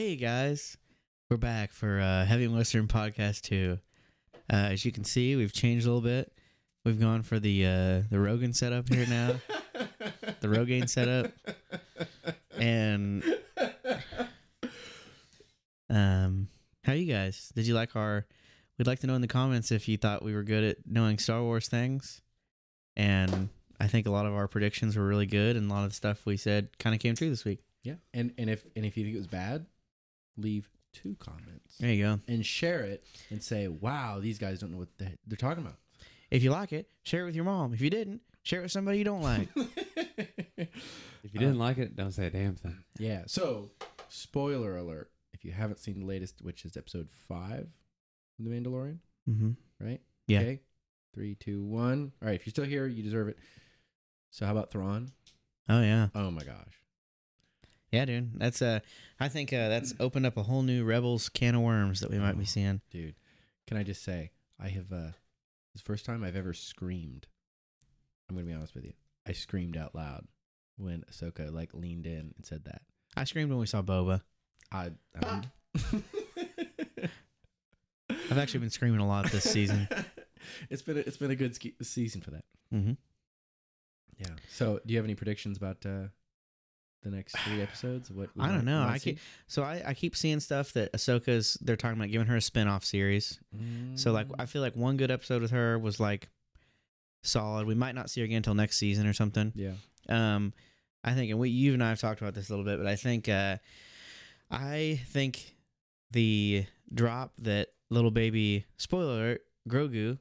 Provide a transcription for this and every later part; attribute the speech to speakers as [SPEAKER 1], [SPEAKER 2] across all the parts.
[SPEAKER 1] Hey guys, we're back for uh, Heavy Western Podcast Two. Uh, as you can see, we've changed a little bit. We've gone for the uh, the Rogan setup here now, the Rogaine setup, and um, how you guys? Did you like our? We'd like to know in the comments if you thought we were good at knowing Star Wars things, and I think a lot of our predictions were really good, and a lot of the stuff we said kind of came true this week.
[SPEAKER 2] Yeah, and and if and if you think it was bad, leave two comments
[SPEAKER 1] There you go.
[SPEAKER 2] and share it and say, "Wow, these guys don't know what the, they're talking about."
[SPEAKER 1] If you like it, share it with your mom. If you didn't, share it with somebody you don't like.
[SPEAKER 3] If you didn't like it, don't say a damn thing.
[SPEAKER 2] yeah. So, spoiler alert: if you haven't seen the latest, which is episode five of The Mandalorian,
[SPEAKER 1] mm-hmm.
[SPEAKER 2] right?
[SPEAKER 1] Yeah.
[SPEAKER 2] Okay. Three, two, one. All right. If you're still here, you deserve it. So, how about Thrawn?
[SPEAKER 1] Oh yeah,
[SPEAKER 2] Oh my gosh.
[SPEAKER 1] Yeah, dude. That's uh, I think uh, that's opened up a whole new Rebels can of worms that we might be
[SPEAKER 2] Oh.
[SPEAKER 1] seeing.
[SPEAKER 2] dude. Can I just say, I have uh, it's the first time I've ever screamed. I'm gonna be honest with you. I screamed out loud when Ahsoka like leaned in and said that.
[SPEAKER 1] I screamed when we saw Boba.
[SPEAKER 2] I. Um,
[SPEAKER 1] I've actually been screaming a lot this season.
[SPEAKER 2] it's been a, it's been a good ski- season for that.
[SPEAKER 1] Mm-hmm.
[SPEAKER 2] Yeah. So, do you have any predictions about uh, the next three episodes? What
[SPEAKER 1] I don't know. I keep so I, I keep seeing stuff that Ahsoka's they're talking about giving her a spin off series. So like
[SPEAKER 2] Mm.
[SPEAKER 1] I feel like one good episode with her was like solid. We might not see her again until next season or something.
[SPEAKER 2] yeah.
[SPEAKER 1] Um, I think, and we you and I have talked about this a little bit, but I think, uh, I think the drop that little baby spoiler alert, Grogu,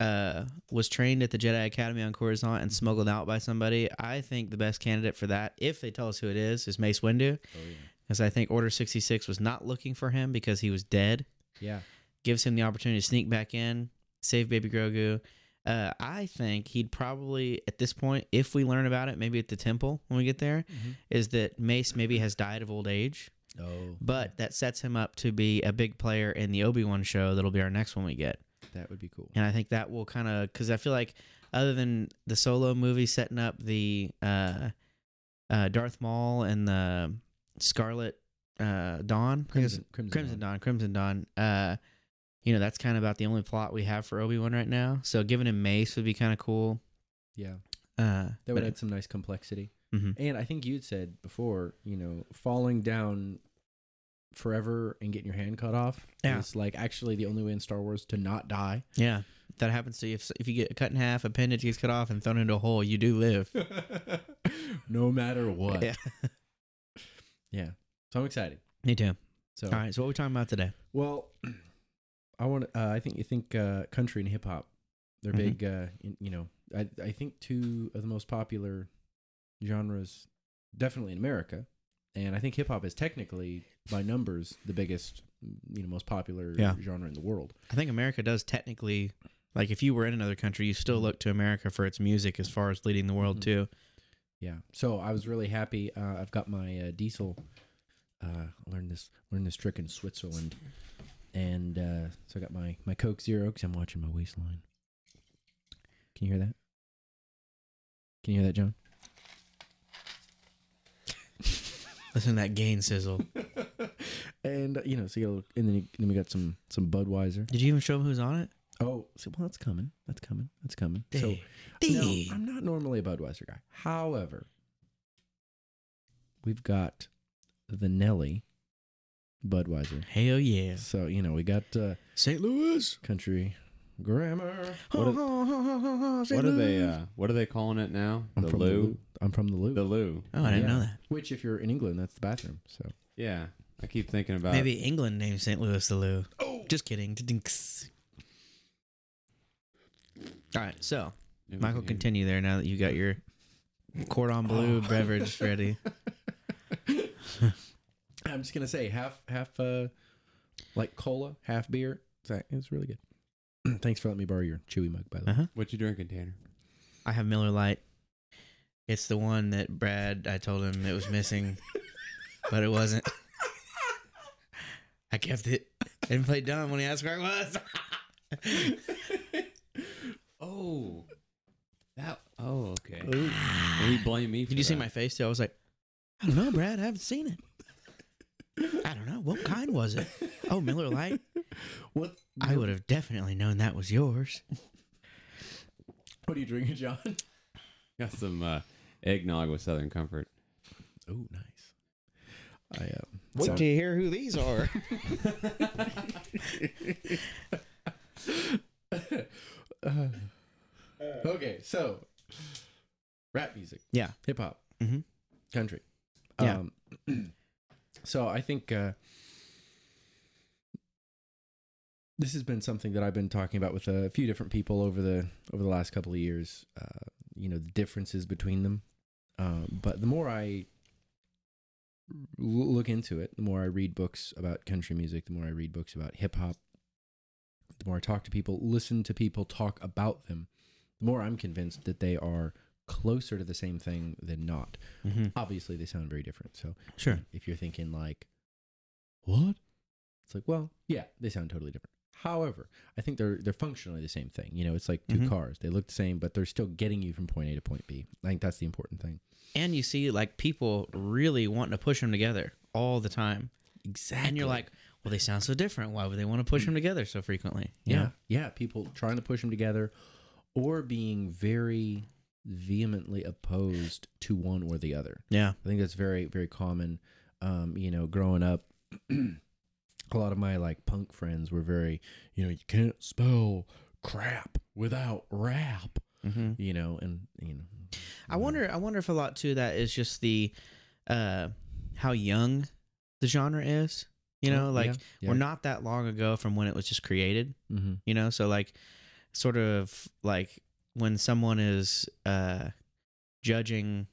[SPEAKER 1] uh, was trained at the Jedi Academy on Coruscant and smuggled out by somebody. I think the best candidate for that, if they tell us who it is, is Mace Windu,
[SPEAKER 2] Oh yeah.
[SPEAKER 1] because I think Order sixty six was not looking for him because he was dead.
[SPEAKER 2] Yeah.
[SPEAKER 1] Gives him the opportunity to sneak back in, save baby Grogu. Uh, I think he'd probably, at this point, if we learn about it, maybe at the temple when we get there, is that Mace maybe has died of old age,
[SPEAKER 2] Oh,
[SPEAKER 1] but that sets him up to be a big player in the Obi Wan show. That'll be our next one we get,
[SPEAKER 2] that would be cool.
[SPEAKER 1] and I think that will kind of because I feel like other than the solo movie setting up the uh, uh, Darth Maul and the Scarlet uh, Dawn,
[SPEAKER 2] Crimson, Crimson,
[SPEAKER 1] Crimson
[SPEAKER 2] Dawn.
[SPEAKER 1] Dawn, Crimson Dawn. Uh, you know, that's kind of about the only plot we have for Obi Wan right now. So giving him Mace would be kind of cool.
[SPEAKER 2] Yeah.
[SPEAKER 1] Uh,
[SPEAKER 2] That would add some nice complexity.
[SPEAKER 1] Mhm.
[SPEAKER 2] And I think you'd said before, you know, falling down forever and getting your hand cut off
[SPEAKER 1] Yeah.
[SPEAKER 2] is like actually the only way in Star Wars to not die.
[SPEAKER 1] Yeah, that happens to you. If, if you get cut in half, appendage gets cut off, and thrown into a hole, you do live.
[SPEAKER 2] no matter what.
[SPEAKER 1] Yeah.
[SPEAKER 2] Yeah. So I'm excited.
[SPEAKER 1] Me too.
[SPEAKER 2] So
[SPEAKER 1] All right, so what are we talking about today?
[SPEAKER 2] well, I want uh, I think you think uh, country and hip hop they're
[SPEAKER 1] Mhm.
[SPEAKER 2] big uh, in, you know, I I think two of the most popular genres definitely in America. And I think hip hop is technically by numbers the biggest, you know, most popular
[SPEAKER 1] Yeah.
[SPEAKER 2] genre in the world.
[SPEAKER 1] I think America does technically, like, if you were in another country, you still look to America for its music as far as leading the world
[SPEAKER 2] Mhm.
[SPEAKER 1] too.
[SPEAKER 2] Yeah. So I was really happy. Uh, I've got my uh, diesel. Uh, learned this learned this trick in Switzerland, and uh, so I got my my Coke Zero because I'm watching my waistline. Can you hear that? Can you hear that, John?
[SPEAKER 1] Listen to that gain sizzle.
[SPEAKER 2] and uh, you know, so you got a little, and then, you, then we got some some Budweiser.
[SPEAKER 1] Did you even show him who's on it?
[SPEAKER 2] Oh, so, well, that's coming. That's coming. That's coming. So
[SPEAKER 1] Dang.
[SPEAKER 2] no, I'm not normally a Budweiser guy. However, we've got the Nelly Budweiser.
[SPEAKER 1] Hell yeah,
[SPEAKER 2] So you know, we got uh,
[SPEAKER 1] St. Louis.
[SPEAKER 2] country grammar. What are,
[SPEAKER 3] What are they? Uh, what are they calling it now?
[SPEAKER 2] I'm
[SPEAKER 3] the
[SPEAKER 2] Lou. I'm from the loo.
[SPEAKER 3] The loo.
[SPEAKER 1] Oh, I didn't
[SPEAKER 2] Yeah.
[SPEAKER 1] know that.
[SPEAKER 2] Which, if you're in England, that's the bathroom. So
[SPEAKER 3] Yeah, I keep thinking about.
[SPEAKER 1] Maybe England named St. Louis the Lou. Oh, just kidding. Dinks. All right, so
[SPEAKER 3] Maybe
[SPEAKER 1] Michael,
[SPEAKER 3] we
[SPEAKER 1] continue there now that you got your cordon bleu
[SPEAKER 2] Oh.
[SPEAKER 1] beverage ready.
[SPEAKER 2] I'm just gonna say half half uh like cola, half beer. It's like- It's really good. Thanks for letting me borrow your Chewy mug, by the way.
[SPEAKER 1] Uh-huh.
[SPEAKER 3] What you drinking, Tanner?
[SPEAKER 1] I have Miller Lite. It's the one that Brad. I told him it was missing, but it wasn't. I kept it and played dumb when he asked where it was.
[SPEAKER 3] Oh, that. Oh, okay.
[SPEAKER 1] Ooh.
[SPEAKER 3] Will you blame me? For
[SPEAKER 1] Did you see my face too? I was like, I don't know, Brad. I haven't seen it. I don't know. What kind was it? Oh, Miller Lite.
[SPEAKER 2] What?
[SPEAKER 1] I would have definitely known that was yours.
[SPEAKER 2] What are you drinking, John?
[SPEAKER 3] Got some uh, eggnog with Southern Comfort.
[SPEAKER 2] Oh, nice. I um.
[SPEAKER 1] Wait
[SPEAKER 2] so-
[SPEAKER 1] till you hear who these are.
[SPEAKER 2] Uh, okay, so rap music,
[SPEAKER 1] Yeah.
[SPEAKER 2] hip hop,
[SPEAKER 1] Mhm.
[SPEAKER 2] country.
[SPEAKER 1] Yeah.
[SPEAKER 2] Um, so I think uh, this has been something that I've been talking about with a few different people over the over the last couple of years. Uh, you know the differences between them, um, but the more I look into it, the more I read books about country music, the more I read books about hip hop, the more I talk to people, listen to people talk about them, the more I'm convinced that they are closer to the same thing than not.
[SPEAKER 1] Mm-hmm.
[SPEAKER 2] Obviously, they sound very different. So,
[SPEAKER 1] Sure.
[SPEAKER 2] if you're thinking like, what? It's like, well, yeah, they sound totally different. However, I think they're they're functionally the same thing. You know, it's like 2
[SPEAKER 1] Mhm.
[SPEAKER 2] cars. They look the same, but they're still getting you from point A to point B. I think that's the important thing.
[SPEAKER 1] And you see, like, people really wanting to push them together all the time.
[SPEAKER 2] Exactly.
[SPEAKER 1] And you're like, well, they sound so different. Why would they want to push them together so frequently? You
[SPEAKER 2] yeah, yeah, people trying to push them together, or being very vehemently opposed to one or the other.
[SPEAKER 1] Yeah.
[SPEAKER 2] I think that's very very common. Um, you know, growing up, a lot of my like punk friends were very, you know, you can't spell crap without rap.
[SPEAKER 1] Mm-hmm.
[SPEAKER 2] You know, and you know,
[SPEAKER 1] I wonder. I wonder if a lot too that is just the uh, how young the genre is. You know, like we're not that long ago from when it was just created.
[SPEAKER 2] hmm
[SPEAKER 1] You know, so like sort of like when someone is uh, judging,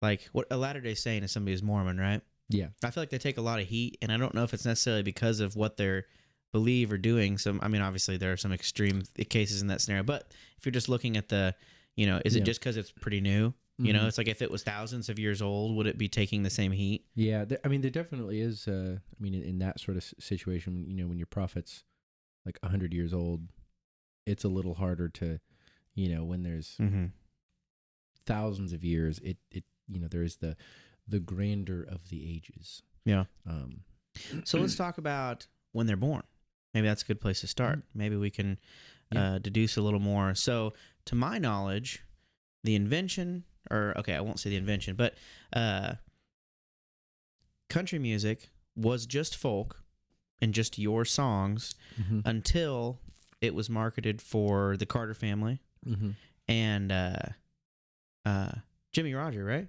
[SPEAKER 1] like what a Latter Day Saint is somebody who's Mormon, right?
[SPEAKER 2] Yeah.
[SPEAKER 1] I feel like they take a lot of heat, and I don't know if it's necessarily because of what they're believe or doing. Some, I mean, obviously there are some extreme cases in that scenario, but if you're just looking at the, you know, is it
[SPEAKER 2] Yeah.
[SPEAKER 1] just because it's pretty new? You know,
[SPEAKER 2] Mhm.
[SPEAKER 1] it's like if it was thousands of years old, would it be taking the same heat?
[SPEAKER 2] Yeah, I mean, there definitely is. Uh, I mean, in, in that sort of s- situation, you know, when your prophet's like a hundred years old, it's a little harder to, you know, when there's
[SPEAKER 1] Mm-hmm.
[SPEAKER 2] thousands of years, it it you know there is the the grandeur of the ages.
[SPEAKER 1] Yeah.
[SPEAKER 2] Um.
[SPEAKER 1] So let's talk about when they're born. Maybe that's a good place to start. Maybe we can
[SPEAKER 2] Yeah.
[SPEAKER 1] uh, deduce a little more. So, to my knowledge, the invention, or okay, I won't say the invention, but uh, country music was just folk and just your songs
[SPEAKER 2] Mm-hmm.
[SPEAKER 1] until it was marketed for the Carter family
[SPEAKER 2] Mm-hmm.
[SPEAKER 1] and uh, uh, Jimmy Roger, right?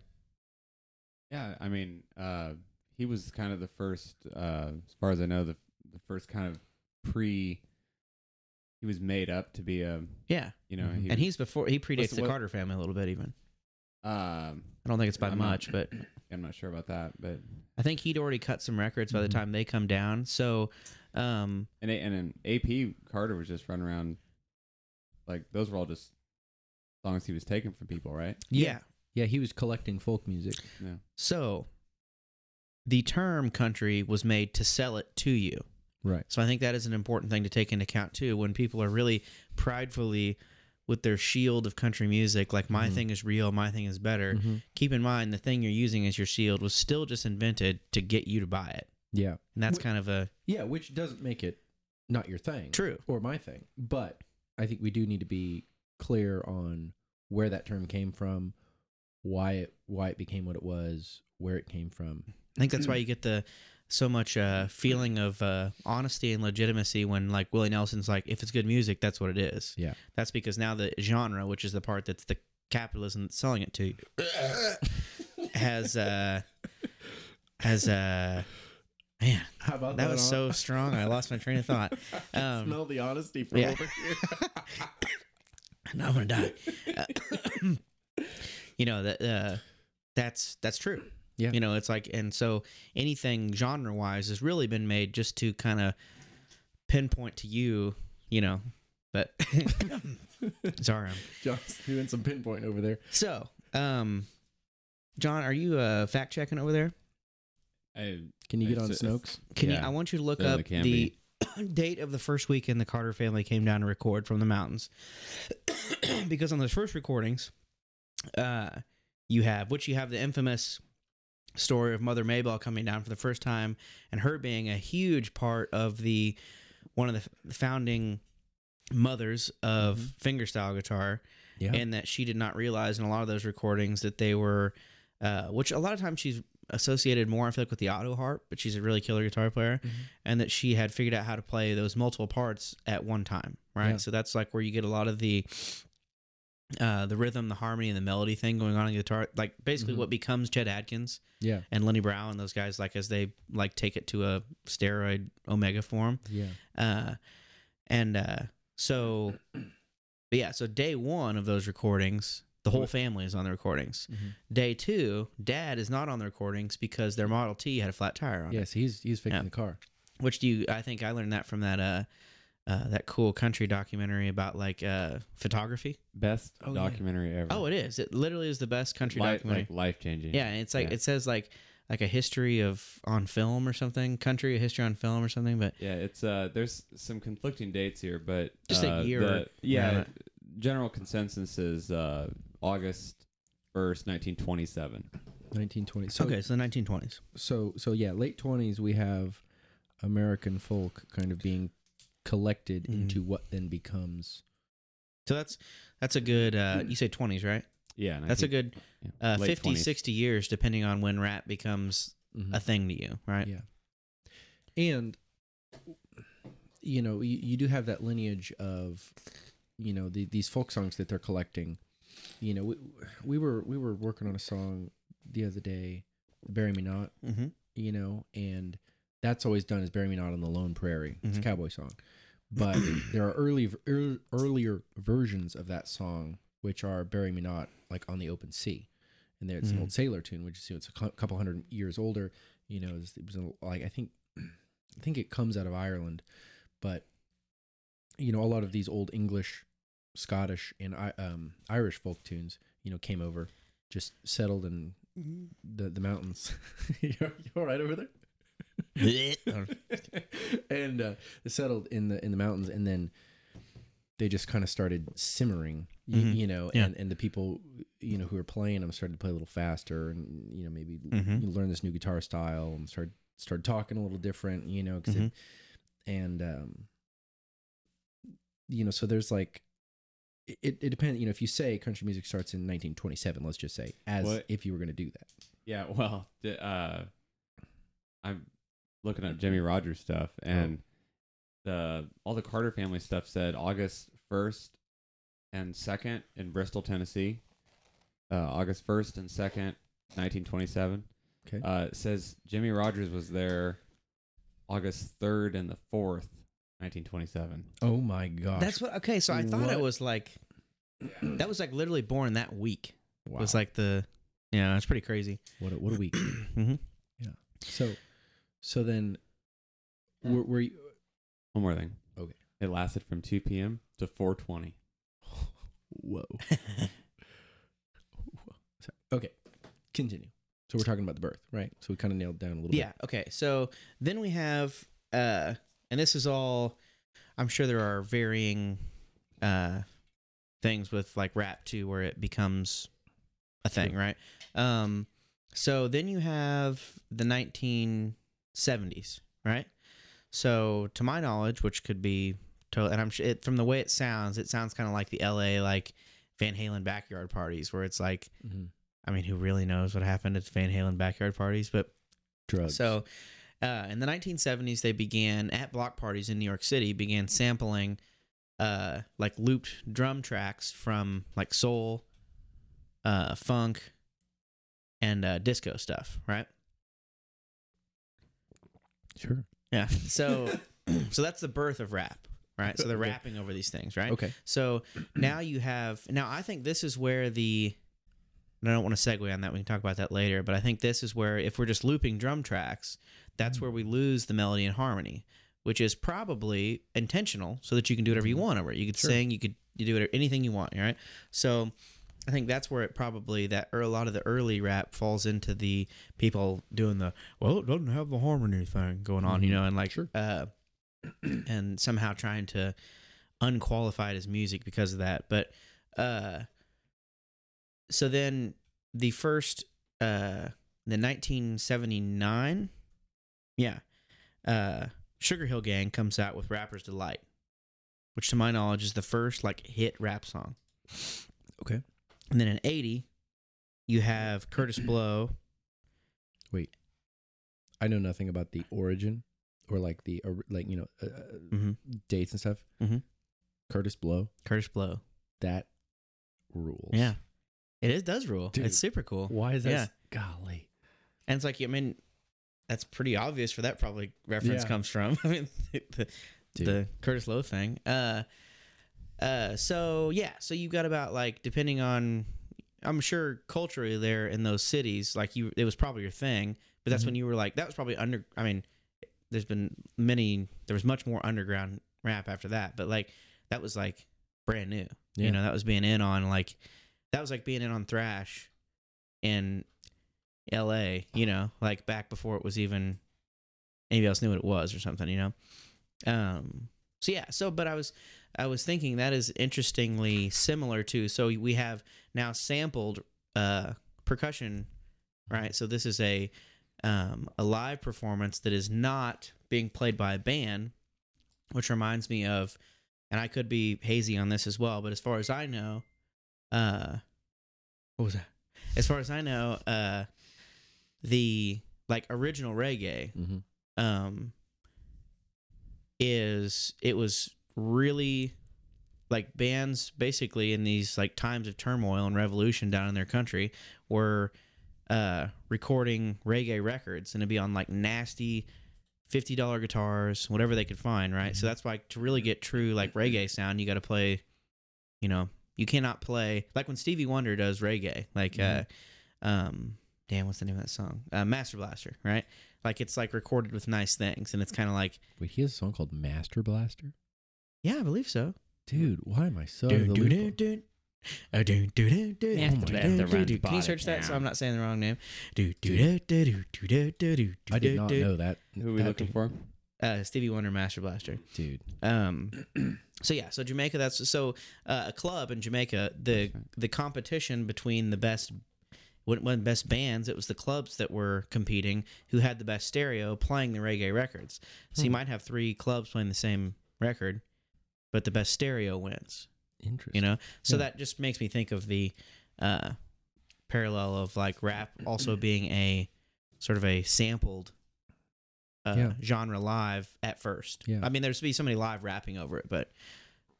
[SPEAKER 3] Yeah, I mean, uh, he was kind of the first, uh, as far as I know, the the first kind of pre. He was made up to be a,
[SPEAKER 1] Yeah,
[SPEAKER 3] you know,
[SPEAKER 2] Mhm.
[SPEAKER 3] he
[SPEAKER 1] and he's before he predates
[SPEAKER 3] the-
[SPEAKER 1] the
[SPEAKER 3] what-
[SPEAKER 1] Carter family a little bit. Even
[SPEAKER 3] Um,
[SPEAKER 1] I don't think it's by
[SPEAKER 3] I'm not-
[SPEAKER 1] much, but
[SPEAKER 3] I'm not sure about that, but
[SPEAKER 1] I think he'd already cut some records by the
[SPEAKER 2] Mhm.
[SPEAKER 1] time they come down. So, um,
[SPEAKER 3] and A- and then AP Carter was just running around, like those were all just songs he was taking from people, right?
[SPEAKER 1] yeah.
[SPEAKER 2] Yeah, he was collecting folk music.
[SPEAKER 3] Yeah.
[SPEAKER 1] So, the term country was made to sell it to you.
[SPEAKER 2] Right.
[SPEAKER 1] So I think that is an important thing to take into account too. When people are really pridefully with their shield of country music, like my
[SPEAKER 2] Mhm.
[SPEAKER 1] thing is real, my thing is better. Keep in mind the thing you're using as your shield was still just invented to get you to buy it,
[SPEAKER 2] Yeah.
[SPEAKER 1] and that's
[SPEAKER 2] Wh-
[SPEAKER 1] kind of a
[SPEAKER 2] Yeah, which doesn't make it not your thing.
[SPEAKER 1] true.
[SPEAKER 2] or my thing. But I think we do need to be clear on where that term came from, why it why it became what it was, where it came from.
[SPEAKER 1] I think that's why you get the so much uh, feeling of uh, honesty and legitimacy when like Willie Nelson's like, if it's good music, that's what it is.
[SPEAKER 2] Yeah.
[SPEAKER 1] That's because now the genre, which is the part that's the capitalism that's selling it to you, has uh has uh man
[SPEAKER 2] How about
[SPEAKER 1] that was so strong I lost my train of thought. Um,
[SPEAKER 2] smell the honesty from
[SPEAKER 1] yeah.
[SPEAKER 2] over here.
[SPEAKER 1] no, I'm gonna die. You know that uh, that's that's true.
[SPEAKER 2] Yeah.
[SPEAKER 1] You know, it's like, and so anything genre wise has really been made just to kind of pinpoint to you. You know, but sorry. I'm-
[SPEAKER 2] John's doing some pinpoint over there.
[SPEAKER 1] So, um, John, are you uh, fact checking over there?
[SPEAKER 3] I,
[SPEAKER 2] Can you get on
[SPEAKER 3] It's- it's-
[SPEAKER 2] Snopes?
[SPEAKER 1] Can you? I want you to look up the date of the first weekend the Carter family came down to record from the mountains, because on those first recordings, uh, you have which you have the infamous story of Mother Maybelle coming down for the first time and her being a huge part of the one of the founding mothers of
[SPEAKER 2] Mhm.
[SPEAKER 1] fingerstyle guitar
[SPEAKER 2] Yeah.
[SPEAKER 1] and that she did not realize in a lot of those recordings that they were uh, which a lot of times she's associated more I feel like with the auto harp but she's a really killer guitar player
[SPEAKER 2] Mhm.
[SPEAKER 1] and that she had figured out how to play those multiple parts at one time right
[SPEAKER 2] Yeah.
[SPEAKER 1] so that's like where you get a lot of the uh, the rhythm the harmony and the melody thing going on in the guitar like basically
[SPEAKER 2] Mhm.
[SPEAKER 1] what becomes Chet Atkins
[SPEAKER 2] yeah.
[SPEAKER 1] and Lenny Brown and those guys like as they like take it to a steroid omega form
[SPEAKER 2] Yeah.
[SPEAKER 1] uh, and uh, so, but yeah, so day one of those recordings, the whole family is on the recordings.
[SPEAKER 2] Mhm.
[SPEAKER 1] Day two, dad is not on the recordings because their Model T had a flat tire on it.
[SPEAKER 2] Yes, he's he's fixing
[SPEAKER 1] Yeah.
[SPEAKER 2] the car.
[SPEAKER 1] Which do you? I think I learned that from that uh, uh that cool country documentary about like uh photography.
[SPEAKER 3] Best
[SPEAKER 2] Oh, yeah.
[SPEAKER 3] documentary ever.
[SPEAKER 1] Oh, it is. It literally is the best country
[SPEAKER 3] life,
[SPEAKER 1] documentary.
[SPEAKER 3] like life changing.
[SPEAKER 1] yeah, and it's like
[SPEAKER 3] Yeah.
[SPEAKER 1] it says like like a history of on film or something, country a history on film or something. But
[SPEAKER 3] Yeah, it's uh there's some conflicting dates here, but
[SPEAKER 1] Just a
[SPEAKER 3] uh,
[SPEAKER 1] year
[SPEAKER 3] the- yeah,
[SPEAKER 1] around
[SPEAKER 3] general consensus is uh August first, nineteen twenty seven.
[SPEAKER 2] 1920. So
[SPEAKER 1] okay, so the 1920s.
[SPEAKER 2] so so yeah, late 20s we have American folk kind of being collected
[SPEAKER 1] Mhm.
[SPEAKER 2] into what then becomes
[SPEAKER 1] So that's that's a good. Uh, you say 20s, right?
[SPEAKER 3] Yeah,
[SPEAKER 1] That's a good
[SPEAKER 3] yeah,
[SPEAKER 1] uh, 50,
[SPEAKER 3] 20s.
[SPEAKER 1] 60 years, depending on when rap becomes
[SPEAKER 2] Mhm.
[SPEAKER 1] a thing to you, right?
[SPEAKER 2] Yeah. And you know, you, you do have that lineage of you know, the, these folk songs that they're collecting. You know, we, we were we were working on a song the other day, "Bury Me Not,"
[SPEAKER 1] Mm-hmm.
[SPEAKER 2] you know, and that's always done as "Bury Me Not on the Lone Prairie." It's a
[SPEAKER 1] Mhm.
[SPEAKER 2] cowboy song, but there are early ear- earlier versions of that song which are "Bury Me Not" like on the open sea, and there it's an
[SPEAKER 1] Mhm.
[SPEAKER 2] old sailor tune, which is you know, it's a couple hundred years older. You know, it was a- like I think I think it comes out of Ireland, but you know, a lot of these old English, Scottish, and um, Irish folk tunes, you know, came over, just settled in the the mountains. you you all right over there? and uh, they settled in the in the mountains, and then they just kind of started simmering, y-
[SPEAKER 1] Mhm.
[SPEAKER 2] you know,
[SPEAKER 1] Yeah.
[SPEAKER 2] and, and the people, you know, who were playing them started to play a little faster, and you know, maybe
[SPEAKER 1] Mhm.
[SPEAKER 2] you learn this new guitar style and start started talking a little different, you know, 'cause it-
[SPEAKER 1] Mhm.
[SPEAKER 2] and um, you know, so there's like. It, it depends, you know. If you say country music starts in 1927, let's just say, as
[SPEAKER 3] What?
[SPEAKER 2] if you were going to do that.
[SPEAKER 3] Yeah, well, the, uh, I'm looking at Jimmie Rodgers stuff,
[SPEAKER 1] Oh.
[SPEAKER 3] and the all the Carter family stuff said August first and second in Bristol, Tennessee. Uh, August first and second, 1927.
[SPEAKER 2] Okay.
[SPEAKER 3] Uh, it says Jimmie Rodgers was there August third and the fourth, 1927.
[SPEAKER 2] Oh my gosh,
[SPEAKER 1] That's what. Okay, so I thought
[SPEAKER 2] What?
[SPEAKER 1] it was like that was like literally born that week.
[SPEAKER 2] wow.
[SPEAKER 1] It was like the yeah, it's pretty crazy.
[SPEAKER 2] what a, what a week.
[SPEAKER 1] hmm Yeah.
[SPEAKER 2] So, so then, were, were you?
[SPEAKER 3] One more thing.
[SPEAKER 2] Okay.
[SPEAKER 3] It lasted from 2 p.m. to 4:20.
[SPEAKER 2] Whoa. Okay, continue. So we're talking about the birth, right? So we kind of nailed down a little bit.
[SPEAKER 1] yeah. Okay. So then we have, uh, and this is all. I'm sure there are varying, uh, things with like rap too, where it becomes a thing,
[SPEAKER 2] Sure.
[SPEAKER 1] right? Um, so then you have the 1970s, right? So to my knowledge, which could be totally, and I'm sure it, from the way it sounds, it sounds kind of like the LA like Van Halen backyard parties, where it's like.
[SPEAKER 2] Mhm.
[SPEAKER 1] I mean, who really knows what happened at Van Halen backyard parties? But
[SPEAKER 2] Drugs.
[SPEAKER 1] so, uh, in the 1970s, they began at block parties in New York City, began sampling uh, like looped drum tracks from like soul, uh, funk, and uh, disco stuff, right?
[SPEAKER 2] Sure.
[SPEAKER 1] Yeah. So, so that's the birth of rap, right? So they're rapping over these things, right?
[SPEAKER 2] Okay.
[SPEAKER 1] So now you have now I think this is where the and I don't want to segue on that. We can talk about that later, but I think this is where if we're just looping drum tracks, that's mm-hmm. where we lose the melody and harmony, which is probably intentional so that you can do whatever you mm-hmm. want over it. You could
[SPEAKER 2] Sure.
[SPEAKER 1] sing, you could you do it anything you want, right? So I think that's where it probably that or a lot of the early rap falls into the people doing the well, it doesn't have the harmony thing going on, you
[SPEAKER 2] Mhm.
[SPEAKER 1] know, and like
[SPEAKER 2] Sure.
[SPEAKER 1] uh and somehow trying to unqualify it as music because of that. But uh so then the first uh the 1979, yeah, uh, Sugarhill Gang comes out with "Rapper's Delight," which to my knowledge is the first like hit rap song.
[SPEAKER 2] Okay.
[SPEAKER 1] And then in '80, you have Kurtis Blow. Wait.
[SPEAKER 2] I know nothing about the origin or like the or, like you know uh, uh,
[SPEAKER 1] Mhm.
[SPEAKER 2] dates and stuff.
[SPEAKER 1] Mhm.
[SPEAKER 2] Kurtis Blow,
[SPEAKER 1] Kurtis Blow.
[SPEAKER 2] that rules.
[SPEAKER 1] Yeah, it is does rule.
[SPEAKER 2] Dude.
[SPEAKER 1] It's super cool.
[SPEAKER 2] Why is that?
[SPEAKER 1] Yeah.
[SPEAKER 2] Golly.
[SPEAKER 1] And it's like, I mean, that's pretty obvious where that probably reference
[SPEAKER 2] Yeah.
[SPEAKER 1] comes from. I mean, the,
[SPEAKER 2] Dude.
[SPEAKER 1] the Curtis Loew thing. Uh, uh, so yeah, so you got about like depending on, I'm sure culturally there in those cities, like you, it was probably your thing. But that's
[SPEAKER 2] Mhm.
[SPEAKER 1] when you were like, that was probably under. I mean, there's been many. There was much more underground rap after that, but like that was like brand new.
[SPEAKER 2] Yeah.
[SPEAKER 1] You know, that was being in on like that was like being in on thrash in L.A. You know, like back before it was even anybody else knew what it was or something. You know. Um. So yeah. So, but I was I was thinking that is interestingly similar to. So we have now sampled uh percussion, right? So this is a um, a live performance that is not being played by a band, which reminds me of, and I could be hazy on this as well, but as far as I know, uh, what was that? As far as I know, uh, the like original reggae,
[SPEAKER 2] Mm-hmm.
[SPEAKER 1] um, is it was really like bands basically in these like times of turmoil and revolution down in their country were uh recording reggae records and it'd be on like nasty $50 guitars whatever they could find right? So that's why to really get true like reggae sound you got to play you know you cannot play like when stevie wonder does reggae like uh um damn what's the name of that song? Uh, master blaster right? Like it's like recorded with nice things and it's kind of like
[SPEAKER 2] Wait, he has a song called Master Blaster.
[SPEAKER 1] Yeah i believe so
[SPEAKER 2] Dude, why am I so
[SPEAKER 1] Do, do, do, do. Uh, do, do, do, do.
[SPEAKER 2] Master
[SPEAKER 1] Do,
[SPEAKER 2] Blaster
[SPEAKER 1] do, do, do. Can you search that so. I'm not saying the wrong name? Do, do, do, do, do, do, do, do,
[SPEAKER 2] I did not know that.
[SPEAKER 3] Who are we
[SPEAKER 2] that
[SPEAKER 3] looking
[SPEAKER 2] dude-
[SPEAKER 3] for?
[SPEAKER 1] Uh, Stevie Wonder Master Blaster.
[SPEAKER 2] Dude.
[SPEAKER 1] Um, so yeah, so Jamaica. That's so uh, a club in Jamaica. The
[SPEAKER 3] right.
[SPEAKER 1] the competition between the best when, when best bands, it was the clubs that were competing who had the best stereo playing the reggae records. So you
[SPEAKER 2] Hmm.
[SPEAKER 1] might have three clubs playing the same record, but the best stereo wins.
[SPEAKER 2] Interesting.
[SPEAKER 1] You know, so
[SPEAKER 2] Yeah.
[SPEAKER 1] that just makes me think of the uh, parallel of like rap also being a sort of a sampled uh,
[SPEAKER 2] Yeah.
[SPEAKER 1] genre live at first.
[SPEAKER 2] Yeah.
[SPEAKER 1] I mean, there's to be somebody live rapping over it, but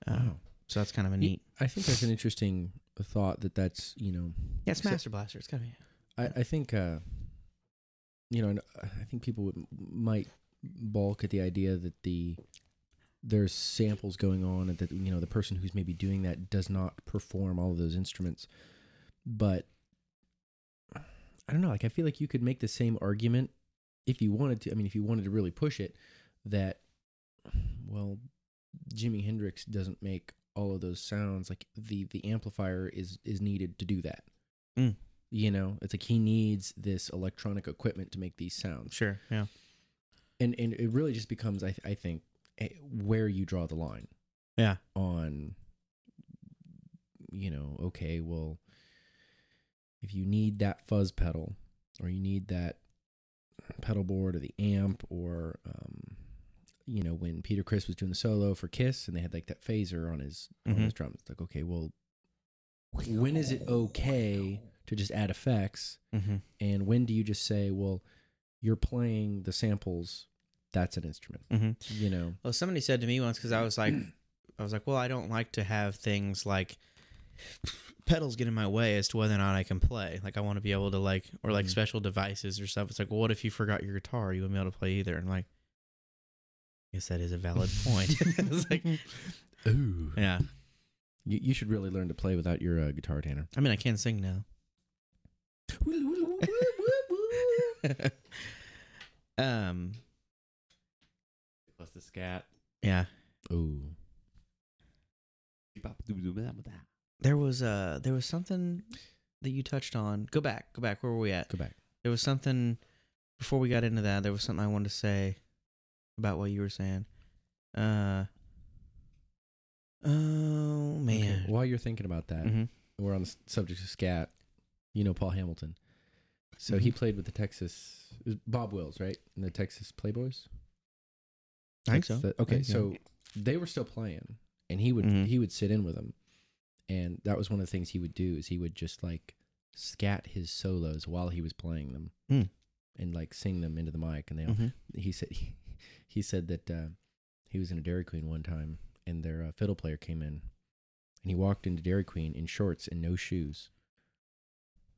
[SPEAKER 1] uh,
[SPEAKER 2] Wow.
[SPEAKER 1] so that's kind of a neat.
[SPEAKER 2] I think that's an interesting thought that that's, you know,
[SPEAKER 1] Yeah, it's
[SPEAKER 2] so-
[SPEAKER 1] Master Blaster. It's gotta be.
[SPEAKER 2] I, I think, uh, you know, and I think people would, might balk at the idea that the there's samples going on and that you know the person who's maybe doing that does not perform all of those instruments but i don't know like i feel like you could make the same argument if you wanted to i mean if you wanted to really push it that well jimi hendrix doesn't make all of those sounds like the the amplifier is is needed to do that
[SPEAKER 1] Mm.
[SPEAKER 2] you know it's like he needs this electronic equipment to make these sounds
[SPEAKER 1] Sure. Yeah.
[SPEAKER 2] and and it really just becomes i, I think where you draw the line
[SPEAKER 1] Yeah.
[SPEAKER 2] on you know okay well if you need that fuzz pedal or you need that pedal board or the amp or um you know when peter criss was doing the solo for kiss and they had like that phaser on his on
[SPEAKER 1] Mhm.
[SPEAKER 2] his drum it's like okay well when is it okay to just add effects
[SPEAKER 1] Mm-hmm.
[SPEAKER 2] and when do you just say well you're playing the samples that's an instrument
[SPEAKER 1] Mm-hmm.
[SPEAKER 2] you know
[SPEAKER 1] Well, somebody said to me once because I was like, I was like, well, I don't like to have things like pedals get in my way as to whether or not I can play. Like, I want to be able to like, or like
[SPEAKER 2] Mhm.
[SPEAKER 1] special devices or stuff. It's like, well, what if you forgot your guitar? You wouldn't be able to play either. And like, I guess that is a valid point. it's like,
[SPEAKER 2] ooh
[SPEAKER 1] yeah.
[SPEAKER 2] you, you should really learn to play without your uh, guitar tanner
[SPEAKER 1] I mean, I can sing now. um.
[SPEAKER 3] Plus the scat.
[SPEAKER 1] Yeah.
[SPEAKER 2] ooh
[SPEAKER 1] There was uh there was something that you touched on. Go back. Go back. Where were we at?
[SPEAKER 2] go back
[SPEAKER 1] There was something before we got into that. There was something I wanted to say about what you were saying. Uh. Oh
[SPEAKER 2] Okay,
[SPEAKER 1] man.
[SPEAKER 2] while you're thinking about that
[SPEAKER 1] Mhm.
[SPEAKER 2] we're on the subject of scat you know paul hamilton So he
[SPEAKER 1] Mhm.
[SPEAKER 2] played with the Texas Bob Wills, right? And the Texas Playboys.
[SPEAKER 1] I think so.
[SPEAKER 2] the- okay,
[SPEAKER 1] think
[SPEAKER 2] so they were still playing, and he would
[SPEAKER 1] Mhm.
[SPEAKER 2] he would sit in with them, and that was one of the things he would do is he would just like scat his solos while he was playing them,
[SPEAKER 1] Mm.
[SPEAKER 2] and like sing them into the mic, and they all
[SPEAKER 1] Mhm.
[SPEAKER 2] he said he, he said that uh, he was in a Dairy Queen one time, and their uh, fiddle player came in, and he walked into Dairy Queen in shorts and no shoes,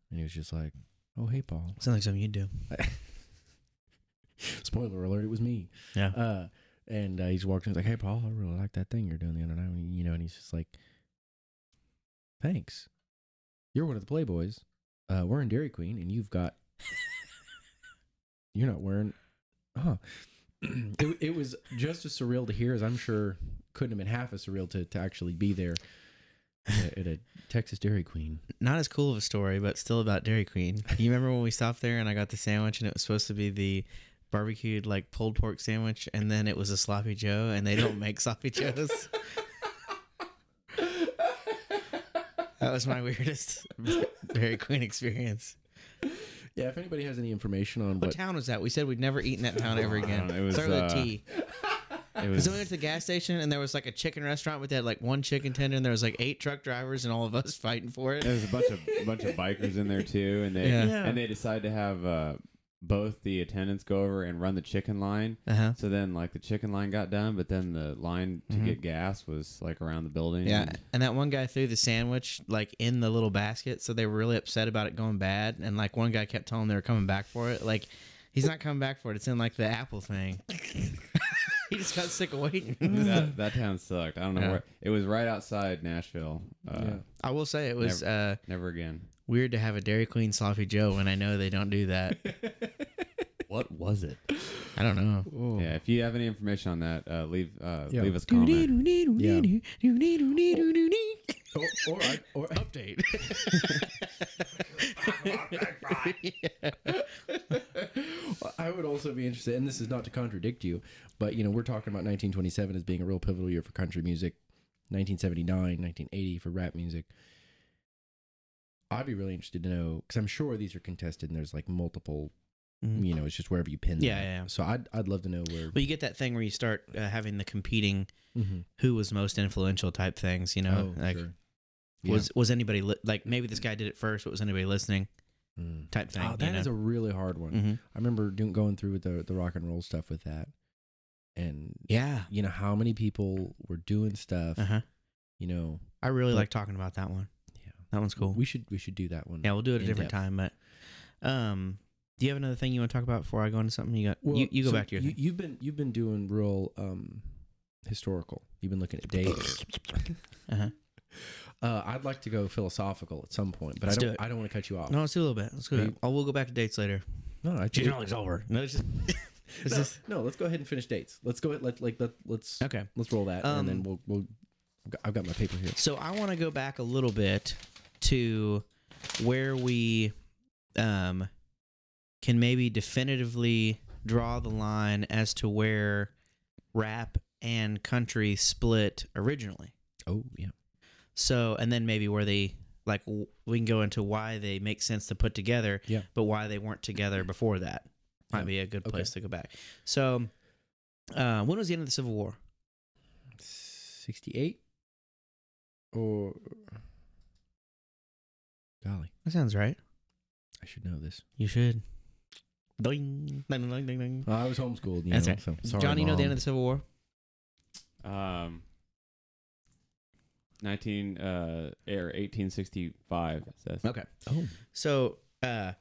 [SPEAKER 2] and he was just like, "Oh hey Paul."
[SPEAKER 1] Sounds like something you'd do.
[SPEAKER 2] Spoiler alert! It was me.
[SPEAKER 1] Yeah.
[SPEAKER 2] Uh, and uh, he's walking. He's like, "Hey Paul, I really like that thing you're doing the other night." You know, and he's just like, "Thanks. You're one of the Playboys. Uh, we're in Dairy Queen, and you've got you're not wearing." Huh. it, it was just as surreal to hear as I'm sure couldn't have been half as surreal to, to actually be there at at a Texas Dairy Queen.
[SPEAKER 1] Not as cool of a story, but still about Dairy Queen. You remember when we stopped there and I got the sandwich and it was supposed to be the barbecued like pulled pork sandwich and then it was a sloppy joe and they don't make sloppy joes. That was my weirdest Dairy Queen experience.
[SPEAKER 2] Yeah, if anybody has any information on
[SPEAKER 1] What
[SPEAKER 2] what
[SPEAKER 1] town was that? We said we'd never eaten that town ever again.
[SPEAKER 3] It was,
[SPEAKER 1] Started with
[SPEAKER 3] uh,
[SPEAKER 1] a T.
[SPEAKER 3] It was
[SPEAKER 1] So we went to the gas station and there was like a chicken restaurant with that like one chicken tender and there was like eight truck drivers and all of us fighting for it.
[SPEAKER 3] there was a bunch of a bunch of bikers in there too, and they
[SPEAKER 1] Yeah.
[SPEAKER 2] Yeah.
[SPEAKER 3] and they decided to have uh, both the attendants go over and run the chicken line.
[SPEAKER 1] Uh huh.
[SPEAKER 3] So then, like the chicken line got done, but then the line to
[SPEAKER 1] Mhm.
[SPEAKER 3] get gas was like around the building.
[SPEAKER 1] Yeah,
[SPEAKER 3] and-
[SPEAKER 1] and that one guy threw the sandwich like in the little basket, so they were really upset about it going bad. And like one guy kept telling them they were coming back for it. Like he's not coming back for it. It's in like the apple thing. he just got sick of waiting.
[SPEAKER 3] that that town sucked. I don't know
[SPEAKER 1] Yeah.
[SPEAKER 3] where. It was right outside Nashville. Uh,
[SPEAKER 2] Yeah.
[SPEAKER 1] I will say it was uh,
[SPEAKER 3] Never again.
[SPEAKER 1] Weird to have a Dairy Queen sloppy Joe when I know they don't do that.
[SPEAKER 3] What was it?
[SPEAKER 1] I don't know.
[SPEAKER 3] Yeah, if you have any information on that, uh, leave uh,
[SPEAKER 2] Yeah.
[SPEAKER 3] leave us a comment.
[SPEAKER 2] or, or, I- or
[SPEAKER 1] Update.
[SPEAKER 2] I would also be interested, and this is not to contradict you, but you know, we're talking about 1927 as being a real pivotal year for country music, 1979, 1980 for rap music. I'd be really interested to know because I'm sure these are contested, and there's like multiple.
[SPEAKER 1] Mhm.
[SPEAKER 2] You know, it's just wherever you pin.
[SPEAKER 1] Yeah,
[SPEAKER 2] them.
[SPEAKER 1] yeah, yeah.
[SPEAKER 2] So I'd I'd love to know where.
[SPEAKER 1] Well, you get that thing where you start uh, having the competing
[SPEAKER 2] Mhm.
[SPEAKER 1] who was most influential type things. You know,
[SPEAKER 2] oh,
[SPEAKER 1] like
[SPEAKER 2] sure.
[SPEAKER 1] was was anybody li- like maybe this guy did it first, but was anybody listening?
[SPEAKER 2] Mm.
[SPEAKER 1] Type thing.
[SPEAKER 2] Oh, that is a really hard one.
[SPEAKER 1] hmm
[SPEAKER 2] I remember doing going through the the rock and roll stuff with that, and
[SPEAKER 1] Yeah.
[SPEAKER 2] you know how many people were doing stuff.
[SPEAKER 1] Uh huh.
[SPEAKER 2] You know,
[SPEAKER 1] I really like talking about that one. That one's cool.
[SPEAKER 2] We should we should do that one.
[SPEAKER 1] yeah, we'll do it a different
[SPEAKER 2] depth.
[SPEAKER 1] time. But um, do you have another thing you want to talk about before I go into something? You got you, you go
[SPEAKER 2] so
[SPEAKER 1] back to your
[SPEAKER 2] you,
[SPEAKER 1] thing.
[SPEAKER 2] You've been you've been doing real um historical. You've been looking at dates.
[SPEAKER 1] Uh-huh.
[SPEAKER 2] Uh, I'd like to go philosophical at some point, but
[SPEAKER 1] Let's
[SPEAKER 2] I
[SPEAKER 1] do
[SPEAKER 2] don't.
[SPEAKER 1] it.
[SPEAKER 2] I don't want to cut you off.
[SPEAKER 1] No, let's do a little bit. Let's go.
[SPEAKER 2] You-
[SPEAKER 1] Oh, we'll go back to dates later.
[SPEAKER 2] no, I
[SPEAKER 1] Generally's over. No, it's just, it's
[SPEAKER 2] no,
[SPEAKER 1] just
[SPEAKER 2] no, let's go ahead and finish dates. Let's go. ahead- Let like let let's
[SPEAKER 1] okay.
[SPEAKER 2] let's roll that, and then
[SPEAKER 1] Um,
[SPEAKER 2] we'll we'll. I've got my paper here.
[SPEAKER 1] So I want to go back a little bit to where we um, can maybe definitively draw the line as to where rap and country split originally.
[SPEAKER 2] Oh yeah.
[SPEAKER 1] So, and then maybe where they like w- we can go into why they make sense to put together,
[SPEAKER 2] Yeah.
[SPEAKER 1] but why they weren't together before that might
[SPEAKER 2] Yeah.
[SPEAKER 1] be a good
[SPEAKER 2] Okay.
[SPEAKER 1] place to go back. So, uh, when was the end of the Civil War?
[SPEAKER 2] Sixty-eight. Or. Golly,
[SPEAKER 1] That sounds right.
[SPEAKER 2] I should know this.
[SPEAKER 1] You should. Ding, ding, ding, ding, ding.
[SPEAKER 2] I was homeschooled. You
[SPEAKER 1] That's
[SPEAKER 2] know,
[SPEAKER 1] right.
[SPEAKER 2] so sorry,
[SPEAKER 1] John, you know the end of the Civil War?
[SPEAKER 3] Um, nineteen uh, or eighteen sixty five says.
[SPEAKER 1] Okay.
[SPEAKER 2] Oh,
[SPEAKER 1] So, uh,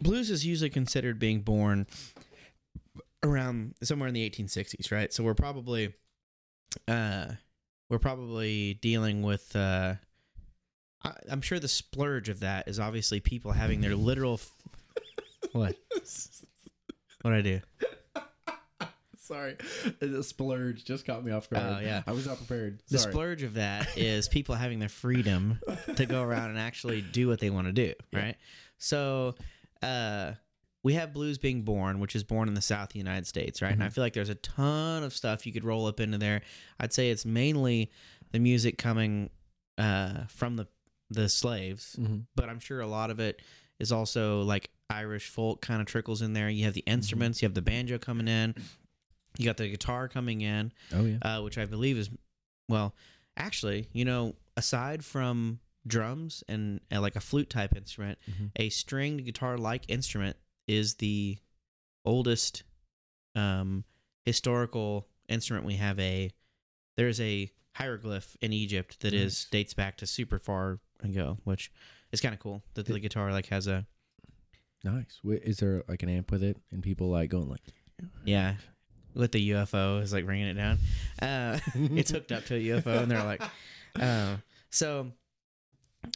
[SPEAKER 1] blues is usually considered being born around somewhere in the 1860s, right? So we're probably, uh, we're probably dealing with. Uh, I, I'm sure the splurge of that is obviously people having their literal. F- what? What I do?
[SPEAKER 2] sorry. The splurge just caught me off guard.
[SPEAKER 1] Oh, yeah.
[SPEAKER 2] I was not prepared.
[SPEAKER 1] The
[SPEAKER 2] Sorry.
[SPEAKER 1] splurge of that is people having the freedom to go around and actually do what they want to do,
[SPEAKER 2] Yeah.
[SPEAKER 1] right? So, uh, we have blues being born, which is born in the South of the United States, right? And I
[SPEAKER 2] Mhm.
[SPEAKER 1] feel like there's a ton of stuff you could roll up into there. I'd say it's mainly the music coming uh, from the the slaves,
[SPEAKER 2] Mhm.
[SPEAKER 1] but I'm sure a lot of it is also like Irish folk kind of trickles in there. You have the instruments, you have the banjo coming in, you got the guitar coming in,
[SPEAKER 2] Oh yeah.
[SPEAKER 1] uh, which I believe is, well, actually, you know, aside from drums and uh, like a flute type instrument,
[SPEAKER 2] Mhm.
[SPEAKER 1] a stringed guitar like instrument is the oldest um, historical instrument we have. A there's a hieroglyph in Egypt that is dates back to super far ago, which is kind of cool that the
[SPEAKER 2] It-
[SPEAKER 1] guitar like has a
[SPEAKER 2] Nice. Wait, Is there like an amp with it, and people like going like?
[SPEAKER 1] yeah. With the UFO is like bringing it down. Uh, it's hooked up to a UFO, and they're like, uh, so,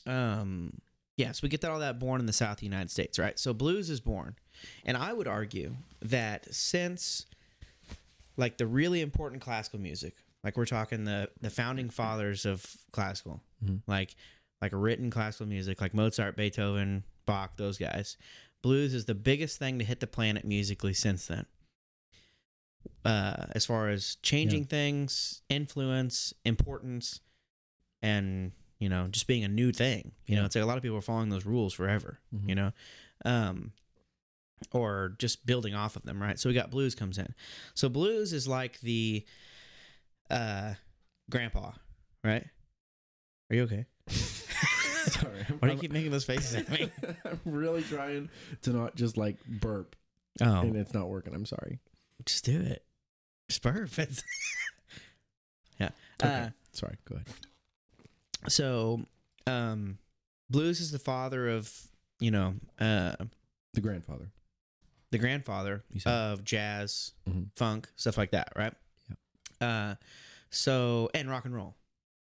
[SPEAKER 1] um, yeah. So we get that all that born in the South of the United States, right? So blues is born, and I would argue that since, like, the really important classical music, like we're talking the the founding fathers of classical,
[SPEAKER 2] Mhm.
[SPEAKER 1] like like written classical music, like Mozart, Beethoven, Bach, those guys. Blues is the biggest thing to hit the planet musically since then uh, as far as changing things, influence, importance, and you know, just being a new thing. You know, it's like a lot of people are following those rules forever.
[SPEAKER 2] Mhm.
[SPEAKER 1] You know, um, or just building off of them. Right. So we got blues comes in. So blues is like the uh, grandpa. Right. Are you okay?
[SPEAKER 2] Sorry.
[SPEAKER 1] Why do you keep making those faces at me?
[SPEAKER 2] I'm really trying to not just like burp,
[SPEAKER 1] Oh,
[SPEAKER 2] and it's not working. I'm sorry.
[SPEAKER 1] just do it. Just burp. It's yeah.
[SPEAKER 2] Okay.
[SPEAKER 1] Uh,
[SPEAKER 2] sorry. Go ahead.
[SPEAKER 1] so um blues is the father of you know uh
[SPEAKER 2] The grandfather.
[SPEAKER 1] the grandfather of jazz
[SPEAKER 2] Mhm.
[SPEAKER 1] funk stuff like that right uh so and rock and roll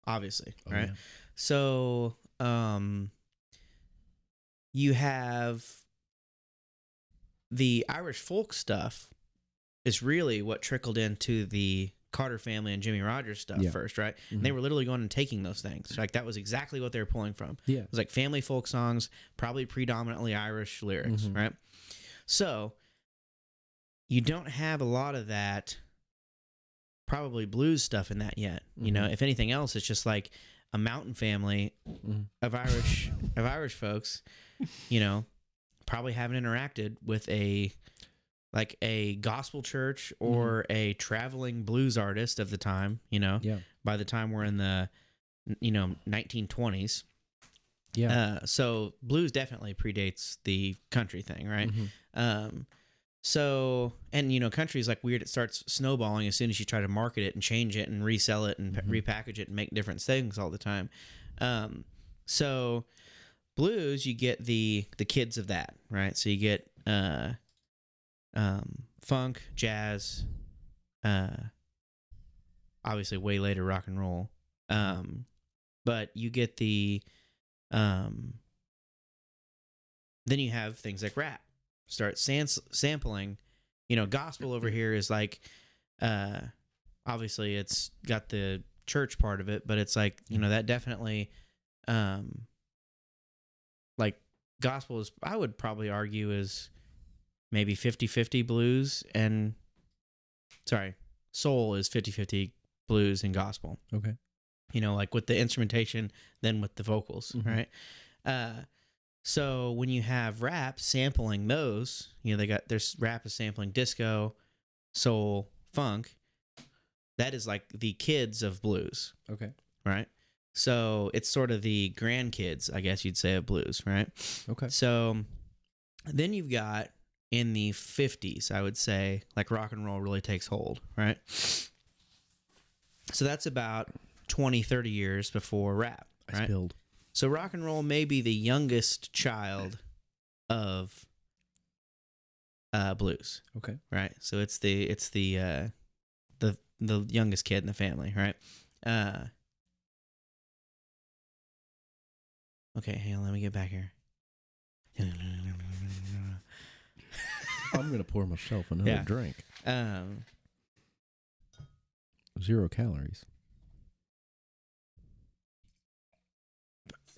[SPEAKER 1] obviously
[SPEAKER 2] Oh,
[SPEAKER 1] right
[SPEAKER 2] yeah.
[SPEAKER 1] So um you have the irish folk stuff is really what trickled into the carter family and jimmie rodgers stuff
[SPEAKER 2] Yeah.
[SPEAKER 1] first right and they
[SPEAKER 2] Mhm.
[SPEAKER 1] were literally going and taking those things like that was exactly what they were pulling from
[SPEAKER 2] Yeah.
[SPEAKER 1] it was like family folk songs, probably predominantly Irish lyrics,
[SPEAKER 2] Mhm.
[SPEAKER 1] right? So you don't have a lot of that probably blues stuff in that yet. You know,
[SPEAKER 2] Mhm.
[SPEAKER 1] if anything else, it's just like a mountain family
[SPEAKER 2] Mhm.
[SPEAKER 1] of Irish of Irish folks, you know, probably haven't interacted with a like a gospel church or a traveling blues artist of the time, you know,
[SPEAKER 2] Yeah.
[SPEAKER 1] by the time we're in the you know 1920s
[SPEAKER 2] Yeah.
[SPEAKER 1] uh, so blues definitely predates the country thing, right?
[SPEAKER 2] Mhm.
[SPEAKER 1] Um, so and you know, country is like weird. It starts snowballing as soon as you try to market it and change it and resell it and
[SPEAKER 2] Mhm.
[SPEAKER 1] pa- repackage it and make different things all the time. Um, so blues, you get the the kids of that, right? So you get uh, um, funk, jazz, uh, obviously way later rock and roll. Um, but you get the um, then you have things like rap start sans- sampling. You know, gospel over here is like, uh, obviously it's got the church part of it, but it's like you know that definitely, um, like gospel is I would probably argue is maybe 50-50 blues and sorry soul is 50-50 blues and gospel
[SPEAKER 2] Okay.
[SPEAKER 1] you know, like with the instrumentation, then with the vocals,
[SPEAKER 2] Mhm.
[SPEAKER 1] right? Uh, so when you have rap sampling those, you know, they got there's rap is sampling disco, soul, funk. That is like the kids of blues,
[SPEAKER 2] Okay.
[SPEAKER 1] right? So it's sort of the grandkids, I guess you'd say, of blues, right?
[SPEAKER 2] Okay.
[SPEAKER 1] So then you've got in the 50s, I would say, like rock and roll really takes hold, right? So that's about 20, 30 years before rap,
[SPEAKER 2] I spilled.
[SPEAKER 1] So rock and roll may be the youngest child of uh, blues,
[SPEAKER 2] Okay.
[SPEAKER 1] right? So it's the it's the uh, the the youngest kid in the family, right? Uh, okay, hang on, let me get back here.
[SPEAKER 2] I'm gonna pour myself another
[SPEAKER 1] Yeah.
[SPEAKER 2] drink.
[SPEAKER 1] Um,
[SPEAKER 2] Zero calories.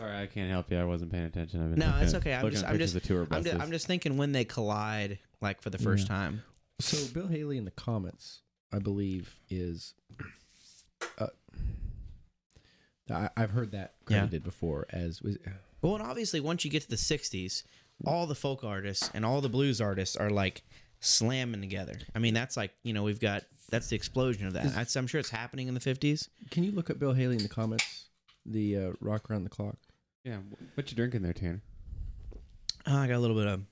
[SPEAKER 3] Sorry, I can't help you. I wasn't paying attention. I've been
[SPEAKER 1] No,
[SPEAKER 3] looking
[SPEAKER 1] it's okay. I'm
[SPEAKER 3] looking
[SPEAKER 1] just-
[SPEAKER 3] at
[SPEAKER 1] I'm
[SPEAKER 3] pictures
[SPEAKER 1] just-
[SPEAKER 3] of tour
[SPEAKER 1] I'm,
[SPEAKER 3] buses.
[SPEAKER 1] ju- I'm just thinking when they collide, like for the first
[SPEAKER 2] Yeah.
[SPEAKER 1] time.
[SPEAKER 2] So Bill Haley in the Comets, I believe, is. Uh, I, I've heard that
[SPEAKER 1] Yeah.
[SPEAKER 2] credited before as was
[SPEAKER 1] Well, and obviously, once you get to the '60s, all the folk artists and all the blues artists are like slamming together. I mean, that's like you know we've got that's the explosion of that.
[SPEAKER 2] Is-
[SPEAKER 1] That's, I'm sure it's happening in the 50s.
[SPEAKER 2] Can you look up Bill Haley in the Comets? The uh, rock around the clock.
[SPEAKER 3] Yeah. What you drinking there, Tanner?
[SPEAKER 1] Oh, I got a little bit of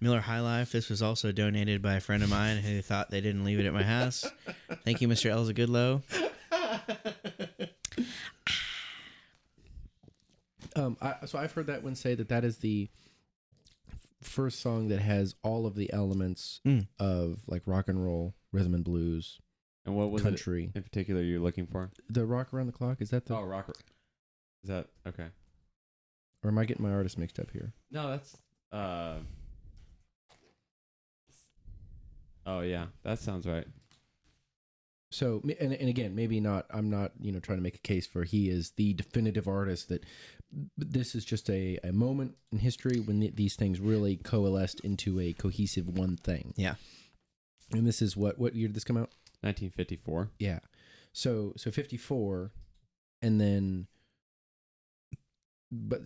[SPEAKER 1] Miller High Life. This was also donated by a friend of mine who thought they didn't leave it at my house. Thank you, Mr. Elza Goodlow.
[SPEAKER 2] Um, I, so I've heard that one say that that is the first song that has all of the elements
[SPEAKER 1] Mm.
[SPEAKER 2] of like rock and roll, rhythm and blues,
[SPEAKER 3] And what was
[SPEAKER 2] country.
[SPEAKER 3] it in particular you're looking for?
[SPEAKER 2] The rock around the clock is that the?
[SPEAKER 3] Oh, rocker. Is that okay?
[SPEAKER 2] Or am I getting my artists mixed up here?
[SPEAKER 3] No, that's uh. Oh yeah, that sounds right.
[SPEAKER 2] So and and again, maybe not. I'm not you know trying to make a case for he is the definitive artist that. This is just a, a moment in history when th- these things really coalesced into a cohesive one thing.
[SPEAKER 1] Yeah.
[SPEAKER 2] And this is what what year did this come out?
[SPEAKER 3] 1954.
[SPEAKER 2] Yeah. So so 54 and then but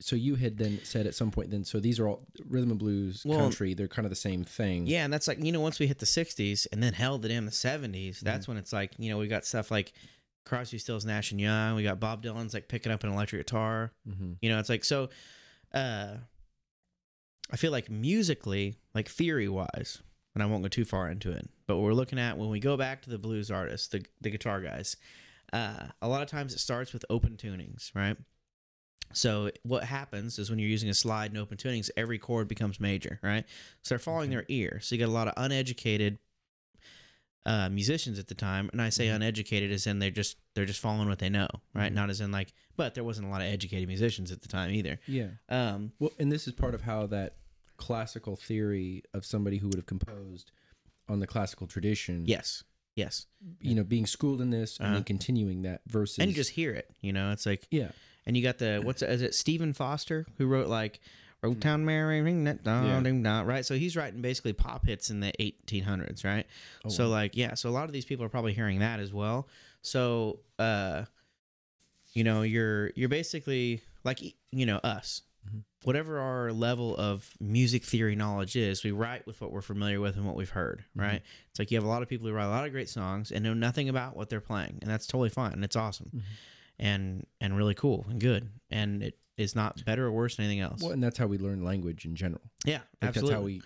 [SPEAKER 2] so you had then said at some point then so these are all rhythm and blues
[SPEAKER 1] Well-
[SPEAKER 2] country they're kind of the same thing.
[SPEAKER 1] Yeah, and that's like you know once we hit the '60s and then held it in the '70s,
[SPEAKER 2] Mm-hmm.
[SPEAKER 1] that's when it's like you know we got stuff like Crosby, Stills, Nash and Young. We got Bob Dylan's like picking up an electric guitar.
[SPEAKER 2] Mhm.
[SPEAKER 1] You know, it's like so. uh I feel like musically, like theory wise, and I won't go too far into it, but what we're looking at when we go back to the blues artists, the the guitar guys, uh, a lot of times it starts with open tunings, right? So what happens is when you're using a slide and open tunings, every chord becomes major, right? So they're following their ear. So you got a lot of uneducated uh, musicians at the time, and I say
[SPEAKER 2] Mhm.
[SPEAKER 1] uneducated as in they're just they're just following what they know, right?
[SPEAKER 2] Mhm.
[SPEAKER 1] Not as in like, but there wasn't a lot of educated musicians at the time either.
[SPEAKER 2] Yeah.
[SPEAKER 1] Um,
[SPEAKER 2] Well, and this is part of how that classical theory of somebody who would have composed on the classical tradition.
[SPEAKER 1] yes, yes,
[SPEAKER 2] You know, being schooled in this and
[SPEAKER 1] Uh-huh.
[SPEAKER 2] then continuing that versus
[SPEAKER 1] and you just hear it, you know. It's like,
[SPEAKER 2] yeah.
[SPEAKER 1] And you got the what's it, is it Stephen Foster who wrote like "Road Town Mary Ring That Dong. Ding Dong," right? So he's writing basically pop hits in the 1800s, right?
[SPEAKER 2] Oh,
[SPEAKER 1] so
[SPEAKER 2] wow.
[SPEAKER 1] like yeah, so a lot of these people are probably hearing that as well. So uh, you know, you're you're basically like you know us.
[SPEAKER 2] Mhm.
[SPEAKER 1] Whatever our level of music theory knowledge is, we write with what we're familiar with and what we've heard,
[SPEAKER 2] Mm-hmm.
[SPEAKER 1] right? It's like you have a lot of people who write a lot of great songs and know nothing about what they're playing, and that's totally fine and it's awesome,
[SPEAKER 2] Mhm.
[SPEAKER 1] And and really cool and good, and it is not better or worse than anything else.
[SPEAKER 2] well, and that's how we learn language in general.
[SPEAKER 1] yeah,
[SPEAKER 2] Like
[SPEAKER 1] absolutely.
[SPEAKER 2] That's how we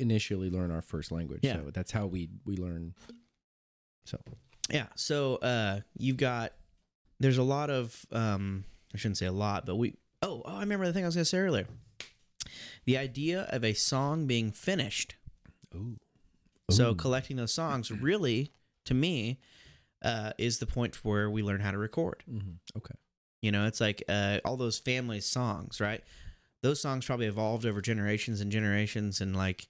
[SPEAKER 2] initially learn our first language.
[SPEAKER 1] Yeah.
[SPEAKER 2] So that's how we we learn. So
[SPEAKER 1] Yeah. So uh you've got there's a lot of um I shouldn't say a lot, but we oh, oh I remember the thing I was gonna say earlier. The idea of a song being finished.
[SPEAKER 2] ooh.
[SPEAKER 1] So collecting those songs really, to me, uh, is the point where we learn how to record.
[SPEAKER 2] Mhm. Okay.
[SPEAKER 1] You know, it's like uh, all those family songs, right? Those songs probably evolved over generations and generations, and like,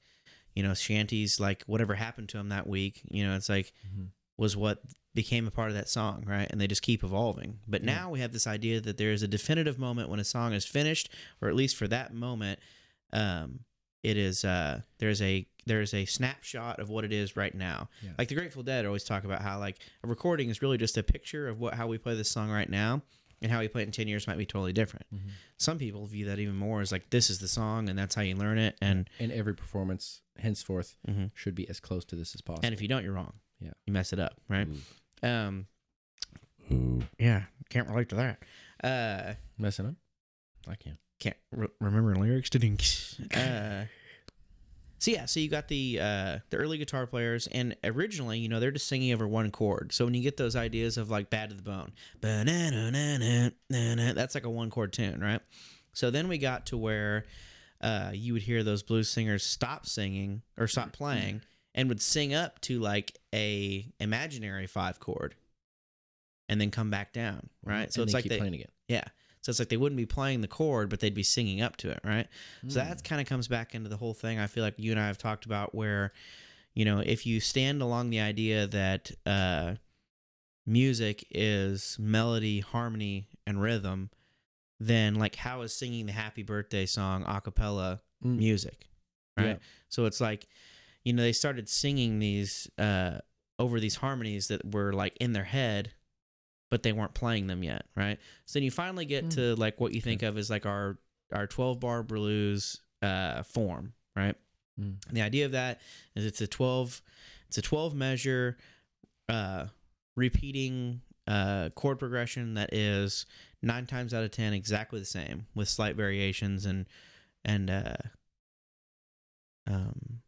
[SPEAKER 1] you know, shanties, like whatever happened to them that week. You know, it's like
[SPEAKER 2] Mhm.
[SPEAKER 1] was what became a part of that song, right? And they just keep evolving. But
[SPEAKER 2] Yeah.
[SPEAKER 1] now we have this idea that there is a definitive moment when a song is finished, or at least for that moment, um, it is uh, there's a there's a snapshot of what it is right now.
[SPEAKER 2] Yeah.
[SPEAKER 1] Like the Grateful Dead always talk about how like a recording is really just a picture of what how we play this song right now, and how we play it in ten years might be totally different.
[SPEAKER 2] Mhm.
[SPEAKER 1] Some people view that even more as like this is the song and that's how you learn it, and
[SPEAKER 2] And every performance henceforth
[SPEAKER 1] Mhm.
[SPEAKER 2] should be as close to this as possible.
[SPEAKER 1] and if you don't, you're wrong.
[SPEAKER 2] Yeah.
[SPEAKER 1] you mess it up, right?
[SPEAKER 3] Ooh.
[SPEAKER 1] Um, yeah, can't relate to that. Uh,
[SPEAKER 2] messing up, I can't.
[SPEAKER 1] can't re- remember lyrics to uh so yeah so you got the uh the early guitar players and originally you know they're just singing over one chord so when you get those ideas of like bad to the bone that's like a one chord tune right so then we got to where uh you would hear those blues singers stop singing or stop playing and would sing up to like a imaginary five chord and then come back down right so
[SPEAKER 2] And
[SPEAKER 1] it's
[SPEAKER 2] they
[SPEAKER 1] like
[SPEAKER 2] keep
[SPEAKER 1] they
[SPEAKER 2] playing again.
[SPEAKER 1] yeah. So it's like they wouldn't be playing the chord, but they'd be singing up to it, right? So
[SPEAKER 2] Hmm.
[SPEAKER 1] that kind of comes back into the whole thing. I feel like you and I have talked about where, you know, if you stand along the idea that uh, music is melody, harmony, and rhythm, then like how is singing the Happy Birthday song a cappella
[SPEAKER 2] Mm.
[SPEAKER 1] music, right?
[SPEAKER 2] Yeah.
[SPEAKER 1] So it's like, you know, they started singing these uh, over these harmonies that were like in their head, but they weren't playing them yet, right? So then you finally get
[SPEAKER 2] Mm.
[SPEAKER 1] to like what you think of as like our our twelve bar blues uh, form, right?
[SPEAKER 2] Mm.
[SPEAKER 1] And the idea of that is it's a 12 it's a 12 measure uh, repeating uh, chord progression that is nine times out of ten exactly the same with slight variations and and uh, um,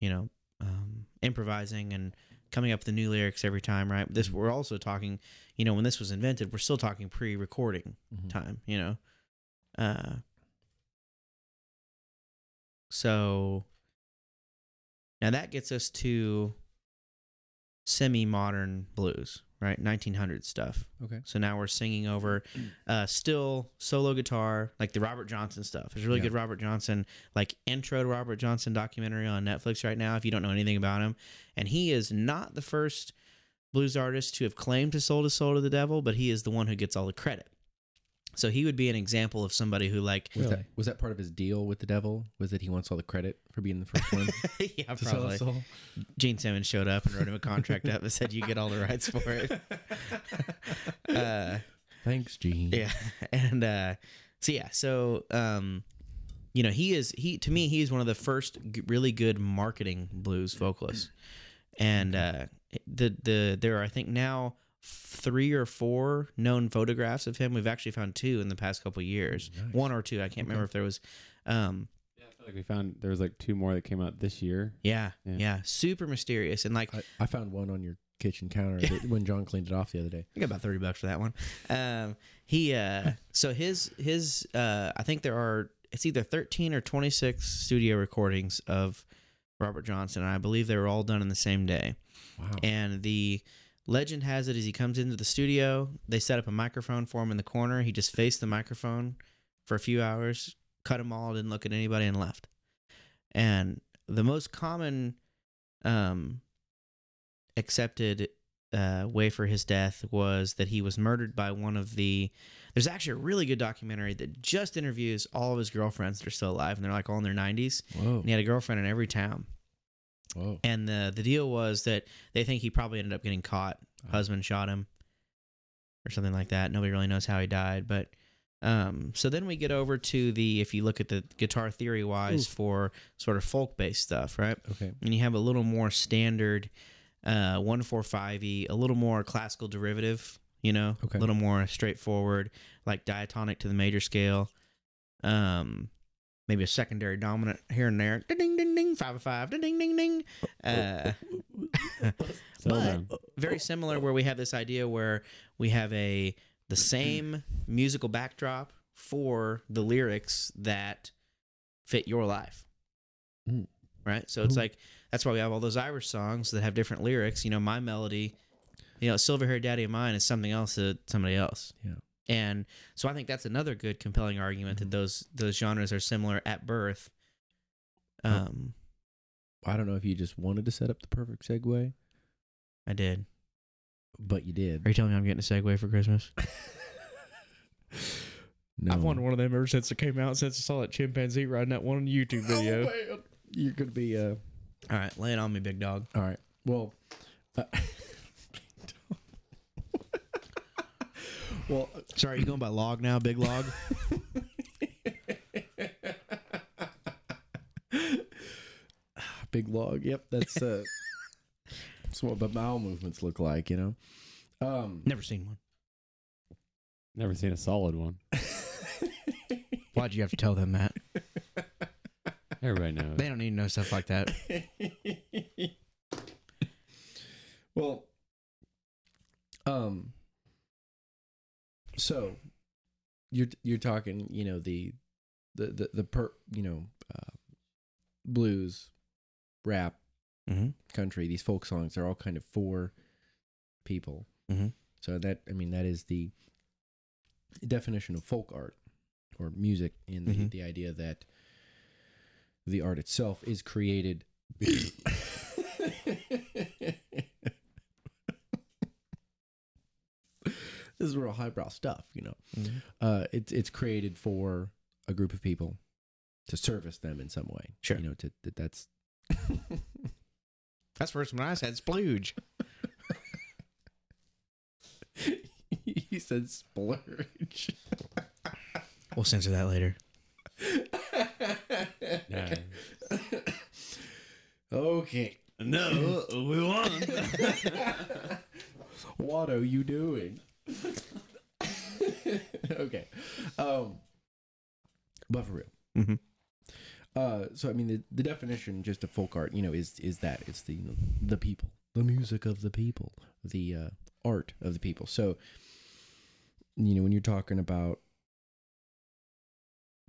[SPEAKER 1] you know um, improvising and coming up with the new lyrics every time right? This we're also talking you know when this was invented we're still talking pre-recording
[SPEAKER 2] Mhm.
[SPEAKER 1] time you know? Uh so now that gets us to semi-modern blues right? 1900 stuff.
[SPEAKER 2] Okay.
[SPEAKER 1] so now we're singing over uh still solo guitar like the robert johnson stuff. There's really
[SPEAKER 2] Yeah.
[SPEAKER 1] good robert johnson like intro to robert johnson documentary on netflix right now if you don't know anything about him. And he is not the first blues artist to have claimed to sold his soul to the devil but he is the one who gets all the credit so he would be an example of somebody who like
[SPEAKER 2] Was
[SPEAKER 3] Really?
[SPEAKER 2] that was that part of his deal with the devil? Was that he wants all the credit for being the first one
[SPEAKER 1] yeah
[SPEAKER 2] to
[SPEAKER 1] probably
[SPEAKER 2] his soul?
[SPEAKER 1] gene simmons showed up and wrote him a contract up and said you get all the rights for it uh
[SPEAKER 2] Thanks, Gene.
[SPEAKER 1] Yeah, and uh, so yeah, so um, you know, he is he to me he is one of the first g- really good marketing blues vocalists, and uh, the the there are I think now three or four known photographs of him. We've actually found two in the past couple years,
[SPEAKER 2] Nice.
[SPEAKER 1] one or two. I can't remember if there was. Um,
[SPEAKER 3] Yeah, I feel like we found there was like two more that came out this year.
[SPEAKER 1] yeah, yeah,
[SPEAKER 3] Yeah.
[SPEAKER 1] super mysterious and like
[SPEAKER 2] I, I found one on your kitchen counter that- when John cleaned it off the other day.
[SPEAKER 1] I got about thirty bucks for that one. Um, he uh, so his his uh, I think there are it's either thirteen or twenty six studio recordings of Robert Johnson, and I believe they were all done in the same day.
[SPEAKER 2] Wow.
[SPEAKER 1] And the legend has it as he comes into the studio, they set up a microphone for him in the corner. He just faced the microphone for a few hours, cut them all, didn't look at anybody, and left. And the most common um, accepted uh, way for his death was that he was murdered by one of the. There's actually a really good documentary that just interviews all of his girlfriends that are still alive, and they're like all in their 90s.
[SPEAKER 2] Whoa.
[SPEAKER 1] And he had a girlfriend in every town.
[SPEAKER 2] Whoa.
[SPEAKER 1] And the the deal was that they think he probably ended up getting caught.
[SPEAKER 2] Oh.
[SPEAKER 1] Husband shot him, or something like that. Nobody really knows how he died. But um, so then we get over to the if you look at the guitar theory wise for sort of folk based stuff, right?
[SPEAKER 2] Okay.
[SPEAKER 1] And you have a little more standard uh, one four five e, a little more classical derivative. You know,
[SPEAKER 2] Okay.
[SPEAKER 1] a little more straightforward, like diatonic to the major scale. Um, maybe a secondary dominant here and there. Ding ding ding, five of five. Ding ding ding ding. Uh, But- very similar where we have this idea where we have a the same musical backdrop for the lyrics that fit your life
[SPEAKER 2] Mm.
[SPEAKER 1] right so it's
[SPEAKER 2] Ooh.
[SPEAKER 1] like that's why we have all those irish songs that have different lyrics you know my melody you know silver haired daddy of mine is something else to somebody else
[SPEAKER 2] Yeah.
[SPEAKER 1] And so i think that's another good compelling argument that
[SPEAKER 2] Mhm.
[SPEAKER 1] those those genres are similar at birth
[SPEAKER 2] Oh.
[SPEAKER 1] um
[SPEAKER 2] I don't know if you just wanted to set up the perfect segue,
[SPEAKER 1] i did
[SPEAKER 2] but you did.
[SPEAKER 1] are you telling me i'm getting a segue for christmas
[SPEAKER 2] no.
[SPEAKER 1] I've wanted one of them ever since it came out. Since I saw that chimpanzee riding that one YouTube video.
[SPEAKER 2] Oh, man. You're gonna be uh.
[SPEAKER 1] All right, lay it on me, big dog.
[SPEAKER 2] All right. Well. Uh, well,
[SPEAKER 1] Sorry, you going by log now, big log?
[SPEAKER 2] big log. Yep, that's uh, that's what the bowel movements look like. You know. Um.
[SPEAKER 1] Never seen one.
[SPEAKER 3] Never seen a solid one.
[SPEAKER 1] Why'd you have to tell them that?
[SPEAKER 3] Everybody knows.
[SPEAKER 1] They don't need to know stuff like that.
[SPEAKER 2] well, um, so you're you're talking, you know, the the the the per, you know, uh, blues, rap,
[SPEAKER 1] Mm-hmm.
[SPEAKER 2] country. These folk songs are all kind of for people.
[SPEAKER 1] Mhm.
[SPEAKER 2] So that I mean that is the definition of folk art or music in the,
[SPEAKER 1] Mhm.
[SPEAKER 2] the idea that the art itself is created this is real highbrow stuff you know
[SPEAKER 1] Mhm.
[SPEAKER 2] uh it's it's created for a group of people to service them in some way
[SPEAKER 1] Sure.
[SPEAKER 2] you know to that that's
[SPEAKER 1] That's first one I said. Splooge.
[SPEAKER 2] you said splurge
[SPEAKER 1] We'll censor that later.
[SPEAKER 2] okay.
[SPEAKER 1] No, we won.
[SPEAKER 2] what are you doing? okay. Um, but for real.
[SPEAKER 1] Mm-hmm.
[SPEAKER 2] Uh, so I mean, the, the definition just of folk art, you know, is is that it's the you know, the people, the music of the people, the uh, art of the people. So, you know, when you're talking about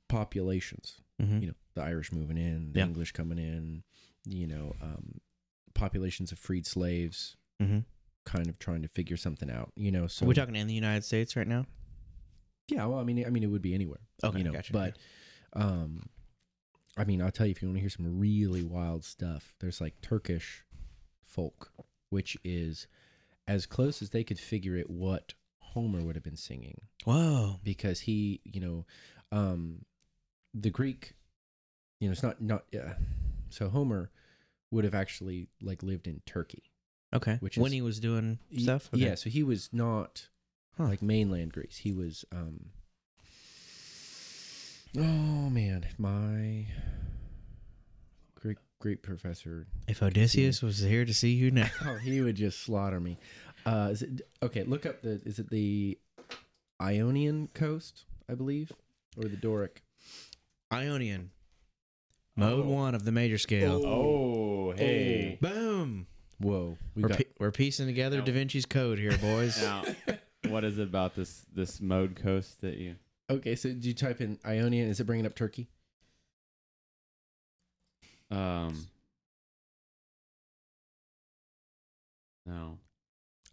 [SPEAKER 2] populations,
[SPEAKER 1] Mhm.
[SPEAKER 2] you know, the Irish moving in, the
[SPEAKER 1] Yeah.
[SPEAKER 2] English coming in, you know, um, populations of freed slaves,
[SPEAKER 1] Mhm.
[SPEAKER 2] Kind of trying to figure something out, you know. So
[SPEAKER 1] we're talking in the United States right now?
[SPEAKER 2] yeah, well, I mean, I mean, it would be anywhere,
[SPEAKER 1] Okay,
[SPEAKER 2] you know.
[SPEAKER 1] gotcha.
[SPEAKER 2] But, um, I mean, I'll tell you if you want to hear some really wild stuff. There's like Turkish folk, which is as close as they could figure it what Homer would have been singing
[SPEAKER 1] Whoa.
[SPEAKER 2] because he, you know, um, the Greek, you know, it's not not. Uh, so Homer would have actually like lived in Turkey.
[SPEAKER 1] Okay.
[SPEAKER 2] Which
[SPEAKER 1] when
[SPEAKER 2] is-
[SPEAKER 1] he was doing
[SPEAKER 2] Y-
[SPEAKER 1] stuff? Okay.
[SPEAKER 2] Yeah, so he was not
[SPEAKER 1] Huh.
[SPEAKER 2] like mainland Greece. He was um Oh man, my great great professor.
[SPEAKER 1] If Odysseus was here to see you now.
[SPEAKER 2] Oh, he would just slaughter me. Uh is it okay, look up the is it the Ionian coast, I believe, or the Doric?
[SPEAKER 1] Ionian. Mode
[SPEAKER 2] Oh.
[SPEAKER 1] one of the major scale.
[SPEAKER 3] Oh, hey.
[SPEAKER 1] Boom.
[SPEAKER 2] Whoa, we
[SPEAKER 1] We're,
[SPEAKER 2] got
[SPEAKER 1] pi- we're piecing together
[SPEAKER 3] No.
[SPEAKER 1] Da Vinci's Code here, boys.
[SPEAKER 3] Now, what is it about this this mode coast that you?
[SPEAKER 2] Okay, so did you type in Ionian? Is it bringing up Turkey?
[SPEAKER 3] Um. No.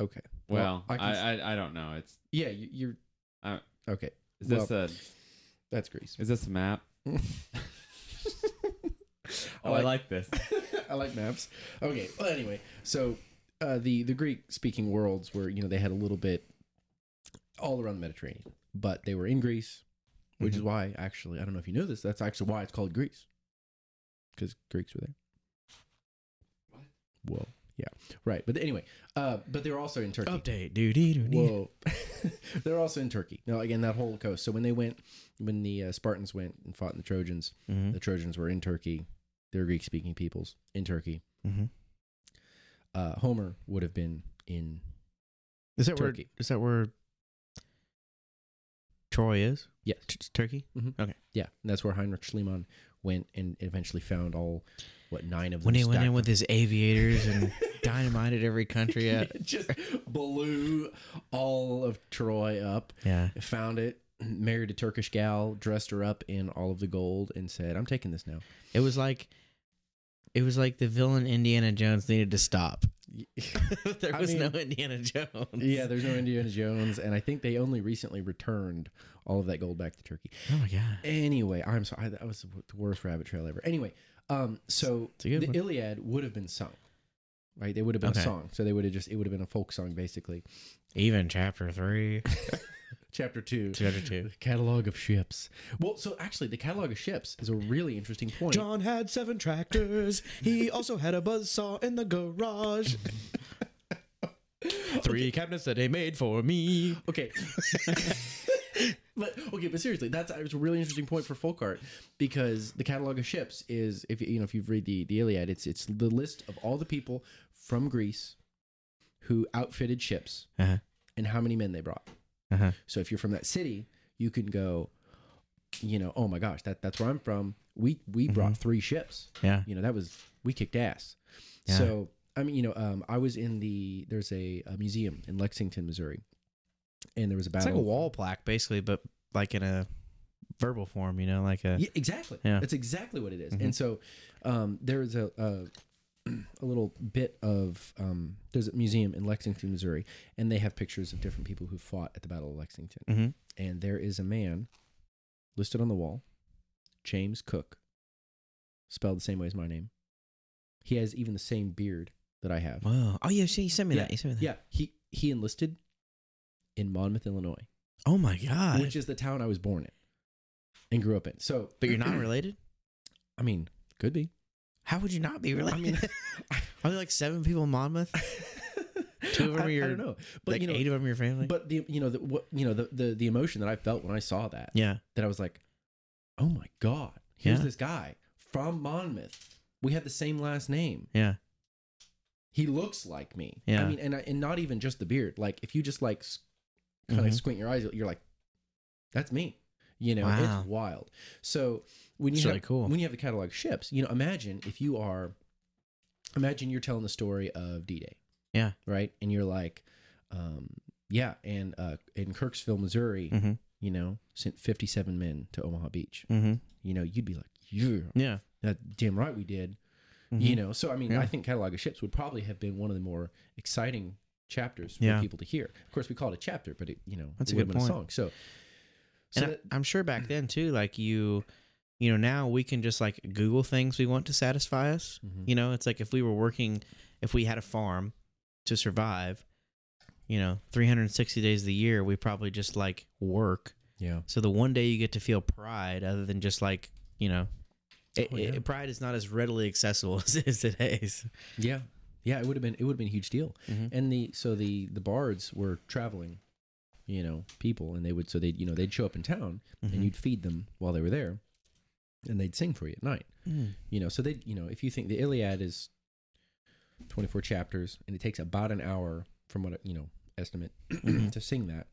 [SPEAKER 2] Okay.
[SPEAKER 3] Well,
[SPEAKER 2] I
[SPEAKER 3] I,
[SPEAKER 2] can s-
[SPEAKER 3] I, I don't know. It's
[SPEAKER 2] Yeah, you, you're
[SPEAKER 3] Uh,
[SPEAKER 2] Okay.
[SPEAKER 3] is this
[SPEAKER 2] Well-
[SPEAKER 3] a
[SPEAKER 2] That's Greece.
[SPEAKER 3] is this a map? Oh, I like this.
[SPEAKER 2] I like maps. Okay. Well, anyway, so uh, the the Greek speaking worlds were you know they had a little bit all around the Mediterranean, but they were in Greece, which is why actually I don't know if you know this. That's actually why it's called Greece, because Greeks were there. What? Whoa. Yeah. Right. But anyway, uh, but they were also in Turkey.
[SPEAKER 1] Update. Doo dee doo.
[SPEAKER 2] Whoa. They're also in Turkey. Now, again, that whole coast. So when they went, when the uh, Spartans went and fought in the Trojans,
[SPEAKER 1] Mhm.
[SPEAKER 2] the Trojans were in Turkey. They're Greek speaking peoples in Turkey.
[SPEAKER 1] Mhm.
[SPEAKER 2] Uh, Homer would have been in.
[SPEAKER 1] Is that
[SPEAKER 2] Turkey.
[SPEAKER 1] where? Is that where Troy is?
[SPEAKER 2] Yes.
[SPEAKER 1] T- Turkey.
[SPEAKER 2] Yeah. And that's where Heinrich Schliemann went and eventually found all, what, nine of them.
[SPEAKER 1] When he went in with his aviators and dynamited every country up.
[SPEAKER 2] Just blew all of Troy up.
[SPEAKER 1] Yeah.
[SPEAKER 2] Found it, married a Turkish gal, dressed her up in all of the gold, and said, "I'm taking this now."
[SPEAKER 1] It was like, it was like the villain Indiana Jones needed to stop. there
[SPEAKER 2] I
[SPEAKER 1] was
[SPEAKER 2] mean-
[SPEAKER 1] no Indiana Jones.
[SPEAKER 2] Yeah, there's no Indiana Jones, and I think they only recently returned all of that gold back to Turkey.
[SPEAKER 1] Oh my god.
[SPEAKER 2] Anyway, I'm sorry, that was the worst rabbit trail ever. Anyway, um, so
[SPEAKER 1] It's a good
[SPEAKER 2] the
[SPEAKER 1] one.
[SPEAKER 2] Iliad would have been sung, right? They would have been
[SPEAKER 1] Okay.
[SPEAKER 2] a song, so they would have just it would have been a folk song basically.
[SPEAKER 1] Even chapter three,
[SPEAKER 2] Chapter two,
[SPEAKER 1] chapter two.
[SPEAKER 2] the catalog of ships. Well, so actually, the catalog of ships is a really interesting point.
[SPEAKER 1] John had seven tractors. He also had a buzzsaw in the garage. Three cabinets that they made for me.
[SPEAKER 2] Okay. but okay, but seriously, that's it's a really interesting point for folk art because the catalog of ships is if you you know if you've read the the Iliad, it's it's the list of all the people from Greece who outfitted ships
[SPEAKER 1] Uh-huh.
[SPEAKER 2] and how many men they brought.
[SPEAKER 1] Uh-huh.
[SPEAKER 2] So if you're from that city, you can go, you know, oh my gosh, that that's where I'm from. We we brought three ships.
[SPEAKER 1] Yeah.
[SPEAKER 2] You know, that was we kicked ass.
[SPEAKER 1] Yeah.
[SPEAKER 2] So I mean, you know, um, I was in the there's a, a museum in Lexington, Missouri, and there was a
[SPEAKER 1] It's like a wall plaque, basically, but like in a verbal form, you know, like a.
[SPEAKER 2] Yeah, exactly.
[SPEAKER 1] Yeah.
[SPEAKER 2] That's exactly what it is.
[SPEAKER 1] Mhm.
[SPEAKER 2] And so um, there's a, a a little bit of um, there's a museum in Lexington, Missouri, and they have pictures of different people who fought at the Battle of Lexington.
[SPEAKER 1] Mhm.
[SPEAKER 2] And there is a man listed on the wall, James Cook, spelled the same way as my name. He has even the same beard that I have.
[SPEAKER 1] Whoa. Oh, yeah. see, You sent me
[SPEAKER 2] Yeah,
[SPEAKER 1] that. You sent me that.
[SPEAKER 2] Yeah, he he enlisted in Monmouth, Illinois,
[SPEAKER 1] Oh my god.
[SPEAKER 2] which is the town I was born in and grew up in. So,
[SPEAKER 1] but you're not related.
[SPEAKER 2] I mean, could be.
[SPEAKER 1] How would you not be related?
[SPEAKER 2] I mean,
[SPEAKER 1] are there like seven people in Monmouth? Two of them
[SPEAKER 2] I,
[SPEAKER 1] are your-
[SPEAKER 2] I don't know, but
[SPEAKER 1] like
[SPEAKER 2] you know,
[SPEAKER 1] eight of them are your family.
[SPEAKER 2] but the you know the what you know the, the the emotion that I felt when I saw that
[SPEAKER 1] yeah.
[SPEAKER 2] that I was like, oh my god, here's
[SPEAKER 1] Yeah.
[SPEAKER 2] this guy from Monmouth. We had the same last name.
[SPEAKER 1] Yeah.
[SPEAKER 2] He looks like me.
[SPEAKER 1] Yeah.
[SPEAKER 2] I mean, and I- and not even just the beard. Like if you just like kind of
[SPEAKER 1] Mhm.
[SPEAKER 2] squint your eyes, you're like, that's me. You know,
[SPEAKER 1] Wow.
[SPEAKER 2] it's wild. So when you have,
[SPEAKER 1] really cool.
[SPEAKER 2] when you have the catalog ships, you know, imagine if you are, imagine you're telling the story of D-Day.
[SPEAKER 1] Yeah.
[SPEAKER 2] Right. And you're like, um, yeah, and uh, in Kirksville, Missouri,
[SPEAKER 1] Mm-hmm.
[SPEAKER 2] you know, sent 57 men to Omaha Beach.
[SPEAKER 1] Mm-hmm.
[SPEAKER 2] You know, you'd be like, yeah,
[SPEAKER 1] Yeah.
[SPEAKER 2] that damn right we did.
[SPEAKER 1] Mhm.
[SPEAKER 2] You know, so I mean,
[SPEAKER 1] Yeah.
[SPEAKER 2] I think catalog of ships would probably have been one of the more exciting chapters for
[SPEAKER 1] Yeah.
[SPEAKER 2] people to hear. Of course, we call it a chapter, but it, you know,
[SPEAKER 1] That's
[SPEAKER 2] it
[SPEAKER 1] a
[SPEAKER 2] would
[SPEAKER 1] good
[SPEAKER 2] have been
[SPEAKER 1] point.
[SPEAKER 2] a song. So, so
[SPEAKER 1] and
[SPEAKER 2] that-
[SPEAKER 1] I'm sure back then too, like you, you know, now we can just like Google things we want to satisfy us.
[SPEAKER 2] Mhm.
[SPEAKER 1] You know, it's like if we were working, if we had a farm to survive, you know, 360 days of the year, we probably just like work.
[SPEAKER 2] yeah,
[SPEAKER 1] So the one day you get to feel pride, other than just like you know, it,
[SPEAKER 2] Oh, yeah.
[SPEAKER 1] it- pride is not as readily accessible as it is today's.
[SPEAKER 2] yeah, yeah, it would have been it would have been a huge deal.
[SPEAKER 1] Mhm.
[SPEAKER 2] And the so the the bards were traveling, you know, people, and they would so they you know they'd show up in town
[SPEAKER 1] Mhm.
[SPEAKER 2] and you'd feed them while they were there, and they'd sing for you at night.
[SPEAKER 1] Mm.
[SPEAKER 2] You know, so they you know if you think the Iliad is twenty four chapters and it takes about an hour from what you know estimate
[SPEAKER 1] Mhm.
[SPEAKER 2] to sing that,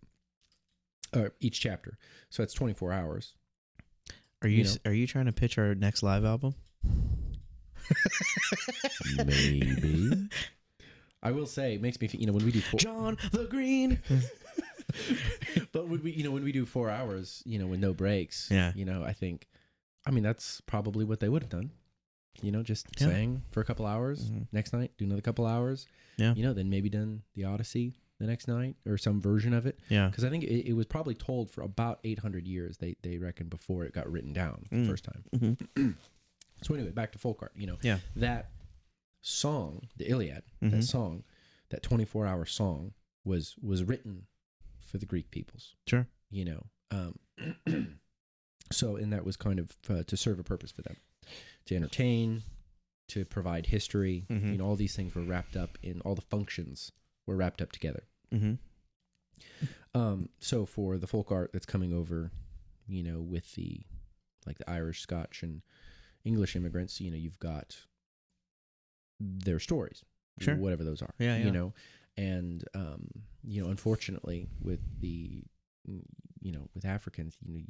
[SPEAKER 2] or each chapter, so it's twenty four hours.
[SPEAKER 1] Are you,
[SPEAKER 2] You
[SPEAKER 1] s- are you trying to pitch our next live album?
[SPEAKER 2] Maybe. I will say, it makes me feel, you know, when we do four,
[SPEAKER 1] John the Green.
[SPEAKER 2] but when we, you know, when we do four hours, you know, with no breaks,
[SPEAKER 1] Yeah.
[SPEAKER 2] you know, I think, I mean, that's probably what they would have done. You know, just
[SPEAKER 1] Yeah.
[SPEAKER 2] sang for a couple hours.
[SPEAKER 1] Mhm.
[SPEAKER 2] Next night, do another couple hours.
[SPEAKER 1] Yeah.
[SPEAKER 2] You know, then maybe done the Odyssey the next night or some version of it.
[SPEAKER 1] Yeah.
[SPEAKER 2] Because I think it, it was probably told for about 800 years, they, they reckon, before it got written down the
[SPEAKER 1] Mm.
[SPEAKER 2] first time.
[SPEAKER 1] Mhm.
[SPEAKER 2] So anyway, back to folk art. You know,
[SPEAKER 1] Yeah.
[SPEAKER 2] that song, the Iliad,
[SPEAKER 1] Mhm.
[SPEAKER 2] that song, that 24 hour song was was written for the Greek peoples.
[SPEAKER 1] Sure.
[SPEAKER 2] You know, um, so and that was kind of uh, to serve a purpose for them, to entertain, to provide history.
[SPEAKER 1] Mhm.
[SPEAKER 2] You know, all these things were wrapped up in all the functions were wrapped up together.
[SPEAKER 1] Mm-hmm.
[SPEAKER 2] Um, so for the folk art that's coming over, you know, with the like the Irish, Scotch, and English immigrants, you know, you've got their stories,
[SPEAKER 1] Sure.
[SPEAKER 2] whatever those are,
[SPEAKER 1] Yeah, yeah.
[SPEAKER 2] you know, and um, you know, unfortunately, with the you know, with Africans, you know,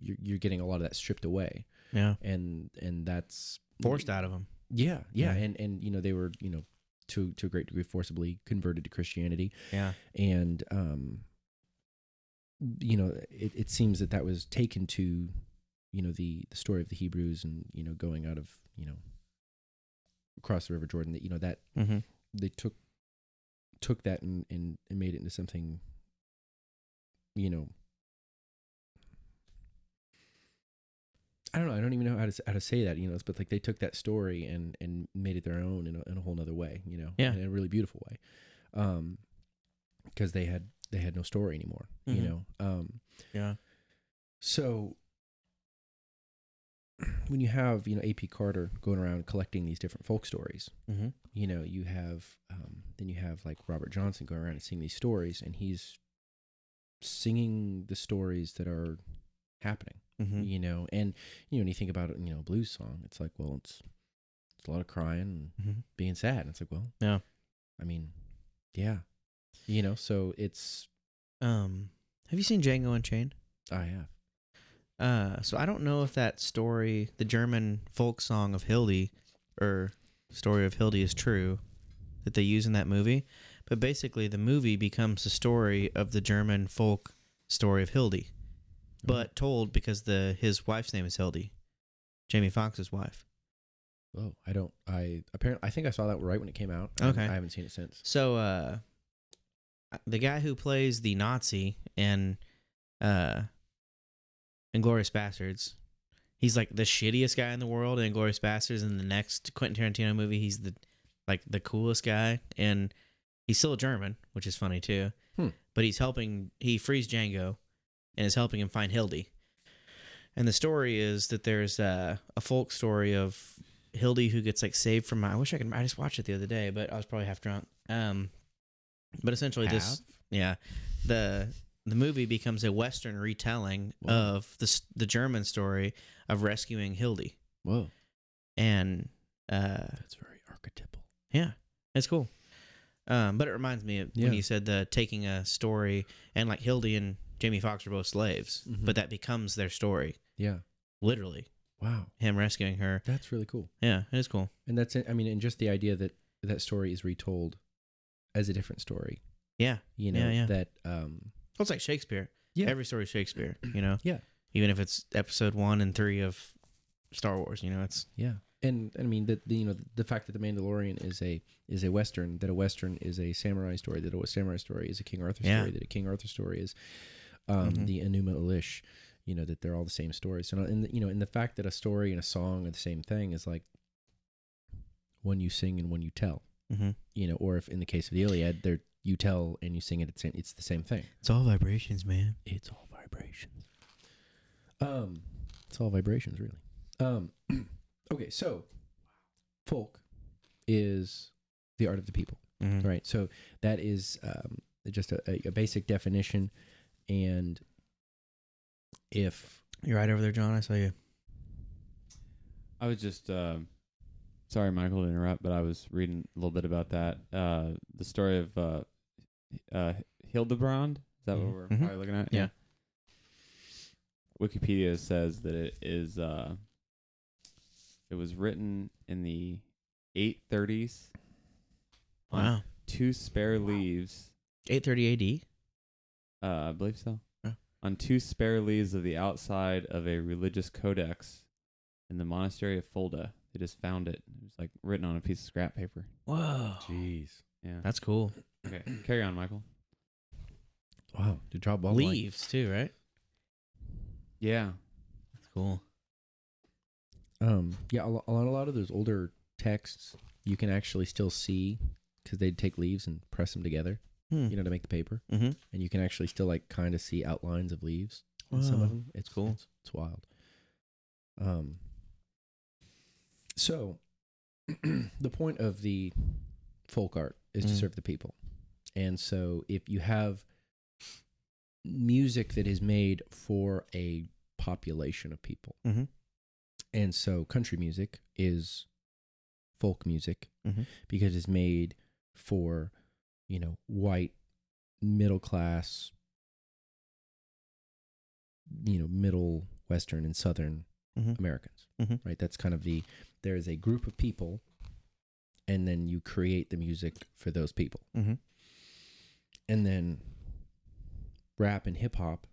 [SPEAKER 2] you're you're getting a lot of that stripped away,
[SPEAKER 1] Yeah.
[SPEAKER 2] and and that's
[SPEAKER 1] Forced out of them.
[SPEAKER 2] Yeah, yeah,
[SPEAKER 1] Yeah.
[SPEAKER 2] and and you know, they were you know to to a great degree forcibly converted to Christianity
[SPEAKER 1] Yeah.
[SPEAKER 2] and um you know it, it seems that that was taken to you know the the story of the hebrews and you know going out of you know across the river jordan that you know that
[SPEAKER 1] Mm-hmm.
[SPEAKER 2] they took took that and and, and made it into something you know I don't know. I don't even know how to how to say that. You know, but like they took that story and and made it their own in a, in a whole nother way. You know,
[SPEAKER 1] Yeah.
[SPEAKER 2] in a really beautiful way, um, because they had they had no story anymore. You
[SPEAKER 1] Mhm.
[SPEAKER 2] know, um,
[SPEAKER 1] Yeah.
[SPEAKER 2] so when you have you know AP Carter going around collecting these different folk stories,
[SPEAKER 1] Mm-hmm.
[SPEAKER 2] you know you have um, then you have like Robert Johnson going around and singing these stories, and he's singing the stories that are happening.
[SPEAKER 1] Mm-hmm.
[SPEAKER 2] You know, and you know when you think about it, you know, a blues song, it's like well, it's it's a lot of crying and
[SPEAKER 1] Mm-hmm.
[SPEAKER 2] being sad. And it's like well,
[SPEAKER 1] Yeah.
[SPEAKER 2] I mean, yeah, you know, so it's
[SPEAKER 1] Um, have you seen Django Unchained?
[SPEAKER 2] I have
[SPEAKER 1] Uh, so I don't know if that story, the German folk song of Hildy, or story of Hildy, is true that they use in that movie. But basically, the movie becomes the story of the German folk story of Hildy, but told because the his wife's name is Hildy, Jamie Foxx's wife.
[SPEAKER 2] oh, I don't. I apparently I think I saw that right when it came out.
[SPEAKER 1] Okay.
[SPEAKER 2] I haven't seen it since.
[SPEAKER 1] So, uh, the guy who plays the Nazi in uh, Inglourious Basterds, he's like the shittiest guy in the world in Inglourious Basterds. In the next Quentin Tarantino movie, he's the like the coolest guy, and he's still a German, which is funny too.
[SPEAKER 2] Hmm.
[SPEAKER 1] But he's helping. He frees Django, and is helping him find Hildy. And the story is that there's uh, a folk story of Hildy who gets like saved from. I wish I could. I just watched it the other day, but I was probably half drunk. Um, but essentially, this yeah, the the movie becomes a Western retelling
[SPEAKER 2] Wow.
[SPEAKER 1] of the the German story of rescuing Hildy.
[SPEAKER 2] Whoa.
[SPEAKER 1] and uh,
[SPEAKER 2] That's very archetypal.
[SPEAKER 1] yeah, it's cool. Um, but it reminds me of
[SPEAKER 2] Yeah.
[SPEAKER 1] when you said the taking a story and like Hildy and Jamie Foxx are both slaves,
[SPEAKER 2] Mhm.
[SPEAKER 1] but that becomes their story,
[SPEAKER 2] Yeah.
[SPEAKER 1] literally.
[SPEAKER 2] Wow.
[SPEAKER 1] Him rescuing her.
[SPEAKER 2] That's really cool.
[SPEAKER 1] Yeah, it is cool.
[SPEAKER 2] And that's. I mean, and just the idea that that story is retold as a different story.
[SPEAKER 1] Yeah,
[SPEAKER 2] You know
[SPEAKER 1] Yeah, yeah.
[SPEAKER 2] that. Um.
[SPEAKER 1] well, it's like Shakespeare.
[SPEAKER 2] Yeah.
[SPEAKER 1] every story is Shakespeare. You know.
[SPEAKER 2] Yeah.
[SPEAKER 1] even if it's episode one and three of Star Wars. You know, it's
[SPEAKER 2] Yeah. And I mean that the, you know the fact that the Mandalorian is a is a western that a western is a samurai story that a samurai story is a King Arthur
[SPEAKER 1] Yeah.
[SPEAKER 2] story that a King Arthur story is um,
[SPEAKER 1] Mhm.
[SPEAKER 2] the Enuma Elish you know that they're all the same stories so and you know and the fact that a story and a song are the same thing is like one you sing and one you tell
[SPEAKER 1] mm-hmm.
[SPEAKER 2] you know or if in the case of the Iliad they're you tell and you sing it at the same it's the same thing
[SPEAKER 1] it's all vibrations, man.
[SPEAKER 2] it's all vibrations. Um, it's all vibrations, really. Um, okay, so folk is the art of the people,
[SPEAKER 1] Mm-hmm.
[SPEAKER 2] right? So that is um, just a- a basic definition, and if
[SPEAKER 1] You're right over there, John. I saw you.
[SPEAKER 3] I was just um sorry, Michael, to interrupt, but I was reading a little bit about that. Uh, the story of uh, uh, Hildebrand. Is that
[SPEAKER 2] Mhm.
[SPEAKER 3] what we're
[SPEAKER 1] Mhm.
[SPEAKER 3] probably looking at?
[SPEAKER 1] Yeah.
[SPEAKER 3] Wikipedia says that it is. Uh, it was written in the 830s.
[SPEAKER 1] Wow.
[SPEAKER 3] Two spare leaves.
[SPEAKER 1] 830 AD.
[SPEAKER 3] Uh, I believe so.
[SPEAKER 1] Yeah.
[SPEAKER 3] On two spare leaves of the outside of a religious codex in the monastery of Fulda. They just found it. It was like written on a piece of scrap paper.
[SPEAKER 1] Whoa.
[SPEAKER 2] jeez,
[SPEAKER 3] Yeah.
[SPEAKER 1] That's cool.
[SPEAKER 3] Okay. Carry on, Michael.
[SPEAKER 2] wow, to drop ball
[SPEAKER 1] Leaves too, right?
[SPEAKER 3] Yeah.
[SPEAKER 1] That's cool.
[SPEAKER 2] Um, yeah, a lo- on a lot of those older texts, you can actually still see because they'd take leaves and press them together,
[SPEAKER 1] Hmm.
[SPEAKER 2] you know, to make the paper,
[SPEAKER 1] Mm-hmm.
[SPEAKER 2] and you can actually still like kind of see outlines of leaves. in some of them. It's
[SPEAKER 1] cool.
[SPEAKER 2] It's, it's wild. Um. So, the point of the folk art is to
[SPEAKER 1] Mm.
[SPEAKER 2] serve the people, and so if you have music that is made for a population of people,
[SPEAKER 1] Mhm.
[SPEAKER 2] and so country music is folk music
[SPEAKER 1] Mhm.
[SPEAKER 2] because it's made for you know white middle class you know middle western and southern
[SPEAKER 1] Mhm.
[SPEAKER 2] americans
[SPEAKER 1] Mhm.
[SPEAKER 2] right that's kind of the there is a group of people and then you create the music for those people
[SPEAKER 1] Mhm.
[SPEAKER 2] and then rap and hip hop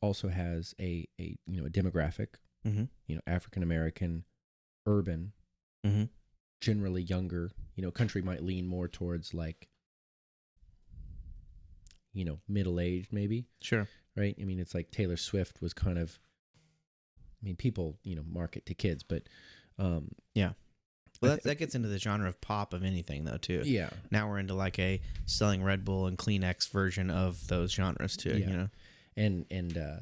[SPEAKER 2] also has a a you know a demographic
[SPEAKER 1] Mm-hmm.
[SPEAKER 2] you know african american urban
[SPEAKER 1] Mm-hmm.
[SPEAKER 2] Generally younger you know country might lean more towards like you know middle aged maybe
[SPEAKER 1] Sure.
[SPEAKER 2] right i mean it's like taylor swift was kind of i mean people you know market to kids but um
[SPEAKER 1] yeah.
[SPEAKER 2] Well,
[SPEAKER 1] that, that gets into the genre of pop of anything, though, too.
[SPEAKER 2] yeah
[SPEAKER 1] Now we're into like a selling Red Bull and Kleenex version of those genres, too.
[SPEAKER 2] Yeah.
[SPEAKER 1] You know.
[SPEAKER 2] and and uh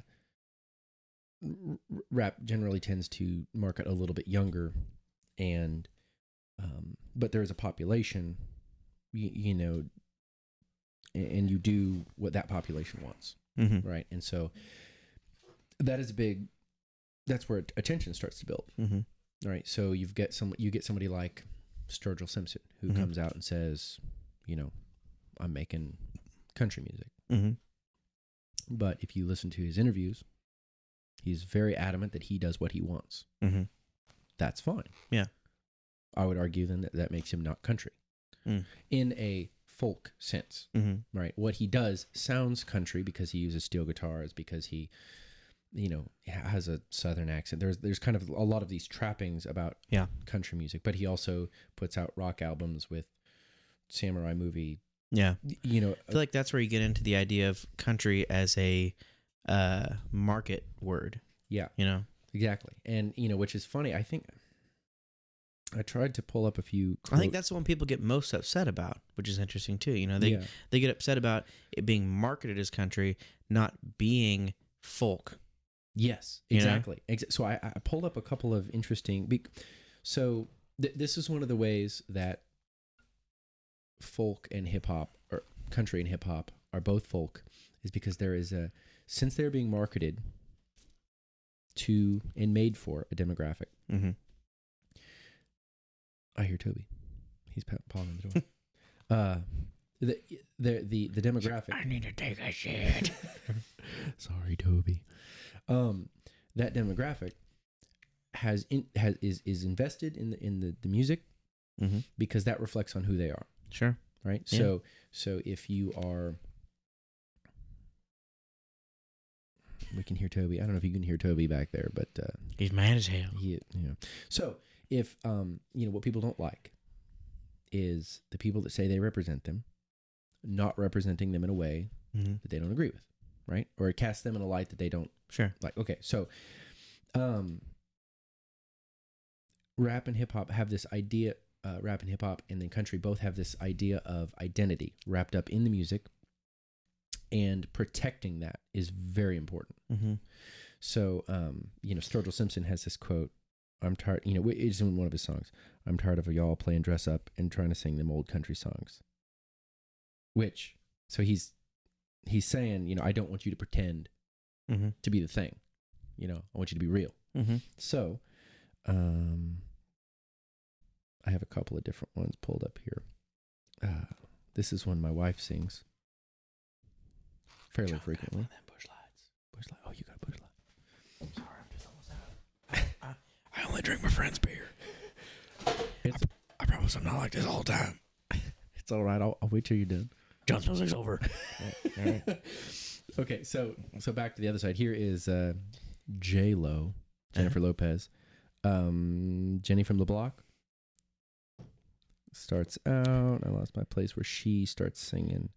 [SPEAKER 2] rap generally tends to market a little bit younger and um but there's a population you, you know a- and you do what that population wants
[SPEAKER 1] Mm-hmm.
[SPEAKER 2] right and so that is a big that's where attention starts to build
[SPEAKER 1] Mm-hmm.
[SPEAKER 2] right so you've get some you get somebody like sturgill simpson who
[SPEAKER 1] Mhm.
[SPEAKER 2] comes out and says you know i'm making country music
[SPEAKER 1] Mm-hmm.
[SPEAKER 2] but if you listen to his interviews he's very adamant that he does what he wants
[SPEAKER 1] Mm-hmm.
[SPEAKER 2] that's fine
[SPEAKER 1] Yeah.
[SPEAKER 2] I would argue then that that makes him not country
[SPEAKER 1] Mm.
[SPEAKER 2] in a folk sense
[SPEAKER 1] Mm-hmm.
[SPEAKER 2] right what he does sounds country because he uses steel guitars because he you know has a southern accent there's there's kind of a lot of these trappings about
[SPEAKER 1] Yeah.
[SPEAKER 2] country music but he also puts out rock albums with samurai movie
[SPEAKER 1] Yeah.
[SPEAKER 2] you know
[SPEAKER 1] I feel like that's where you get into the idea of country as a uh, market word.
[SPEAKER 2] yeah
[SPEAKER 1] You know.
[SPEAKER 2] exactly and you know which is funny i think i tried to pull up a few
[SPEAKER 1] I think that's the one people get most upset about, which is interesting too. You know, they
[SPEAKER 2] yeah.
[SPEAKER 1] they get upset about it being marketed as country, not being folk.
[SPEAKER 2] Yes,
[SPEAKER 1] You know?
[SPEAKER 2] exactly. So I, I pulled up a couple of interesting. So th- this is one of the ways that folk and hip hop, or country and hip hop, are both folk, is because there is a since they're being marketed to and made for a demographic.
[SPEAKER 1] Mm-hmm.
[SPEAKER 2] I hear Toby. He's pa- pawing on the door. uh, the the the the demographic.
[SPEAKER 1] I need to take a shit.
[SPEAKER 2] Sorry, Toby. Um, that demographic has in, has is is invested in the in the, the music
[SPEAKER 1] Mhm.
[SPEAKER 2] because that reflects on who they are,
[SPEAKER 1] Sure.
[SPEAKER 2] right?
[SPEAKER 1] Yeah.
[SPEAKER 2] So so if you are we can hear Toby. I don't know if you can hear Toby back there, but uh,
[SPEAKER 1] He's mad as hell.
[SPEAKER 2] he you know. So if um you know what people don't like is the people that say they represent them not representing them in a way
[SPEAKER 1] Mm-hmm.
[SPEAKER 2] that they don't agree with, right? Or cast them in a light that they don't
[SPEAKER 1] Sure.
[SPEAKER 2] like okay so um rap and hip hop have this idea uh, rap and hip hop and then country both have this idea of identity wrapped up in the music and protecting that is very important
[SPEAKER 1] Mm-hmm.
[SPEAKER 2] so um you know sturgill simpson has this quote i'm tired you know it's in one of his songs i'm tired of y'all playing dress up and trying to sing them old country songs which so he's he's saying you know i don't want you to pretend
[SPEAKER 1] Mm-hmm.
[SPEAKER 2] to be the thing. You know, I want you to be real.
[SPEAKER 1] Mm-hmm.
[SPEAKER 2] So, um, I have a couple of different ones pulled up here. Uh, this is one my wife sings fairly frequently.
[SPEAKER 1] Busch lights.
[SPEAKER 2] Busch Light. Oh, you got a Busch light.
[SPEAKER 1] I'm sorry, I'm just almost out. I, I only drink my friend's beer.
[SPEAKER 2] It's
[SPEAKER 1] I promise I'm not like this all the time.
[SPEAKER 2] it's all right. I'll, I'll wait till you're done.
[SPEAKER 1] John's music's over.
[SPEAKER 2] okay, so so back to the other side. Here is uh, J Lo, Jennifer Lopez, um, Jenny from the Block. Starts out. I lost my place where she starts singing.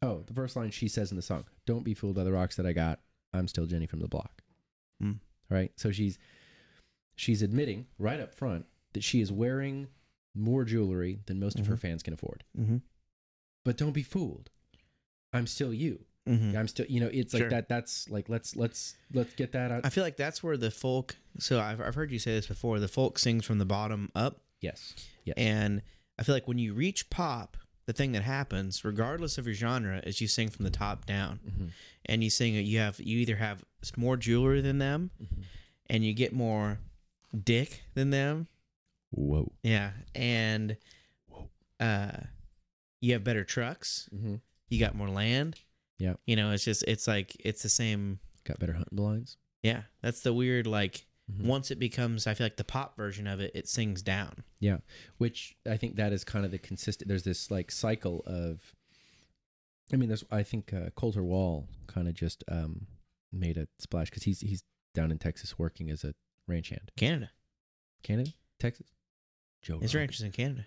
[SPEAKER 2] Oh, the first line she says in the song: "Don't be fooled by the rocks that I got. I'm still Jenny from the Block."
[SPEAKER 1] Hmm.
[SPEAKER 2] Right. So she's she's admitting right up front that she is wearing more jewelry than most of her
[SPEAKER 1] Mhm.
[SPEAKER 2] fans can afford.
[SPEAKER 1] Mm-hmm.
[SPEAKER 2] But don't be fooled. I'm still you.
[SPEAKER 1] Mm-hmm.
[SPEAKER 2] I'm still, you know, it's like that. That's like let's let's let's get that out.
[SPEAKER 1] I feel like that's where the folk. So I've, I've heard you say this before. The folk sings from the bottom up,
[SPEAKER 2] yes, yes,
[SPEAKER 1] and I feel like when you reach pop, the thing that happens, regardless of your genre, is you sing from the top down,
[SPEAKER 2] Mhm.
[SPEAKER 1] and you sing. You have you either have more jewelry than them,
[SPEAKER 2] Mhm.
[SPEAKER 1] and you get more dick than them.
[SPEAKER 2] Whoa.
[SPEAKER 1] Yeah, and
[SPEAKER 2] Whoa.
[SPEAKER 1] uh, you have better trucks.
[SPEAKER 2] Mm-hmm.
[SPEAKER 1] You got more land.
[SPEAKER 2] Yeah.
[SPEAKER 1] you know, it's just it's like it's the same.
[SPEAKER 2] Got better hunting blinds.
[SPEAKER 1] Yeah, that's the weird like.
[SPEAKER 2] Mhm.
[SPEAKER 1] Once it becomes, I feel like the pop version of it, it sings down.
[SPEAKER 2] Yeah, which I think that is kind of the consistent. There's this like cycle of. I mean, there's. I think uh, Colter Wall kind of just um made a splash because he's he's down in Texas working as a ranch hand.
[SPEAKER 1] Canada,
[SPEAKER 2] Canada, Texas. Joe.
[SPEAKER 1] his
[SPEAKER 2] Rogan.
[SPEAKER 1] ranch is in Canada.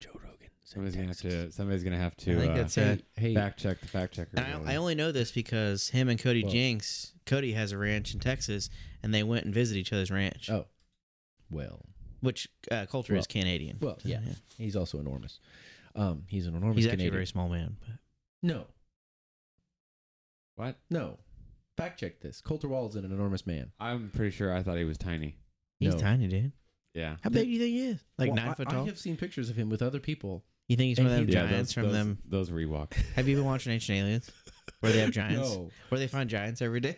[SPEAKER 2] Joe Rogan.
[SPEAKER 3] Somebody's gonna have to. Somebody's gonna have to.
[SPEAKER 1] I think
[SPEAKER 3] uh,
[SPEAKER 1] that's
[SPEAKER 2] Hey,
[SPEAKER 1] it.
[SPEAKER 2] hey,
[SPEAKER 3] fact check the fact checker.
[SPEAKER 1] And
[SPEAKER 3] really.
[SPEAKER 1] I, I only know this because him and Cody
[SPEAKER 2] Well-
[SPEAKER 1] Jinks, Cody has a ranch in Texas, and they went and visited each other's ranch,
[SPEAKER 2] Oh. well,
[SPEAKER 1] which uh, Colter
[SPEAKER 2] Well-
[SPEAKER 1] is Canadian.
[SPEAKER 2] well,
[SPEAKER 1] So,
[SPEAKER 2] yeah. he's also enormous. Um, he's an enormous
[SPEAKER 1] he's actually a
[SPEAKER 2] Canadian.
[SPEAKER 1] very small man, but
[SPEAKER 2] No,
[SPEAKER 3] what?
[SPEAKER 2] no. Fact check this. Colter Wall is an enormous man.
[SPEAKER 3] I'm pretty sure I thought he was tiny.
[SPEAKER 1] he's
[SPEAKER 2] No.
[SPEAKER 1] tiny, dude.
[SPEAKER 3] Yeah.
[SPEAKER 1] How big do you think he is? Like
[SPEAKER 2] Well,
[SPEAKER 1] nine
[SPEAKER 2] I-
[SPEAKER 1] foot tall?
[SPEAKER 2] I
[SPEAKER 1] tall.
[SPEAKER 2] have seen pictures of him with other people.
[SPEAKER 1] you think he's one of them
[SPEAKER 2] and he-
[SPEAKER 3] yeah,
[SPEAKER 1] giants
[SPEAKER 3] those,
[SPEAKER 1] from
[SPEAKER 3] those,
[SPEAKER 1] them?
[SPEAKER 3] Those Rewalk.
[SPEAKER 1] Have you been watching Ancient Aliens, where they have giants?
[SPEAKER 2] No,
[SPEAKER 1] Where they find giants every day?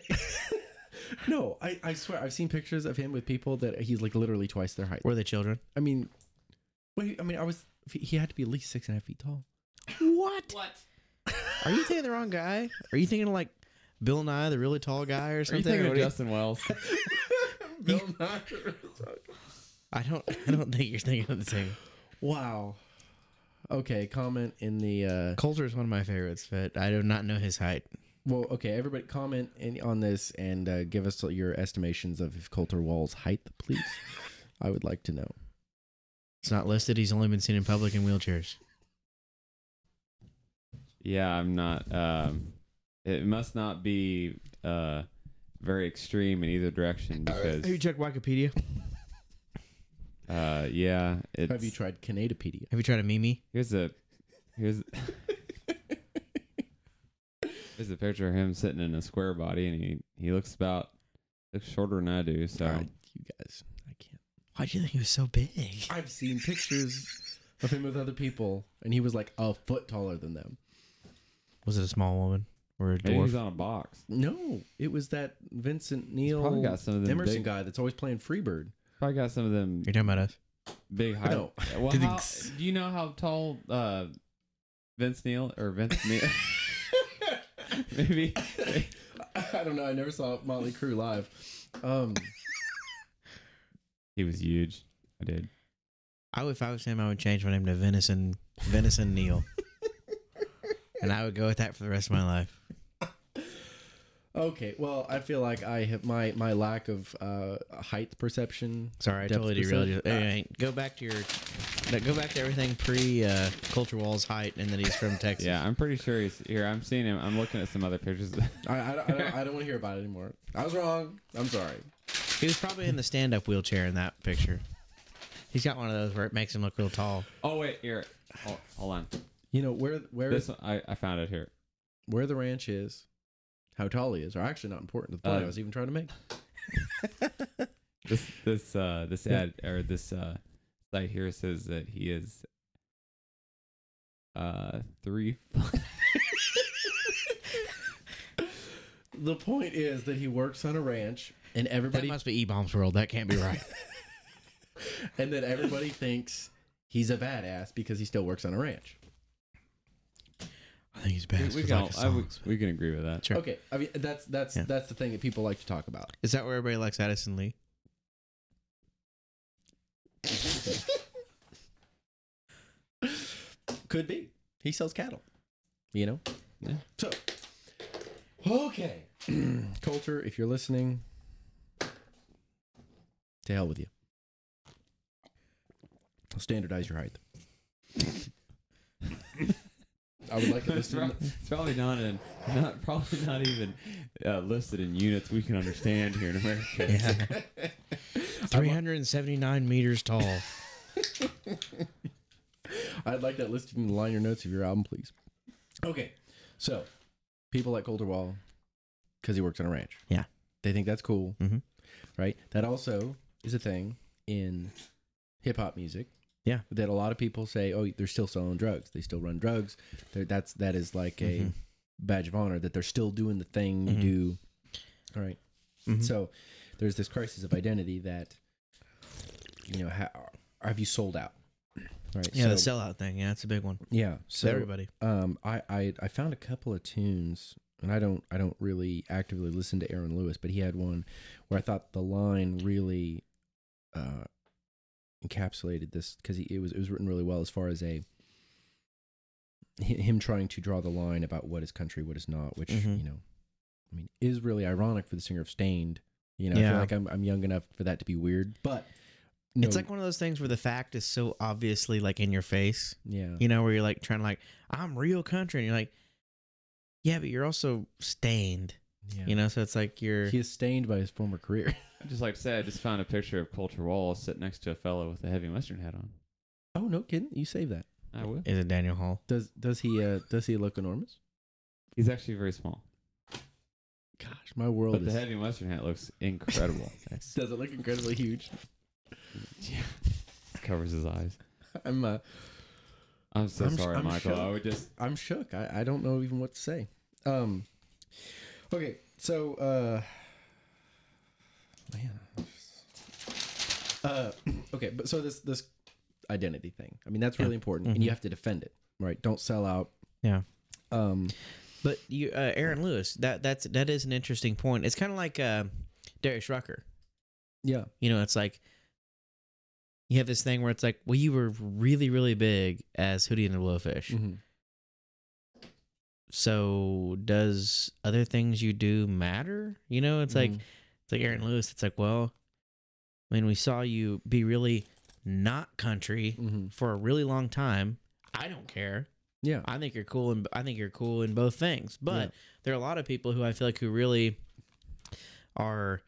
[SPEAKER 2] no. I, I swear I've seen pictures of him with people that he's like literally twice their height.
[SPEAKER 1] Were they children?
[SPEAKER 2] I mean, wait. I mean, I was. He had to be at least six and a half feet tall.
[SPEAKER 1] What? What? Are you thinking the wrong guy? Are you thinking like Bill Nye, the really tall guy, or
[SPEAKER 3] Are you
[SPEAKER 1] something?
[SPEAKER 3] thinking
[SPEAKER 1] Or
[SPEAKER 3] of
[SPEAKER 1] what do
[SPEAKER 3] Justin Wells?
[SPEAKER 2] Bill Nye.
[SPEAKER 1] I don't. I don't think you're thinking of the same.
[SPEAKER 2] wow. Okay. Comment in the. uh
[SPEAKER 1] Colter is one of my favorites, but I do not know his height.
[SPEAKER 2] Well, okay. Everybody, comment in, on this and uh, give us your estimations of Colter Wall's height, please. I would like to know.
[SPEAKER 1] It's not listed. He's only been seen in public in wheelchairs.
[SPEAKER 3] yeah, I'm not. Um, it must not be uh, very extreme in either direction because.
[SPEAKER 1] Have you checked Wikipedia?
[SPEAKER 3] Uh, yeah. It's,
[SPEAKER 2] Have you tried Canadapedia?
[SPEAKER 1] Have you tried a Mimi?
[SPEAKER 3] Here's a. Here's. Here's a picture of him sitting in a square body, and he he looks about looks shorter than I do. So
[SPEAKER 2] All right, you guys, I can't.
[SPEAKER 1] Why do you think he was so big?
[SPEAKER 2] I've seen pictures of him with other people, and he was like a foot taller than them.
[SPEAKER 1] Was it a small woman or a
[SPEAKER 3] maybe
[SPEAKER 1] dwarf?
[SPEAKER 3] he's on a box.
[SPEAKER 2] No, it was that Vincent
[SPEAKER 3] He's
[SPEAKER 2] Neil
[SPEAKER 3] probably got some of them
[SPEAKER 2] Emerson
[SPEAKER 3] big,
[SPEAKER 2] guy that's always playing Freebird.
[SPEAKER 3] Probably got some of them
[SPEAKER 1] You're talking about us?
[SPEAKER 3] big height.
[SPEAKER 2] No.
[SPEAKER 3] Well, how,
[SPEAKER 1] Thanks.
[SPEAKER 3] do you know how tall uh, Vince Neil or Vince Neil? Maybe.
[SPEAKER 2] I don't know. I never saw Motley Crue live. Um,
[SPEAKER 3] He was huge. I did.
[SPEAKER 1] I would, if I was him, I would change my name to Venison Venison Neil, and I would go with that for the rest of my life.
[SPEAKER 2] okay, well, I feel like I have my my lack of uh, height perception.
[SPEAKER 1] Sorry, I
[SPEAKER 2] Depth
[SPEAKER 1] totally derailed you.
[SPEAKER 2] percent-
[SPEAKER 1] Hey, hey, go back to your, no, go back to everything pre uh, Colter Wall's height, and that he's from Texas.
[SPEAKER 3] Yeah, I'm pretty sure he's here. I'm seeing him. I'm looking at some other pictures.
[SPEAKER 2] I, I, don't- I don't, I don't want to hear about it anymore. I was wrong. I'm sorry.
[SPEAKER 1] he was probably in the stand-up wheelchair in that picture. He's got one of those where it makes him look real tall.
[SPEAKER 3] oh wait, here. Hold, hold on.
[SPEAKER 2] You know where where
[SPEAKER 3] This one, I I found it here.
[SPEAKER 2] where the ranch is, how tall he is, are actually not important to the point
[SPEAKER 3] Uh,
[SPEAKER 2] I was even trying to make.
[SPEAKER 3] This this uh this ad or this uh site here says that he is uh three.
[SPEAKER 2] The point is that he works on a ranch, and
[SPEAKER 1] That
[SPEAKER 2] everybody
[SPEAKER 1] must be E-Bombs World. That can't be right.
[SPEAKER 2] and that everybody thinks he's a badass because he still works on a ranch.
[SPEAKER 1] I think he's
[SPEAKER 3] we,
[SPEAKER 1] bad.
[SPEAKER 3] we can all- I would- we can agree with that.
[SPEAKER 1] Sure.
[SPEAKER 2] Okay, I mean that's that's
[SPEAKER 1] Yeah.
[SPEAKER 2] that's the thing that people like to talk about.
[SPEAKER 1] Is that where everybody likes Addison Lee?
[SPEAKER 2] Could be. He sells cattle. You know?
[SPEAKER 3] Yeah.
[SPEAKER 2] So Okay. Colter, if you're listening, to hell with you. I'll standardize your height. I would like it
[SPEAKER 3] it's,
[SPEAKER 2] listed. in
[SPEAKER 3] it's probably not in not probably not even uh, listed in units we can understand here in America.
[SPEAKER 1] Yeah. 379 meters tall.
[SPEAKER 2] I'd like that listed in the liner notes of your album, please. Okay, so people like Colter Wall because he works on a ranch.
[SPEAKER 1] Yeah.
[SPEAKER 2] they think that's cool,
[SPEAKER 1] Mhm.
[SPEAKER 2] right? That also is a thing in hip hop music.
[SPEAKER 1] Yeah.
[SPEAKER 2] that a lot of people say, "Oh, they're still selling drugs. They still run drugs." They're, that's that is like a
[SPEAKER 1] Mhm.
[SPEAKER 2] badge of honor that they're still doing the thing you do. All right.
[SPEAKER 1] Mhm.
[SPEAKER 2] So there's this crisis of identity that you know, ha- have you sold out? Right.
[SPEAKER 1] Yeah, the sellout thing. Yeah, it's a big one.
[SPEAKER 2] yeah.
[SPEAKER 1] So
[SPEAKER 2] So
[SPEAKER 1] everybody.
[SPEAKER 2] um, I, I I found a couple of tunes, and I don't I don't really actively listen to Aaron Lewis, but he had one where I thought the line really uh, encapsulated this because it was it was written really well as far as a him trying to draw the line about what is country, what is not, which
[SPEAKER 1] Mhm.
[SPEAKER 2] you know, I mean, is really ironic for the singer of Staind. You know, I feel like I'm I'm young enough for that to be weird, but no,
[SPEAKER 1] It's like one of those things where the fact is so obviously like in your face.
[SPEAKER 2] yeah,
[SPEAKER 1] You know, where you're like trying to like, I'm real country, and you're like, yeah, but you're also stained.
[SPEAKER 2] yeah.
[SPEAKER 1] You know, so it's like you're.
[SPEAKER 2] he is stained by his former career.
[SPEAKER 3] I just like to say, I just found a picture of Colter Wall sitting next to a fellow with a heavy western hat on.
[SPEAKER 2] oh no, kidding! You save that.
[SPEAKER 3] I will.
[SPEAKER 1] Is it Daniel Hall?
[SPEAKER 2] Does does he uh does he look enormous?
[SPEAKER 3] He's actually very small,
[SPEAKER 2] Gosh, my world
[SPEAKER 3] but the heavy western hat looks incredible.
[SPEAKER 2] Does it look incredibly huge?
[SPEAKER 3] yeah, it covers his eyes.
[SPEAKER 2] I'm uh,
[SPEAKER 3] I'm so
[SPEAKER 2] I'm sh-
[SPEAKER 3] sorry,
[SPEAKER 2] I'm
[SPEAKER 3] Michael. I would just
[SPEAKER 2] I'm shook. I, I don't know even what to say. Um, okay, so uh, man, uh, okay, but so this this identity thing. I mean, that's really important, and you
[SPEAKER 1] Mhm.
[SPEAKER 2] have to defend it, right? Don't sell out.
[SPEAKER 1] Yeah.
[SPEAKER 2] Um,
[SPEAKER 1] But you, uh, Aaron Lewis, that that's that is an interesting point. It's kind of like uh, Darius Rucker.
[SPEAKER 2] yeah,
[SPEAKER 1] You know, it's like you have this thing where it's like, well, you were really, really big as Hootie and the Blowfish.
[SPEAKER 2] mhm.
[SPEAKER 1] So does other things you do matter? You know, it's like
[SPEAKER 2] Mhm.
[SPEAKER 1] It's like Aaron Lewis. It's like, well, I mean, we saw you be really not country
[SPEAKER 2] Mhm.
[SPEAKER 1] for a really long time. I don't care.
[SPEAKER 2] yeah,
[SPEAKER 1] I think you're cool, and I think you're cool in both things. But
[SPEAKER 2] Yeah.
[SPEAKER 1] there are a lot of people who I feel like who really are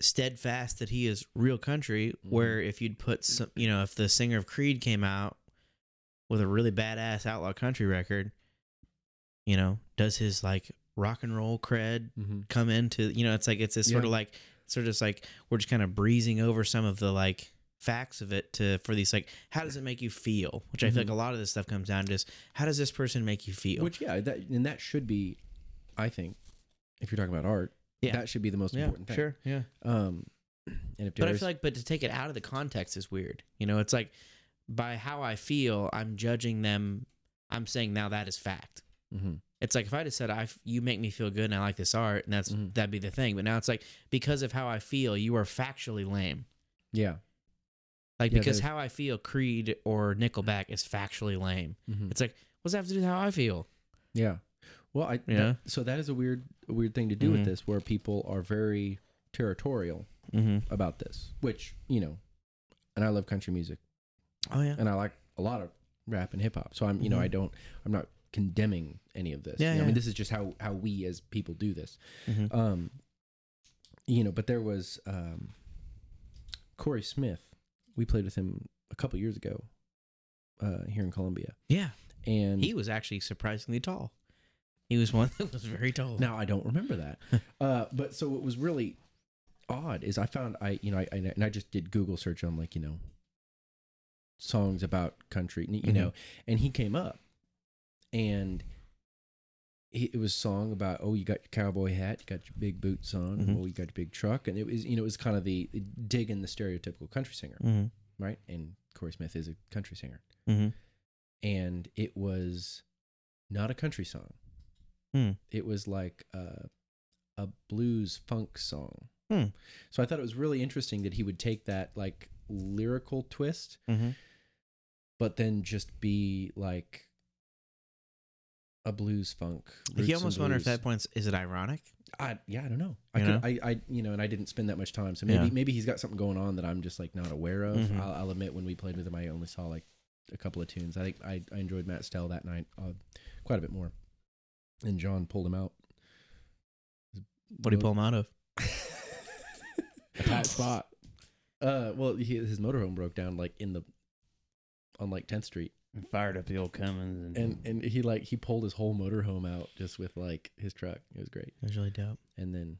[SPEAKER 1] steadfast that he is real country.
[SPEAKER 2] Mm-hmm.
[SPEAKER 1] Where if you'd put some, you know, if the singer of Creed came out with a really badass outlaw country record, you know, does his like rock and roll cred
[SPEAKER 2] Mhm.
[SPEAKER 1] come into you know it's like it's this sort
[SPEAKER 2] Yeah.
[SPEAKER 1] of like sort of just like we're just kind of breezing over some of the like facts of it to for these like how does it make you feel which i feel like
[SPEAKER 2] Mhm.
[SPEAKER 1] a lot of this stuff comes down to just how does this person make you feel
[SPEAKER 2] Which yeah, that and that should be, I think, if you're talking about art,
[SPEAKER 1] Yeah.
[SPEAKER 2] that should be the most
[SPEAKER 1] yeah
[SPEAKER 2] important thing.
[SPEAKER 1] sure yeah
[SPEAKER 2] Um, and if
[SPEAKER 1] But I feel like, but to take it out of the context is weird. You know, it's like by how I feel, I'm judging them. I'm saying now that is fact.
[SPEAKER 2] Mhm.
[SPEAKER 1] It's like if I just said, "I, you make me feel good, and I like this art," and that's
[SPEAKER 2] Mhm.
[SPEAKER 1] that'd be the thing. But now it's like because of how I feel, you are factually lame.
[SPEAKER 2] yeah,
[SPEAKER 1] Like
[SPEAKER 2] Yeah,
[SPEAKER 1] because how I feel, Creed or Nickelback is factually lame.
[SPEAKER 2] Mhm.
[SPEAKER 1] It's like what's that have to do with how I feel?
[SPEAKER 2] yeah. Well, I
[SPEAKER 1] Yeah.
[SPEAKER 2] that- so that is a weird a weird thing to do
[SPEAKER 1] Mhm.
[SPEAKER 2] with this, where people are very territorial
[SPEAKER 1] Mm-hmm.
[SPEAKER 2] about this, which you know, and I love country music.
[SPEAKER 1] Oh yeah.
[SPEAKER 2] and I like a lot of rap and hip hop. So I'm, you know,
[SPEAKER 1] Mhm.
[SPEAKER 2] I don't, I'm not condemning any of this.
[SPEAKER 1] Yeah,
[SPEAKER 2] You know, I mean, this is just how how we as people do this.
[SPEAKER 1] Mhm.
[SPEAKER 2] Um, you know, but there was um, Corey Smith. We played with him a couple years ago uh, here in Columbia,
[SPEAKER 1] Yeah.
[SPEAKER 2] and
[SPEAKER 1] He was actually surprisingly tall. He was one that was very tall.
[SPEAKER 2] Now I don't remember that. uh, but so what was really odd is I found I you know I, I and I just did Google search on like you know songs about country you
[SPEAKER 1] Mhm.
[SPEAKER 2] know and he came up and he, it was a song about oh you got your cowboy hat you got your big boots on
[SPEAKER 1] Mhm.
[SPEAKER 2] oh you got your big truck and it was you know it was kind of the digging the stereotypical country singer
[SPEAKER 1] Mm-hmm.
[SPEAKER 2] right and Corey Smith is a country singer
[SPEAKER 1] Mm-hmm.
[SPEAKER 2] and it was not a country song.
[SPEAKER 1] Hmm.
[SPEAKER 2] It was like a, a blues funk song.
[SPEAKER 1] Hmm.
[SPEAKER 2] So I thought it was really interesting that he would take that like lyrical twist,
[SPEAKER 1] Mm-hmm.
[SPEAKER 2] but then just be like a blues funk.
[SPEAKER 1] You almost wonder if that point's is it ironic?
[SPEAKER 2] I yeah, I don't know. I could,
[SPEAKER 1] know?
[SPEAKER 2] I I you know, and I didn't spend that much time, so maybe
[SPEAKER 1] Yeah.
[SPEAKER 2] maybe he's got something going on that I'm just like not aware of.
[SPEAKER 1] Mhm.
[SPEAKER 2] I'll, I'll admit when we played with him, I only saw like a couple of tunes. I think I, I enjoyed Matt Stell that night uh, quite a bit more, and John pulled him out.
[SPEAKER 1] What do you pull him out of?
[SPEAKER 2] a tight spot. Uh, well, he, his motorhome broke down like in the on like 10th Street,
[SPEAKER 1] And fired up the old Cummins and,
[SPEAKER 2] and and he like he pulled his whole motorhome out just with like his truck. It was great.
[SPEAKER 1] it was really dope.
[SPEAKER 2] And then,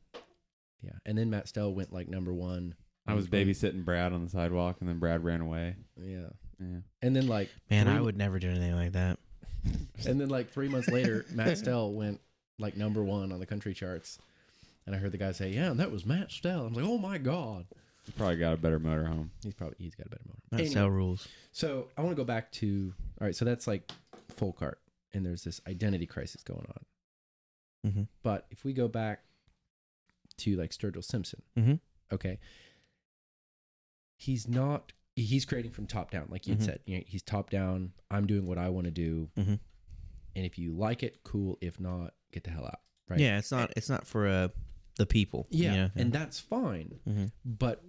[SPEAKER 2] yeah, and then Matt Stell went like number one.
[SPEAKER 3] I was babysitting Brad on the sidewalk, and then Brad ran away.
[SPEAKER 2] Yeah,
[SPEAKER 3] Yeah.
[SPEAKER 2] and then like
[SPEAKER 1] Man, I would never do anything like that.
[SPEAKER 2] And then like three months later, Matt Stell went like number one on the country charts. And I heard the guy say, "Yeah, and that was Matt Stell." I'm like, "Oh my god!"
[SPEAKER 3] You probably got a better motorhome.
[SPEAKER 2] He's probably he's got a better motor.
[SPEAKER 1] That's
[SPEAKER 2] Anyway,
[SPEAKER 1] how rules.
[SPEAKER 2] So I want to go back to all right. So that's like full cart, and there's this identity crisis going on.
[SPEAKER 1] Mhm.
[SPEAKER 2] But if we go back to like Sturgill Simpson,
[SPEAKER 1] Mhm.
[SPEAKER 2] okay, he's not. He's creating from top down, like you would
[SPEAKER 1] Mhm.
[SPEAKER 2] said. You know, he's top down. I'm doing what I want to do,
[SPEAKER 1] Mhm.
[SPEAKER 2] and if you like it, cool. If not, get the hell out. Right?
[SPEAKER 1] Yeah, it's not it's not for uh the people.
[SPEAKER 2] Yeah,
[SPEAKER 1] you know?
[SPEAKER 2] and that's fine.
[SPEAKER 1] Mhm.
[SPEAKER 2] But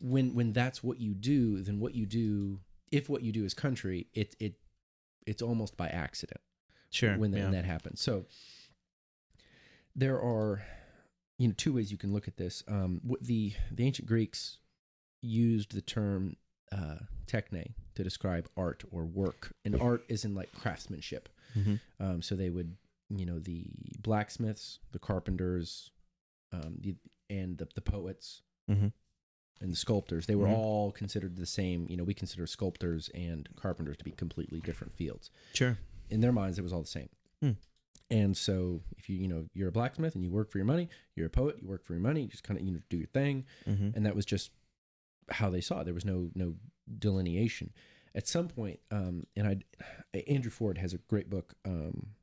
[SPEAKER 2] when when that's what you do, then what you do, if what you do is country, it it it's almost by accident
[SPEAKER 1] sure
[SPEAKER 2] when, that
[SPEAKER 1] yeah.
[SPEAKER 2] when that happens. So there are you know two ways you can look at this. Um, the the ancient Greeks used the term uh, techne to describe art or work, and art is in like craftsmanship.
[SPEAKER 1] Mhm.
[SPEAKER 2] Um, so they would, you know, the blacksmiths, the carpenters, um, the, and the, the poets
[SPEAKER 1] Mhm.
[SPEAKER 2] and the sculptors. They were
[SPEAKER 1] Mhm.
[SPEAKER 2] all considered the same. You know, we consider sculptors and carpenters to be completely different fields.
[SPEAKER 1] Sure.
[SPEAKER 2] In their minds, it was all the same.
[SPEAKER 1] Hmm.
[SPEAKER 2] And so, if you you know you're a blacksmith and you work for your money, you're a poet, you work for your money, you just kind of you know do your thing,
[SPEAKER 1] Mm-hmm.
[SPEAKER 2] and that was just how they saw it. There was no no delineation. At some point, um, and I, Andrew Ford has a great book um,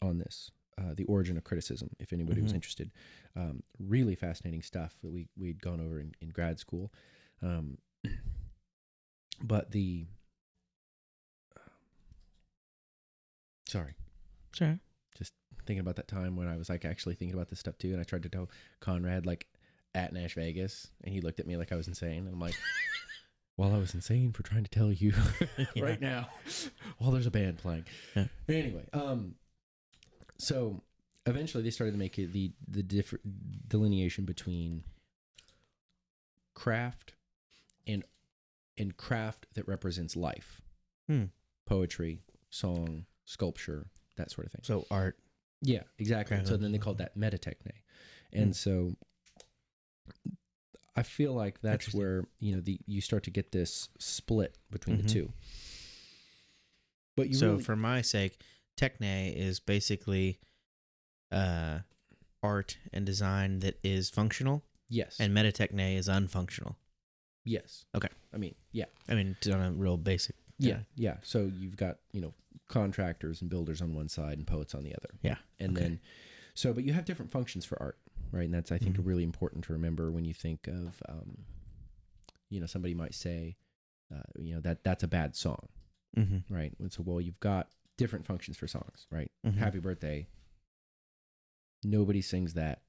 [SPEAKER 2] on this, uh, the origin of criticism. If anybody was
[SPEAKER 1] Mhm.
[SPEAKER 2] interested, um, really fascinating stuff that we we'd gone over in, in grad school. Um, but the sorry,
[SPEAKER 1] Sure.
[SPEAKER 2] Just thinking about that time when I was like actually thinking about this stuff too, and I tried to tell Conrad like at Nash Vegas, and he looked at me like I was insane, and I'm like, "Well, I was insane for trying to tell you
[SPEAKER 1] Yeah.
[SPEAKER 2] right now, while there's a band playing."
[SPEAKER 1] Yeah.
[SPEAKER 2] Anyway, um, so eventually they started to make it the the different delineation between craft and and craft that represents life,
[SPEAKER 1] Hmm.
[SPEAKER 2] poetry, song, sculpture, that sort of thing.
[SPEAKER 1] So art.
[SPEAKER 2] Yeah, exactly.
[SPEAKER 1] Okay,
[SPEAKER 2] so then they called that metatechne. And so I feel like that's where, you know, the you start to get this split between
[SPEAKER 1] Mhm.
[SPEAKER 2] the two. But you
[SPEAKER 1] so
[SPEAKER 2] really,
[SPEAKER 1] for my sake, techne is basically uh art and design that is functional
[SPEAKER 2] Yes.
[SPEAKER 1] and metatechne is unfunctional.
[SPEAKER 2] yes.
[SPEAKER 1] Okay.
[SPEAKER 2] I mean, yeah.
[SPEAKER 1] I mean, on a real basic.
[SPEAKER 2] Yeah, yeah. So you've got you know contractors and builders on one side and poets on the other.
[SPEAKER 1] Yeah,
[SPEAKER 2] and
[SPEAKER 1] okay.
[SPEAKER 2] then so but you have different functions for art, right? And that's I think
[SPEAKER 1] Mhm.
[SPEAKER 2] really important to remember when you think of um, you know somebody might say uh, you know that that's a bad song,
[SPEAKER 1] Mm-hmm.
[SPEAKER 2] right? And so well you've got different functions for songs, right?
[SPEAKER 1] Mhm.
[SPEAKER 2] Happy birthday. Nobody sings that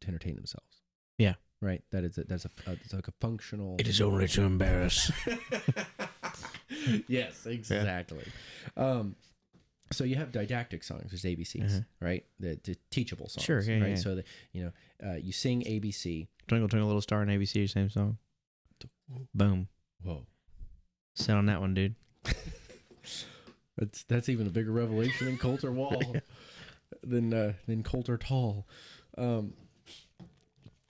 [SPEAKER 2] to entertain themselves.
[SPEAKER 1] Yeah.
[SPEAKER 2] Right. That is a, that's a, a it's like a functional.
[SPEAKER 1] It is only to embarrass.
[SPEAKER 2] yes, exactly. Um, so you have didactic songs, there's ABCs,
[SPEAKER 1] Uh-huh.
[SPEAKER 2] right? The, the teachable songs,
[SPEAKER 1] Sure, yeah,
[SPEAKER 2] right?
[SPEAKER 1] yeah.
[SPEAKER 2] So that you know, uh, you sing ABC.
[SPEAKER 1] Twinkle Twinkle Little Star and ABC, same song. Boom.
[SPEAKER 2] Whoa,
[SPEAKER 1] Sit on that one, dude.
[SPEAKER 2] that's that's even a bigger revelation than Colter Wall, than uh, than Colter Tall. Um,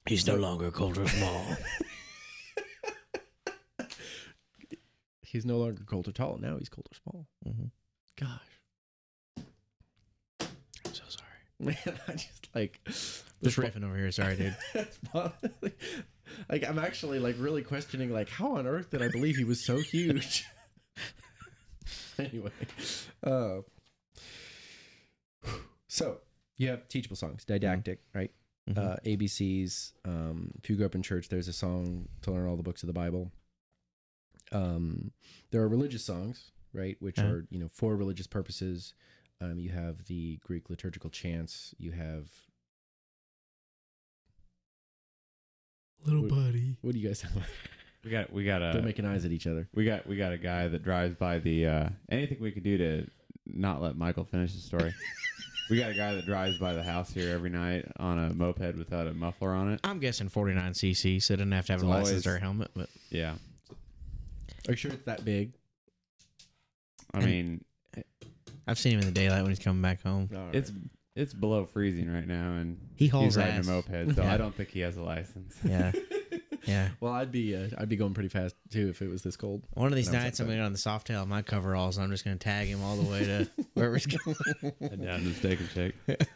[SPEAKER 1] He's no longer Colter Small.
[SPEAKER 2] he's no longer Colter Tall now; he's Colter Small.
[SPEAKER 1] mm-hmm.
[SPEAKER 2] Gosh,
[SPEAKER 1] I'm so sorry.
[SPEAKER 2] man, I just like
[SPEAKER 1] Just riffing over here. Sorry, dude.
[SPEAKER 2] like I'm actually like really questioning like how on earth did I believe he was so huge? anyway, uh, so you have teachable songs, didactic, right?
[SPEAKER 1] Mhm.
[SPEAKER 2] Uh, ABCs. Um, if you grew up in church, there's a song to learn all the books of the Bible. Um, there are religious songs, right, which
[SPEAKER 1] Yeah.
[SPEAKER 2] are you know for religious purposes. Um, you have the Greek liturgical chants. You have
[SPEAKER 1] Little
[SPEAKER 2] What-
[SPEAKER 1] buddy.
[SPEAKER 2] what do you guys sound like?
[SPEAKER 3] We got we got a
[SPEAKER 2] They're
[SPEAKER 3] a
[SPEAKER 2] making eyes at each other.
[SPEAKER 3] we got we got a guy that drives by the uh, anything we could do to not let Michael finish the story. we got a guy that drives by the house here every night on a moped without a muffler on it.
[SPEAKER 1] I'm guessing 49cc, so it didn't have to have
[SPEAKER 3] It's
[SPEAKER 1] a license or a helmet. But
[SPEAKER 3] Yeah,
[SPEAKER 2] Are you sure it's that big?
[SPEAKER 3] I
[SPEAKER 1] And-
[SPEAKER 3] mean
[SPEAKER 1] I've seen him in the daylight when he's coming back home.
[SPEAKER 3] it's it's below freezing right now, and
[SPEAKER 1] He hauls
[SPEAKER 3] he's riding
[SPEAKER 1] ass.
[SPEAKER 3] a moped, so
[SPEAKER 1] Yeah.
[SPEAKER 3] I don't think he has a license.
[SPEAKER 1] Yeah, yeah.
[SPEAKER 2] Well, I'd be uh, I'd be going pretty fast too if it was this cold.
[SPEAKER 1] One of these
[SPEAKER 2] When I was
[SPEAKER 1] nights, I'm going to on the soft tail of my coveralls, and I'm just going to tag him all the way to wherever he's going.
[SPEAKER 3] Head down to the steak and shake.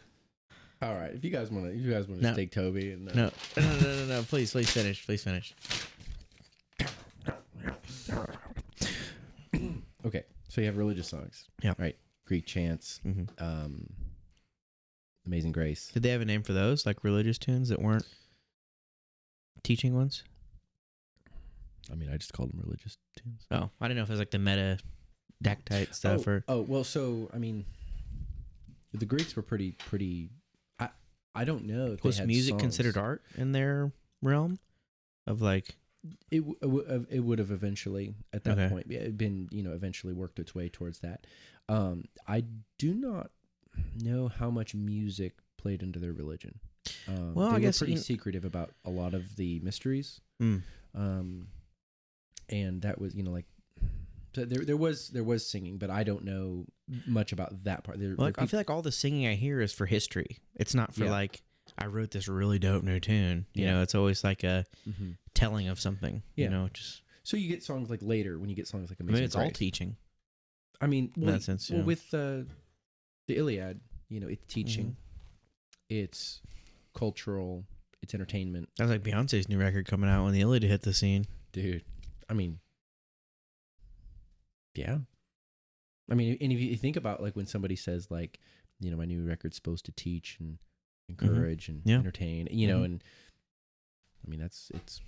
[SPEAKER 2] All right, if you guys want to, if you guys want to
[SPEAKER 1] No.
[SPEAKER 2] stake Toby and uh,
[SPEAKER 1] No, no, no, no, no. Please, please finish. Please finish.
[SPEAKER 2] Okay, so you have religious songs.
[SPEAKER 1] Yeah.
[SPEAKER 2] Right. Greek chants,
[SPEAKER 1] hmm
[SPEAKER 2] um, Amazing Grace.
[SPEAKER 1] Did they have a name for those, like religious tunes that weren't teaching ones?
[SPEAKER 2] I mean, I just called them religious tunes.
[SPEAKER 1] Oh, I don't know if it was like the meta dactite stuff
[SPEAKER 2] oh,
[SPEAKER 1] or.
[SPEAKER 2] oh, well, so I mean, the Greeks were pretty pretty. I I don't know if they
[SPEAKER 1] Was
[SPEAKER 2] had
[SPEAKER 1] music
[SPEAKER 2] songs.
[SPEAKER 1] considered art in their realm? Of like,
[SPEAKER 2] It w- it would have eventually at that
[SPEAKER 1] Okay.
[SPEAKER 2] point been you know eventually worked its way towards that. Um, I do not know how much music played into their religion. Um,
[SPEAKER 1] Well, I guess
[SPEAKER 2] pretty
[SPEAKER 1] you-
[SPEAKER 2] secretive about a lot of the mysteries.
[SPEAKER 1] mm,
[SPEAKER 2] um, and that was you know like so there there was there was singing, but I don't know much about that part. There,
[SPEAKER 1] well, like,
[SPEAKER 2] there
[SPEAKER 1] I feel like all the singing I hear is for history. It's not for
[SPEAKER 2] Yeah.
[SPEAKER 1] like I wrote this really dope new tune. You
[SPEAKER 2] Yeah.
[SPEAKER 1] know, it's always like a
[SPEAKER 2] Mhm.
[SPEAKER 1] telling of something.
[SPEAKER 2] Yeah.
[SPEAKER 1] You know, just
[SPEAKER 2] So you get songs like later when you get songs like
[SPEAKER 1] I
[SPEAKER 2] Amazing
[SPEAKER 1] mean, it's all teaching.
[SPEAKER 2] I mean,
[SPEAKER 1] in that sense,
[SPEAKER 2] well,
[SPEAKER 1] yeah.
[SPEAKER 2] with uh, the Iliad, you know, it's teaching,
[SPEAKER 1] Mm-hmm.
[SPEAKER 2] it's cultural, it's entertainment,
[SPEAKER 1] That was like Beyonce's new record coming out when the Iliad hit the scene.
[SPEAKER 2] dude. I mean, yeah. I mean, and if you think about like when somebody says like, you know, my new record's supposed to teach and encourage and
[SPEAKER 1] Mm-hmm. Yeah.
[SPEAKER 2] entertain, you know,
[SPEAKER 1] Mhm.
[SPEAKER 2] and I mean that's it's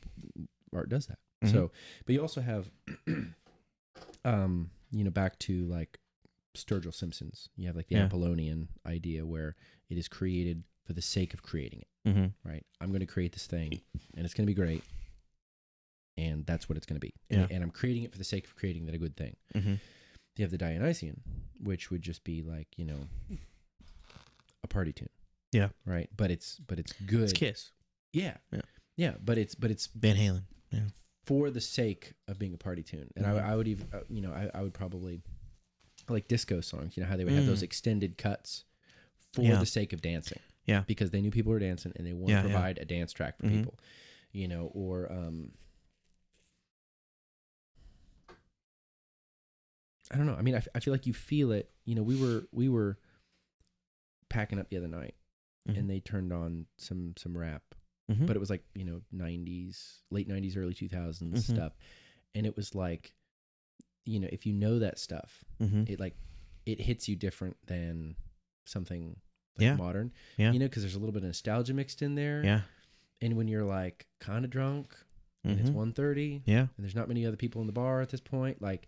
[SPEAKER 2] art does that.
[SPEAKER 1] Mhm.
[SPEAKER 2] So, but you also have, um, you know, back to like Sturgill Simpsons. You have like the
[SPEAKER 1] Yeah.
[SPEAKER 2] Apollonian idea where it is created for the sake of creating it.
[SPEAKER 1] Mm-hmm.
[SPEAKER 2] Right? I'm going to create this thing, and it's going to be great, and that's what it's going to be. And,
[SPEAKER 1] Yeah.
[SPEAKER 2] and I'm creating it for the sake of creating that a good thing.
[SPEAKER 1] Mm-hmm.
[SPEAKER 2] You have the Dionysian, which would just be like you know, a party tune.
[SPEAKER 1] Yeah.
[SPEAKER 2] Right. But it's but it's good.
[SPEAKER 1] It's Kiss,
[SPEAKER 2] Yeah.
[SPEAKER 1] Yeah.
[SPEAKER 2] Yeah. But it's but it's
[SPEAKER 1] Van Halen. Yeah.
[SPEAKER 2] for the sake of being a party tune. And
[SPEAKER 1] Mhm.
[SPEAKER 2] I, I would even, uh, you know, I, I would probably like disco songs. You know how they would have
[SPEAKER 1] Mm.
[SPEAKER 2] those extended cuts for
[SPEAKER 1] Yeah.
[SPEAKER 2] the sake of dancing.
[SPEAKER 1] Yeah.
[SPEAKER 2] because they knew people were dancing and they want
[SPEAKER 1] Yeah,
[SPEAKER 2] to
[SPEAKER 1] yeah.
[SPEAKER 2] provide a dance track for
[SPEAKER 1] Mhm.
[SPEAKER 2] people. You know, or um, I don't know. I mean, I, f- I feel like you feel it. You know, we were we were packing up the other night,
[SPEAKER 1] Mhm.
[SPEAKER 2] and they turned on some some rap
[SPEAKER 1] Mhm.
[SPEAKER 2] but it was like you know 90s late 90s early 2000s
[SPEAKER 1] Mhm.
[SPEAKER 2] stuff and it was like you know if you know that stuff
[SPEAKER 1] Mm-hmm.
[SPEAKER 2] it like it hits you different than something like
[SPEAKER 1] Yeah.
[SPEAKER 2] modern
[SPEAKER 1] Yeah.
[SPEAKER 2] you know because there's a little bit of nostalgia mixed in there
[SPEAKER 1] Yeah.
[SPEAKER 2] and when you're like kind of drunk and it's
[SPEAKER 1] Mhm.
[SPEAKER 2] 1.30
[SPEAKER 1] Yeah.
[SPEAKER 2] and there's not many other people in the bar at this point like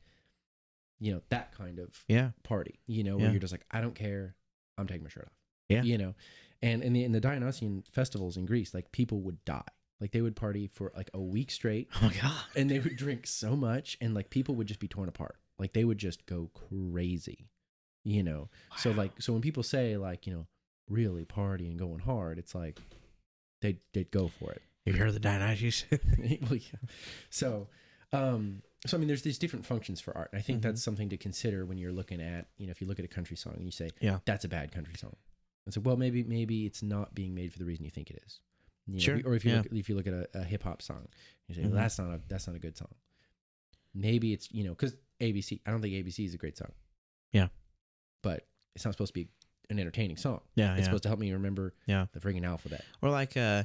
[SPEAKER 2] you know that kind of
[SPEAKER 1] Yeah.
[SPEAKER 2] party you know where
[SPEAKER 1] Yeah.
[SPEAKER 2] you're just like i don't care i'm taking my shirt off
[SPEAKER 1] Yeah.
[SPEAKER 2] you know and in the, in the dionysian festivals in greece like people would die like they would party for like a week straight
[SPEAKER 1] Oh my god.
[SPEAKER 2] and they would drink so much and like people would just be torn apart like they would just go crazy you know so like so when people say like you know really partying, going hard it's like they they'd go for it
[SPEAKER 1] You heard the Dionysus?
[SPEAKER 2] well, yeah. So, um, so I mean, there's these different functions for art, and I think
[SPEAKER 1] Mhm.
[SPEAKER 2] that's something to consider when you're looking at, you know, if you look at a country song and you say,
[SPEAKER 1] Yeah.
[SPEAKER 2] that's a bad country song. And so, well, maybe maybe it's not being made for the reason you think it is. You know,
[SPEAKER 1] Sure,
[SPEAKER 2] Or if you
[SPEAKER 1] yeah.
[SPEAKER 2] look if you look at a, a hip hop song, you say,
[SPEAKER 1] Mhm.
[SPEAKER 2] well, that's not a that's not a good song. Maybe it's you know because ABC. I don't think ABC is a great song.
[SPEAKER 1] Yeah.
[SPEAKER 2] but it's not supposed to be an entertaining song.
[SPEAKER 1] Yeah.
[SPEAKER 2] It's
[SPEAKER 1] yeah.
[SPEAKER 2] supposed to help me remember
[SPEAKER 1] Yeah.
[SPEAKER 2] the freaking alphabet.
[SPEAKER 1] Or like uh,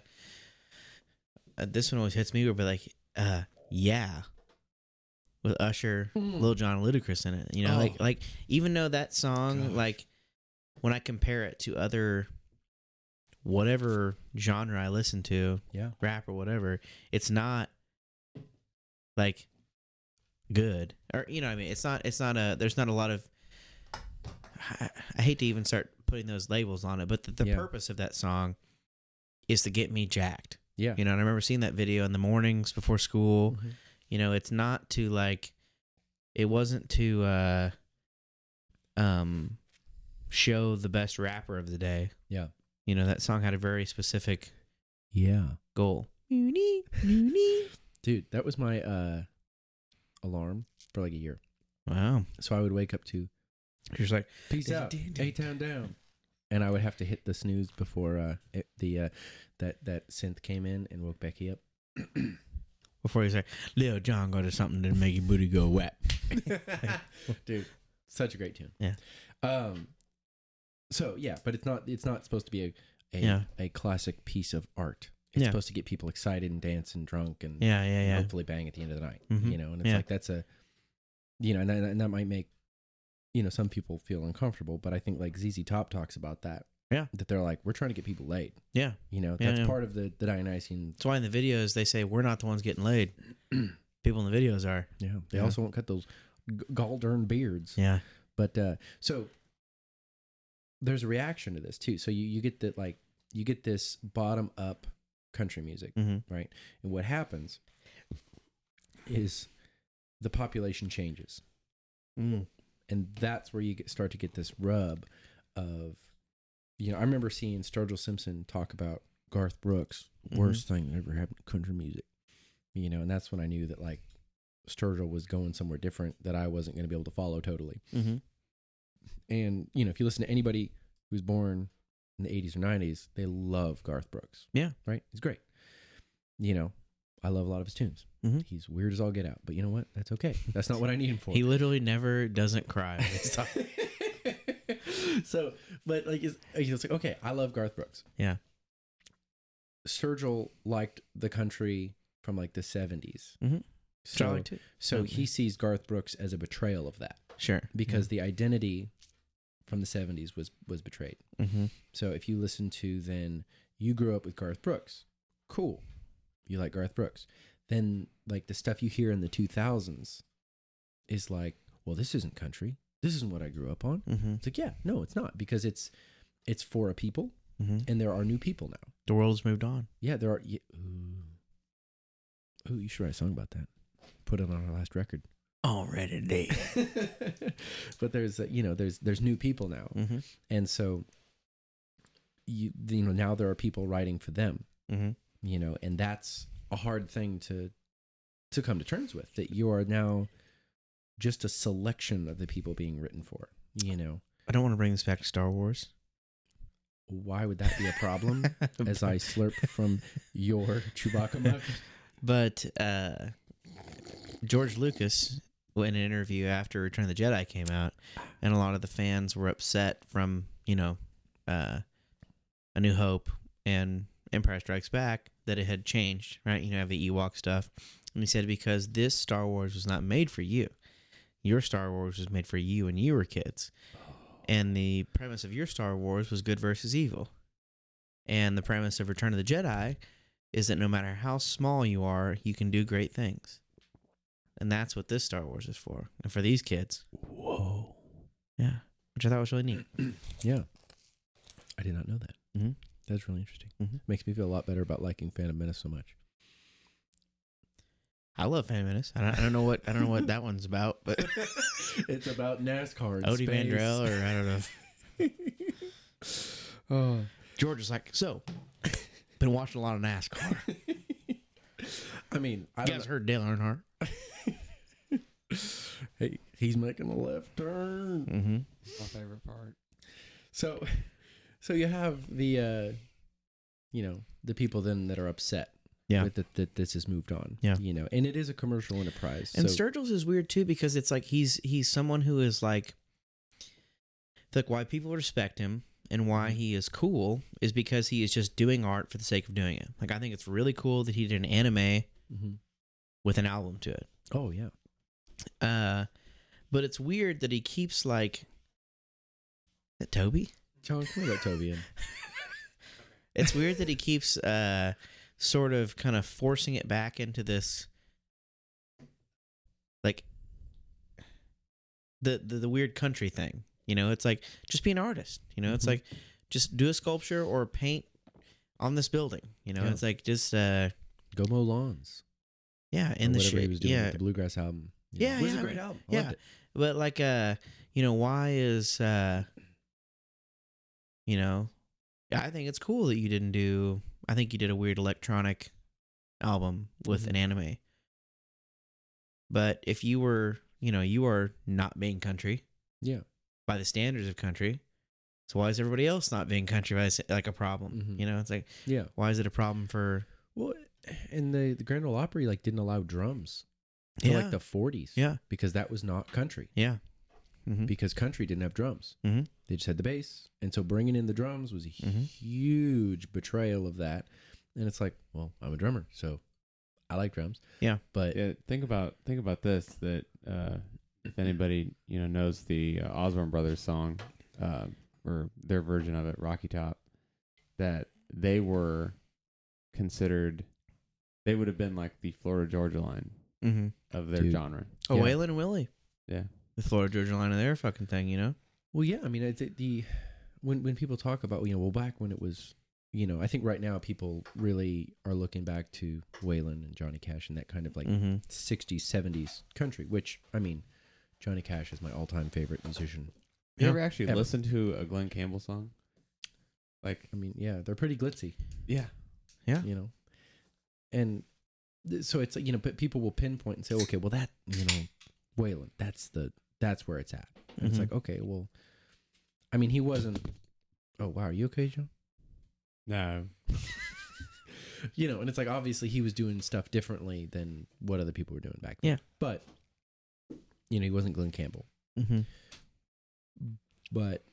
[SPEAKER 1] uh this one always hits me but like uh yeah. With Usher, Lil Jon Ludacris in it. You know, like
[SPEAKER 2] Oh.
[SPEAKER 1] like even though that song
[SPEAKER 2] Gosh.
[SPEAKER 1] like when I compare it to other whatever genre I listen to,
[SPEAKER 2] Yeah.
[SPEAKER 1] rap or whatever, it's not like good. Or you know, what I mean, it's not it's not a there's not a lot of I, I hate to even start putting those labels on it, but the, the
[SPEAKER 2] Yeah.
[SPEAKER 1] purpose of that song is to get me jacked.
[SPEAKER 2] Yeah.
[SPEAKER 1] You know, and I remember seeing that video in the mornings before school.
[SPEAKER 2] Mhm.
[SPEAKER 1] You know, it's not to like it wasn't to uh um show the best rapper of the day.
[SPEAKER 2] Yeah.
[SPEAKER 1] You know, that song had a very specific
[SPEAKER 2] Yeah.
[SPEAKER 1] goal.
[SPEAKER 2] Dude, that was my uh alarm for like a year.
[SPEAKER 1] Wow.
[SPEAKER 2] So I would wake up to
[SPEAKER 1] You're like,
[SPEAKER 2] peace out, A town down, and I would have to hit the snooze before uh it, the uh that that synth came in and woke Becky up.
[SPEAKER 1] before he's like, Lil Jon got to something to make your booty go wet.
[SPEAKER 2] Dude, such a great tune.
[SPEAKER 1] Yeah.
[SPEAKER 2] Um. So yeah, but it's not it's not supposed to be a a,
[SPEAKER 1] Yeah.
[SPEAKER 2] a classic piece of art. It's
[SPEAKER 1] Yeah.
[SPEAKER 2] supposed to get people excited and dance and drunk and
[SPEAKER 1] Yeah, yeah, yeah.
[SPEAKER 2] hopefully bang at the end of the night.
[SPEAKER 1] Mhm.
[SPEAKER 2] You know, and it's
[SPEAKER 1] Yeah.
[SPEAKER 2] like that's a, you know, and that, and that might make, you know, some people feel uncomfortable. But I think like ZZ Top talks about that.
[SPEAKER 1] Yeah.
[SPEAKER 2] that they're like we're trying to get people laid.
[SPEAKER 1] Yeah.
[SPEAKER 2] You know,
[SPEAKER 1] Yeah,
[SPEAKER 2] that's
[SPEAKER 1] yeah.
[SPEAKER 2] part of the the Dionysian.
[SPEAKER 1] That's why in the videos they say we're not the ones getting laid. People in the videos are.
[SPEAKER 2] Yeah, they
[SPEAKER 1] Yeah.
[SPEAKER 2] also won't cut those g- gall-darn beards.
[SPEAKER 1] Yeah.
[SPEAKER 2] But uh so there's a reaction to this too. So you you get that like you get this bottom up country music,
[SPEAKER 1] Mm-hmm.
[SPEAKER 2] right? And what happens is the population changes.
[SPEAKER 1] Mm.
[SPEAKER 2] And that's where you get, start to get this rub of you know i remember seeing sturgill simpson talk about garth brooks
[SPEAKER 1] Mhm.
[SPEAKER 2] worst thing that ever happened to country music you know and that's when i knew that like sturgill was going somewhere different that i wasn't going to be able to follow totally
[SPEAKER 1] Mm-hmm.
[SPEAKER 2] and you know if you listen to anybody who's born in the 80s or 90s they love garth brooks
[SPEAKER 1] Yeah.
[SPEAKER 2] right he's great you know i love a lot of his tunes
[SPEAKER 1] Mhm.
[SPEAKER 2] he's weird as all get out but you know what that's okay that's not what i need him for
[SPEAKER 1] He literally never doesn't cry. when he's talking.
[SPEAKER 2] so, but like, it's, it's like, okay, I love Garth Brooks.
[SPEAKER 1] Yeah.
[SPEAKER 2] Sturgill liked the country from like the 70s.
[SPEAKER 1] Mhm.
[SPEAKER 2] So,
[SPEAKER 1] Charlie too.
[SPEAKER 2] so
[SPEAKER 1] Oh,
[SPEAKER 2] he sees Garth Brooks as a betrayal of that
[SPEAKER 1] Sure.
[SPEAKER 2] because the identity from the 70s was was betrayed.
[SPEAKER 1] Mm-hmm.
[SPEAKER 2] So if you listen to then you grew up with Garth Brooks. Cool. You like Garth Brooks. Then like the stuff you hear in the 2000s is like, well, this isn't country. This isn't what I grew up on.
[SPEAKER 1] Mm-hmm.
[SPEAKER 2] It's like, yeah, no, it's not because it's it's for a people
[SPEAKER 1] Mm-hmm.
[SPEAKER 2] and there are new people now.
[SPEAKER 1] The world's moved on.
[SPEAKER 2] Yeah, there are. Yeah, ooh. ooh, you should write a song about that. Put it on our last record.
[SPEAKER 1] Already dead.
[SPEAKER 2] but there's uh, you know there's there's new people now,
[SPEAKER 1] mm-hmm.
[SPEAKER 2] and so you you know now there are people writing for them.
[SPEAKER 1] Mm-hmm.
[SPEAKER 2] You know, and that's a hard thing to to come to terms with. That you are now just a selection of the people being written for. You know,
[SPEAKER 1] I don't want to bring this back to Star Wars.
[SPEAKER 2] why would that be a problem? As I slurp from your Chewbacca mug.
[SPEAKER 1] But uh, George Lucas, in an interview after Return of the Jedi came out, and a lot of the fans were upset from you know, uh, A New Hope and Empire Strikes Back that it had changed, right? You know, have the Ewok stuff. And he said because this Star Wars was not made for you. Your Star Wars was made for you and you were kids. And the premise of your Star Wars was good versus evil. And the premise of Return of the Jedi is that no matter how small you are, you can do great things. And that's what this Star Wars is for. And for these kids.
[SPEAKER 2] Whoa.
[SPEAKER 1] Yeah. Which I thought was really neat.
[SPEAKER 2] Yeah. I did not know that.
[SPEAKER 1] Mhm.
[SPEAKER 2] That's really interesting.
[SPEAKER 1] Mhm.
[SPEAKER 2] Makes me feel a lot better about liking Phantom Menace so much.
[SPEAKER 1] I love Phantom Menace. I don't, I don't know what I don't know what that one's about, but
[SPEAKER 2] it's about NASCAR. and
[SPEAKER 1] Odie
[SPEAKER 2] space.
[SPEAKER 1] Mandrell or I don't know.
[SPEAKER 2] Oh.
[SPEAKER 1] George is like, so been watching a lot of NASCAR.
[SPEAKER 2] I mean, I
[SPEAKER 1] You
[SPEAKER 2] don't
[SPEAKER 1] guys heard Dale Earnhardt?
[SPEAKER 2] Hey, he's making a left turn.
[SPEAKER 1] Mm-hmm.
[SPEAKER 3] My favorite part.
[SPEAKER 2] So, so you have the, uh, you know, the people then that are upset.
[SPEAKER 1] Yeah.
[SPEAKER 2] With that, that this has moved on.
[SPEAKER 1] Yeah.
[SPEAKER 2] You know, and it is a commercial enterprise.
[SPEAKER 1] And
[SPEAKER 2] so,
[SPEAKER 1] Sturgill's is weird too because it's like he's he's someone who is like, like why people respect him and why he is cool is because he is just doing art for the sake of doing it. Like I think it's really cool that he did an anime
[SPEAKER 2] Mhm.
[SPEAKER 1] with an album to it.
[SPEAKER 2] Oh yeah.
[SPEAKER 1] Uh, but it's weird that he keeps like, that Toby?
[SPEAKER 2] John, come here, let Toby in.
[SPEAKER 1] It's weird that he keeps uh sort of kind of forcing it back into this like the the, the weird country thing. You know, it's like just be an artist. You know, it's
[SPEAKER 2] Mhm.
[SPEAKER 1] like just do a sculpture or paint on this building. You know,
[SPEAKER 2] Yeah.
[SPEAKER 1] it's like just uh
[SPEAKER 2] Go mow lawns.
[SPEAKER 1] yeah, in
[SPEAKER 2] or
[SPEAKER 1] the
[SPEAKER 2] whatever
[SPEAKER 1] shit.
[SPEAKER 2] he was doing
[SPEAKER 1] yeah,
[SPEAKER 2] with the Bluegrass album. you
[SPEAKER 1] Yeah,
[SPEAKER 2] Which is
[SPEAKER 1] yeah.
[SPEAKER 2] a great album. I
[SPEAKER 1] Yeah.
[SPEAKER 2] loved it.
[SPEAKER 1] but like uh you know why is uh you know i think it's cool that you didn't do i think you did a weird electronic album with
[SPEAKER 2] Mhm.
[SPEAKER 1] an anime but if you were you know you are not being country
[SPEAKER 2] Yeah.
[SPEAKER 1] by the standards of country so why is everybody else not being country by like a problem
[SPEAKER 2] Mhm.
[SPEAKER 1] you know it's like
[SPEAKER 2] Yeah.
[SPEAKER 1] why is it a problem for
[SPEAKER 2] Well, and the the Grand Ole Opry like didn't allow drums
[SPEAKER 1] yeah
[SPEAKER 2] like the 40s.
[SPEAKER 1] yeah
[SPEAKER 2] Because that was not country.
[SPEAKER 1] yeah hmm
[SPEAKER 2] Because country didn't have drums.
[SPEAKER 1] Mhm.
[SPEAKER 2] They just had the bass, and so bringing in the drums was a
[SPEAKER 1] Mhm.
[SPEAKER 2] huge betrayal of that. And it's like, well, I'm a drummer, so I like drums.
[SPEAKER 1] Yeah.
[SPEAKER 2] But
[SPEAKER 3] Yeah, think about think about this. That uh, if anybody you know knows the uh, Osborne Brothers song, uh, or their version of it, Rocky Top, that they were considered, they would have been like the Florida Georgia line
[SPEAKER 1] hmm
[SPEAKER 3] of their
[SPEAKER 2] Dude.
[SPEAKER 3] genre.
[SPEAKER 1] oh
[SPEAKER 2] Yeah.
[SPEAKER 1] waylon and willie
[SPEAKER 3] Yeah,
[SPEAKER 1] the florida georgia line of their fucking thing you know
[SPEAKER 2] well, yeah, I mean, it's it, the when when people talk about you know, well, back when it was, you know, I think right now people really are looking back to Waylon and Johnny Cash and that kind of like
[SPEAKER 1] mm-hmm.
[SPEAKER 2] 60s, 70s country. Which I mean, Johnny Cash is my all-time favorite musician.
[SPEAKER 3] you
[SPEAKER 1] Yeah.
[SPEAKER 3] ever actually
[SPEAKER 2] Ever.
[SPEAKER 3] listen to a Glen Campbell song? Like,
[SPEAKER 2] I mean, yeah, they're pretty glitzy.
[SPEAKER 3] yeah, yeah,
[SPEAKER 2] you know and th- so it's like you know but people will pinpoint and say okay well that you know Waylon. That's the that's where it's at. And it's like okay well I mean he wasn't oh wow are you okay John
[SPEAKER 3] no,
[SPEAKER 2] you know and it's like obviously he was doing stuff differently than what other people were doing back then.
[SPEAKER 1] Yeah.
[SPEAKER 2] but you know he wasn't Glen Campbell.
[SPEAKER 1] Mm-hmm.
[SPEAKER 2] but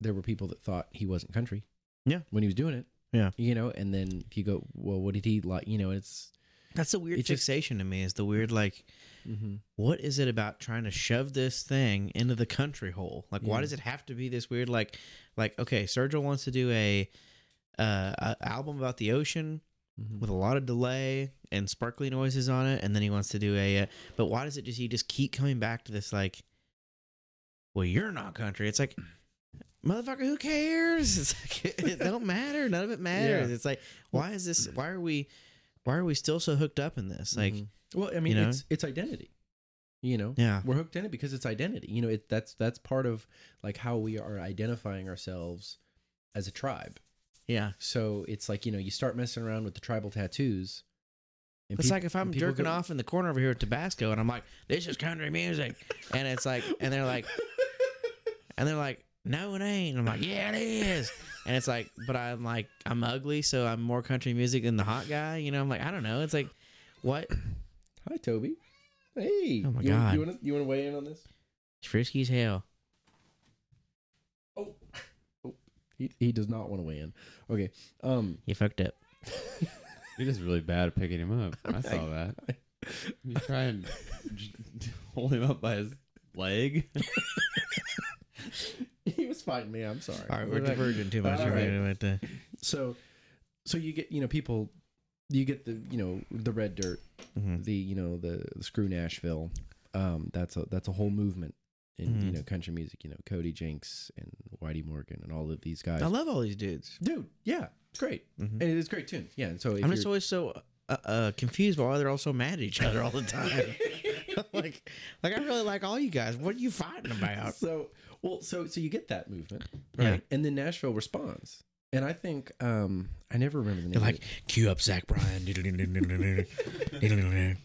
[SPEAKER 2] there were people that thought he wasn't country.
[SPEAKER 1] Yeah.
[SPEAKER 2] when he was doing it.
[SPEAKER 1] Yeah.
[SPEAKER 2] you know and then if you go well what did he like? You know it's
[SPEAKER 1] That's a weird
[SPEAKER 2] It just-
[SPEAKER 1] fixation to me. Is the weird like, what is it about trying to shove this thing into the country hole? Like, why does it have to be this weird? Like, like okay, Sturgill wants to do a, uh, a album about the ocean
[SPEAKER 2] Mhm.
[SPEAKER 1] with a lot of delay and sparkly noises on it, and then he wants to do a. Uh, but why does it just he just keep coming back to this like? Well, you're not country. It's like. Motherfucker, who cares? It's like it don't matter. None of it matters.
[SPEAKER 2] Yeah.
[SPEAKER 1] It's like, why is this? Why are we? Why are we still so hooked up in this? Like,
[SPEAKER 2] Mhm. well, I mean,
[SPEAKER 1] you know?
[SPEAKER 2] it's it's identity. You know,
[SPEAKER 1] yeah,
[SPEAKER 2] we're hooked in it because it's identity. You know, it that's that's part of like how we are identifying ourselves as a tribe.
[SPEAKER 1] yeah.
[SPEAKER 2] So it's like you know, you start messing around with the tribal tattoos. and
[SPEAKER 1] It's
[SPEAKER 2] peop-
[SPEAKER 1] like if I'm jerking
[SPEAKER 2] go-
[SPEAKER 1] off in the corner over here at Tabasco, and I'm like, "This is country music," and it's like, and they're like, and they're like, "No, it ain't." And I'm like, "Yeah, it is." And it's like, but I'm like, I'm ugly, so I'm more country music than the hot guy. You know, I'm like, I don't know. It's like, what?
[SPEAKER 2] Hi, Toby. Hey.
[SPEAKER 1] Oh my
[SPEAKER 2] you,
[SPEAKER 1] God.
[SPEAKER 2] You want to you want to weigh in on this?
[SPEAKER 1] It's frisky as hell.
[SPEAKER 2] Oh, oh. he he does not want to weigh in. Okay. Um.
[SPEAKER 1] You fucked up.
[SPEAKER 3] You're just really bad at picking him up. I saw that. You try and hold him up by his leg.
[SPEAKER 2] he was fighting me. I'm sorry.
[SPEAKER 1] All right, we're diverging too much.
[SPEAKER 2] Right.
[SPEAKER 1] wait to-
[SPEAKER 2] So, so you get you know people, you get the you know the red dirt,
[SPEAKER 1] Mhm.
[SPEAKER 2] the you know the, the screw Nashville. Um, that's a that's a whole movement in you
[SPEAKER 1] Mhm.
[SPEAKER 2] know country music. You know Cody Jinks and Whitey Morgan and all of these guys.
[SPEAKER 1] I love all these dudes.
[SPEAKER 2] Dude, yeah, it's great,
[SPEAKER 1] Mhm.
[SPEAKER 2] and it is great tunes. Yeah, and so
[SPEAKER 1] I'm just always so uh, uh, confused why they're all so mad at each other all the time. like, like I really like all you guys. What are you fighting about?
[SPEAKER 2] so well so so you get that movement
[SPEAKER 1] Yeah.
[SPEAKER 2] right and then nashville responds and i think um i never remember the name
[SPEAKER 1] They're
[SPEAKER 2] of
[SPEAKER 1] like, cue up Zach Bryan.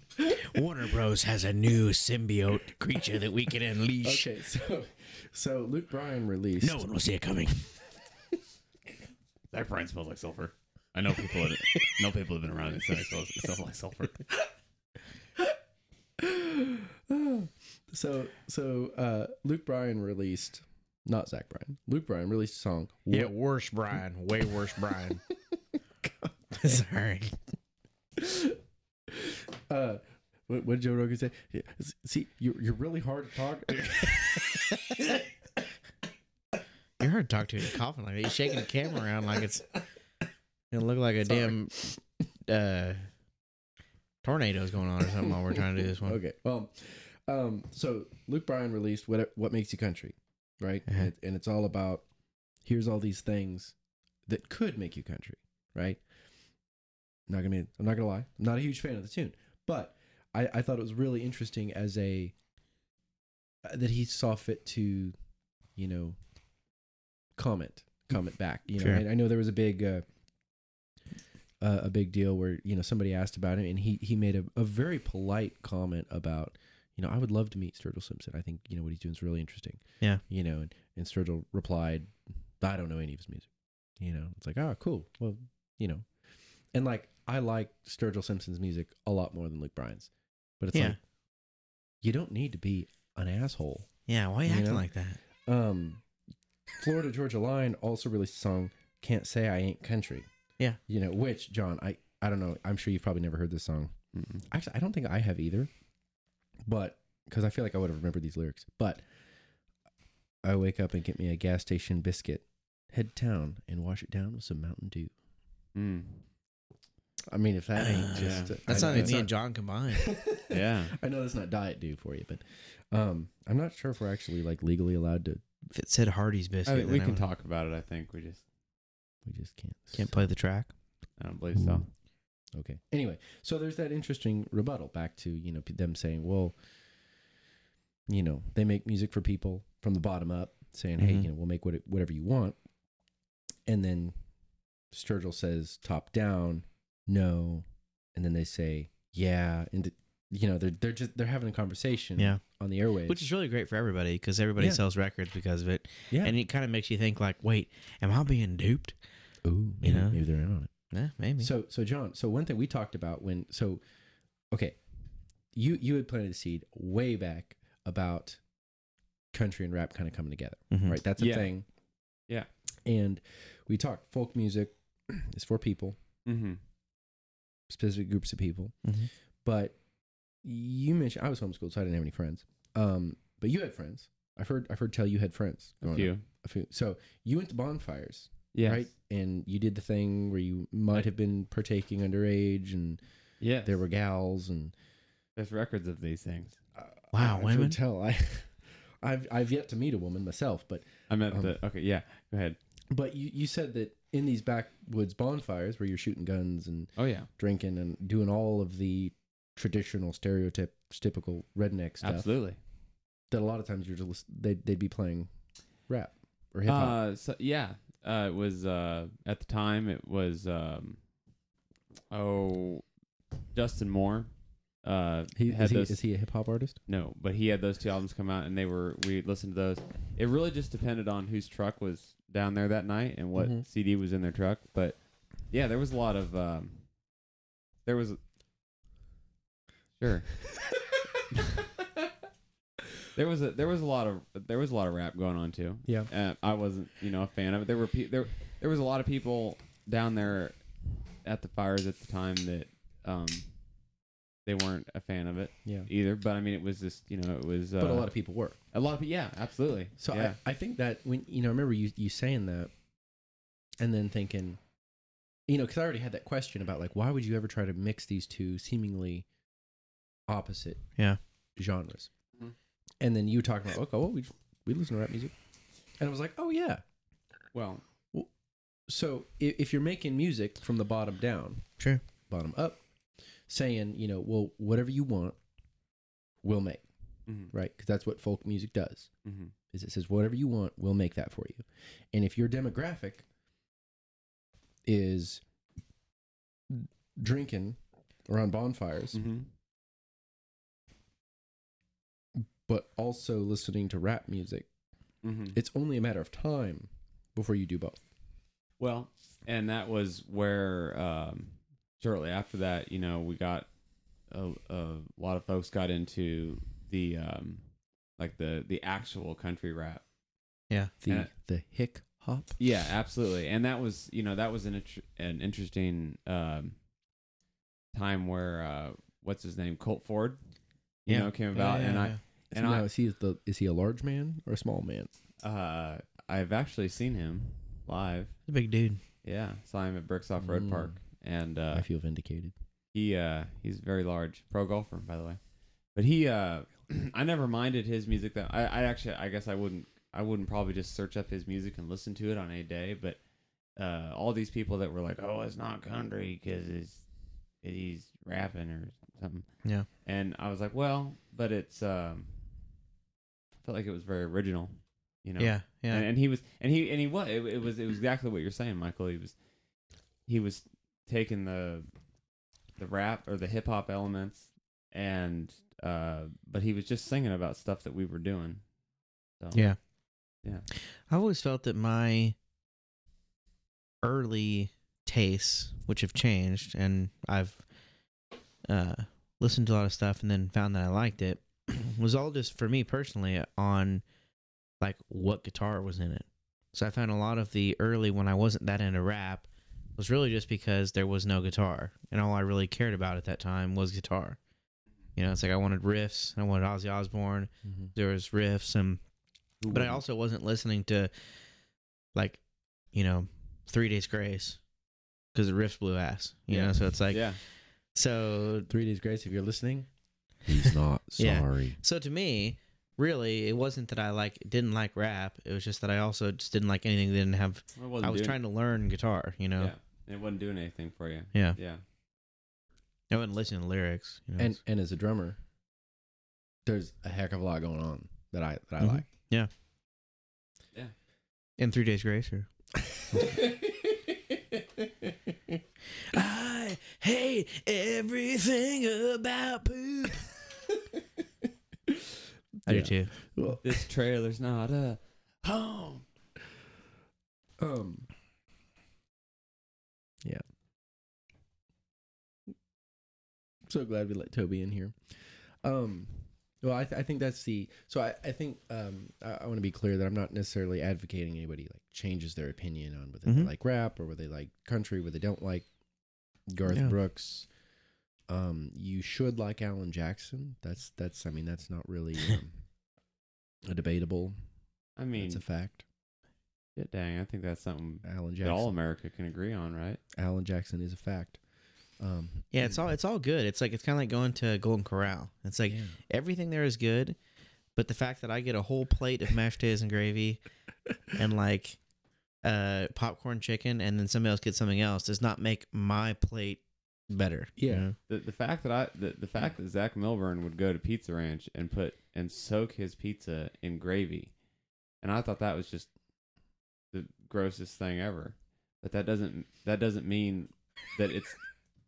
[SPEAKER 1] Warner Bros has a new symbiote creature that we can unleash.
[SPEAKER 2] okay so so luke bryan released
[SPEAKER 1] No one will see it coming.
[SPEAKER 3] That Bryan smells like sulfur. I know people. That, know people have been around and it smells, it smells like sulfur.
[SPEAKER 2] so so uh luke bryan released not zach bryan luke bryan released a song
[SPEAKER 1] Yeah,
[SPEAKER 2] What-
[SPEAKER 1] worse Brian. Way worse Brian. Sorry.
[SPEAKER 2] uh what, what did joe rogan say Yeah, see you're, you're really hard to talk
[SPEAKER 1] You're hard to talk to. You're coughing like that. You're shaking the camera around like it's gonna look like a
[SPEAKER 2] Sorry.
[SPEAKER 1] damn uh, tornado's going on or something while we're trying to do this one.
[SPEAKER 2] Okay. Well, um, so Luke Bryan released what what makes you country, right?
[SPEAKER 1] Uh-huh.
[SPEAKER 2] And, it- and it's all about here's all these things that could make you country, right? I'm Not gonna be, I'm not gonna lie, I'm not a huge fan of the tune, but I, I thought it was really interesting as a uh, that he saw fit to, you know, comment comment back. You know,
[SPEAKER 1] Sure.
[SPEAKER 2] I, I know there was a big. Uh, uh, a big deal where you know somebody asked about him and he he made a, a very polite comment about you know I would love to meet Sturgill Simpson. I think you know what he's doing is really interesting.
[SPEAKER 1] Yeah.
[SPEAKER 2] You know, and, and Sturgill replied, I don't know any of his music. You know, it's like, oh, cool. Well, you know, and like I like Sturgill Simpson's music a lot more than Luke Bryan's, but it's
[SPEAKER 1] Yeah.
[SPEAKER 2] like you don't need to be an asshole.
[SPEAKER 1] Yeah, why are you,
[SPEAKER 2] You
[SPEAKER 1] acting
[SPEAKER 2] know?
[SPEAKER 1] like that?
[SPEAKER 2] Um, Florida Georgia Line also released a song "Can't Say I Ain't Country."
[SPEAKER 1] Yeah.
[SPEAKER 2] you know which John I I don't know. I'm sure you've probably never heard this song.
[SPEAKER 3] Mm-mm.
[SPEAKER 2] Actually, I don't think I have either, but because I feel like I would have remembered these lyrics. But I wake up and get me a gas station biscuit, head to town and wash it down with some Mountain Dew.
[SPEAKER 3] Mm.
[SPEAKER 2] I mean, if that ain't
[SPEAKER 1] Uh,
[SPEAKER 2] just
[SPEAKER 3] yeah.
[SPEAKER 1] That's
[SPEAKER 2] I,
[SPEAKER 1] not even me and John combined.
[SPEAKER 3] Yeah.
[SPEAKER 2] I know that's not diet Dew for you, but um, I'm not sure if we're actually like legally allowed to.
[SPEAKER 1] if it said Hardee's
[SPEAKER 3] I
[SPEAKER 1] biscuit,
[SPEAKER 3] mean, we
[SPEAKER 1] then I
[SPEAKER 3] can
[SPEAKER 1] would-
[SPEAKER 3] talk about it. I think we just.
[SPEAKER 2] We just can't.
[SPEAKER 1] Can't play the track.
[SPEAKER 3] I don't believe so.
[SPEAKER 2] Okay. Anyway, so there's that interesting rebuttal back to you know them saying, well, you know, they make music for people from the bottom up, saying, hey,
[SPEAKER 1] Mhm.
[SPEAKER 2] you know, we'll make what whatever you want, and then Sturgill says top down, no, and then they say yeah, and you know they're they're just they're having a conversation
[SPEAKER 1] Yeah,
[SPEAKER 2] on the airwaves,
[SPEAKER 1] which is really great for everybody because everybody
[SPEAKER 2] Yeah.
[SPEAKER 1] sells records because of it,
[SPEAKER 2] yeah,
[SPEAKER 1] and it kind of makes you think like, wait, am I being duped?
[SPEAKER 2] ooh, maybe,
[SPEAKER 1] know?
[SPEAKER 2] maybe they're in on it.
[SPEAKER 1] Yeah, maybe.
[SPEAKER 2] So so John, so one thing we talked about when so okay, you you had planted a seed way back about country and rap kind of coming together,
[SPEAKER 1] Mhm.
[SPEAKER 2] right? That's a
[SPEAKER 3] Yeah.
[SPEAKER 2] thing.
[SPEAKER 3] Yeah.
[SPEAKER 2] And we talked folk music is for people,
[SPEAKER 3] Mm-hmm.
[SPEAKER 2] specific groups of people.
[SPEAKER 1] Mhm.
[SPEAKER 2] But you mentioned I was homeschooled, so I didn't have any friends. Um, but you had friends. I've heard I've heard tell you had friends.
[SPEAKER 3] A few.
[SPEAKER 2] up. A few. So you went to bonfires,
[SPEAKER 3] Yeah.
[SPEAKER 2] right? And you did the thing where you might have been partaking underage and
[SPEAKER 3] Yeah.
[SPEAKER 2] there were gals and
[SPEAKER 3] There's records of these things.
[SPEAKER 1] Wow,
[SPEAKER 2] I've
[SPEAKER 1] women?
[SPEAKER 2] heard tell I I've I've yet to meet a woman myself, but
[SPEAKER 3] I meant
[SPEAKER 2] Um,
[SPEAKER 3] the. Okay. Yeah. Go ahead.
[SPEAKER 2] but you, you said that in these backwoods bonfires where you're shooting guns and
[SPEAKER 3] Oh yeah.
[SPEAKER 2] drinking and doing all of the traditional stereotype typical redneck stuff
[SPEAKER 3] Absolutely.
[SPEAKER 2] that a lot of times you're just they'd, they'd be playing rap or hip hop.
[SPEAKER 3] Uh, so yeah, uh, it was uh, at the time it was um, oh Justin Moore. Uh,
[SPEAKER 2] he,
[SPEAKER 3] had
[SPEAKER 2] is, he,
[SPEAKER 3] those
[SPEAKER 2] is he a hip hop artist?
[SPEAKER 3] no, but he had those two albums come out, and they were we listened to those. It really just depended on whose truck was down there that night and what
[SPEAKER 2] Mhm.
[SPEAKER 3] CD was in their truck. But yeah, there was a lot of um, there was sure. there was a there was a lot of there was a lot of rap going on too.
[SPEAKER 2] Yeah.
[SPEAKER 3] Uh, I wasn't you know a fan of it. There were pe- there there was a lot of people down there at the fires at the time that um they weren't a fan of it
[SPEAKER 2] Yeah.
[SPEAKER 3] either. But I mean, it was just you know it was uh,
[SPEAKER 2] But a lot of people were.
[SPEAKER 3] a lot of yeah absolutely.
[SPEAKER 2] So
[SPEAKER 3] yeah.
[SPEAKER 2] I, I think that when you know, I remember you you saying that, and then thinking, you know, because I already had that question about like, why would you ever try to mix these two seemingly opposite
[SPEAKER 1] Yeah.
[SPEAKER 2] genres? And then you talking about, okay, well, we we listen to rap music, and I was like, oh yeah.
[SPEAKER 3] well
[SPEAKER 2] So if, if you're making music from the bottom down,
[SPEAKER 1] Sure.
[SPEAKER 2] bottom up, saying, you know, well, whatever you want, we'll make,
[SPEAKER 3] mhm,
[SPEAKER 2] right? Because that's what folk music does.
[SPEAKER 3] mhm.
[SPEAKER 2] is it says whatever you want, we'll make that for you. And if your demographic is drinking or on bonfires,
[SPEAKER 3] Mhm.
[SPEAKER 2] But also listening to rap music,
[SPEAKER 3] Mhm.
[SPEAKER 2] it's only a matter of time before you do both.
[SPEAKER 3] Well, and that was where um, shortly after that, you know, we got a, a lot of folks got into the um, like the the actual country rap.
[SPEAKER 1] Yeah.
[SPEAKER 2] The
[SPEAKER 3] Yeah.
[SPEAKER 2] the hick hop.
[SPEAKER 3] Yeah, absolutely. And that was, you know, that was an an interesting um, time where uh, what's his name, Colt Ford, you
[SPEAKER 1] Yeah.
[SPEAKER 3] know, came about,
[SPEAKER 1] Yeah,
[SPEAKER 3] and
[SPEAKER 1] yeah,
[SPEAKER 3] I
[SPEAKER 1] yeah.
[SPEAKER 3] and
[SPEAKER 2] now,
[SPEAKER 3] I
[SPEAKER 2] is he the is he a large man or a small man?
[SPEAKER 3] uh, I've actually seen him live.
[SPEAKER 1] He's a big dude.
[SPEAKER 3] Yeah, saw him at Bricksoff Road
[SPEAKER 2] Mm.
[SPEAKER 3] Park, and uh,
[SPEAKER 2] I feel vindicated.
[SPEAKER 3] He uh he's very large. Pro golfer, by the way. But he uh I never minded his music that I, I actually I guess I wouldn't I wouldn't probably just search up his music and listen to it on a day, but uh all these people that were like, "Oh, it's not country cuz it's he's rapping or something."
[SPEAKER 1] Yeah.
[SPEAKER 3] And I was like, "Well, but it's um I felt like it was very original, you know."
[SPEAKER 1] Yeah, yeah.
[SPEAKER 3] And, and he was, and he, and he was. It, it was, it was exactly what you're saying, Michael. He was, he was taking the, the rap or the hip hop elements, and uh, but he was just singing about stuff that we were doing. So
[SPEAKER 1] Yeah.
[SPEAKER 3] yeah,
[SPEAKER 1] I've always felt that my early tastes, which have changed, and I've uh, listened to a lot of stuff and then found that I liked it, was all just for me personally on like what guitar was in it. So I found a lot of the early when I wasn't that into rap was really just because there was no guitar, and all I really cared about at that time was guitar. You know, it's like I wanted riffs, I wanted Ozzy Osbourne. Mm-hmm. There was riffs and but I also wasn't listening to like you know Three Days Grace because the riffs blew ass. You
[SPEAKER 3] Yeah.
[SPEAKER 1] know, so it's like
[SPEAKER 3] yeah,
[SPEAKER 1] so
[SPEAKER 2] Three Days Grace, if you're listening, he's not
[SPEAKER 1] Yeah.
[SPEAKER 2] sorry.
[SPEAKER 1] so to me. Really, it wasn't that I like didn't like rap. It was just that I also just didn't like anything that didn't have. I was
[SPEAKER 3] doing-
[SPEAKER 1] trying to learn guitar. You know,
[SPEAKER 3] Yeah, it wasn't doing anything for you.
[SPEAKER 1] yeah.
[SPEAKER 3] Yeah,
[SPEAKER 1] I wasn't listening to lyrics. You know?
[SPEAKER 2] And and as a drummer, there's a heck of a lot going on that I that I
[SPEAKER 1] Mhm.
[SPEAKER 2] like. Yeah. Yeah.
[SPEAKER 1] In Three Days Grace, or I hate everything about poop. I do too.
[SPEAKER 2] Well,
[SPEAKER 3] this trailer's not a home.
[SPEAKER 2] um, yeah. So glad we let Toby in here. Um, well, I, th- I think that's the. So I, I think um, I, I want to be clear that I'm not necessarily advocating anybody like changes their opinion on whether they
[SPEAKER 1] Mhm.
[SPEAKER 2] like rap or whether they like country, whether they don't like Garth
[SPEAKER 1] Yeah.
[SPEAKER 2] Brooks. Um, you should like Alan Jackson. That's that's. I mean, that's not really um, a debatable.
[SPEAKER 3] I mean,
[SPEAKER 2] it's a fact.
[SPEAKER 3] shit, dang, I think that's something
[SPEAKER 2] Alan
[SPEAKER 3] that
[SPEAKER 2] Jackson.
[SPEAKER 3] all America can agree on, right?
[SPEAKER 2] Alan Jackson is a fact. Um,
[SPEAKER 1] Yeah, it's all it's all good. It's like it's kind of like going to Golden Corral. It's like
[SPEAKER 2] yeah.
[SPEAKER 1] everything there is good, but the fact that I get a whole plate of mashed potatoes and gravy and like uh popcorn chicken and then somebody else gets something else does not make my plate better. you
[SPEAKER 2] Yeah.
[SPEAKER 1] know?
[SPEAKER 3] The the fact that I the, the fact that Zach Milburn would go to Pizza Ranch and put and soak his pizza in gravy, and I thought that was just the grossest thing ever. But that doesn't that doesn't mean that it's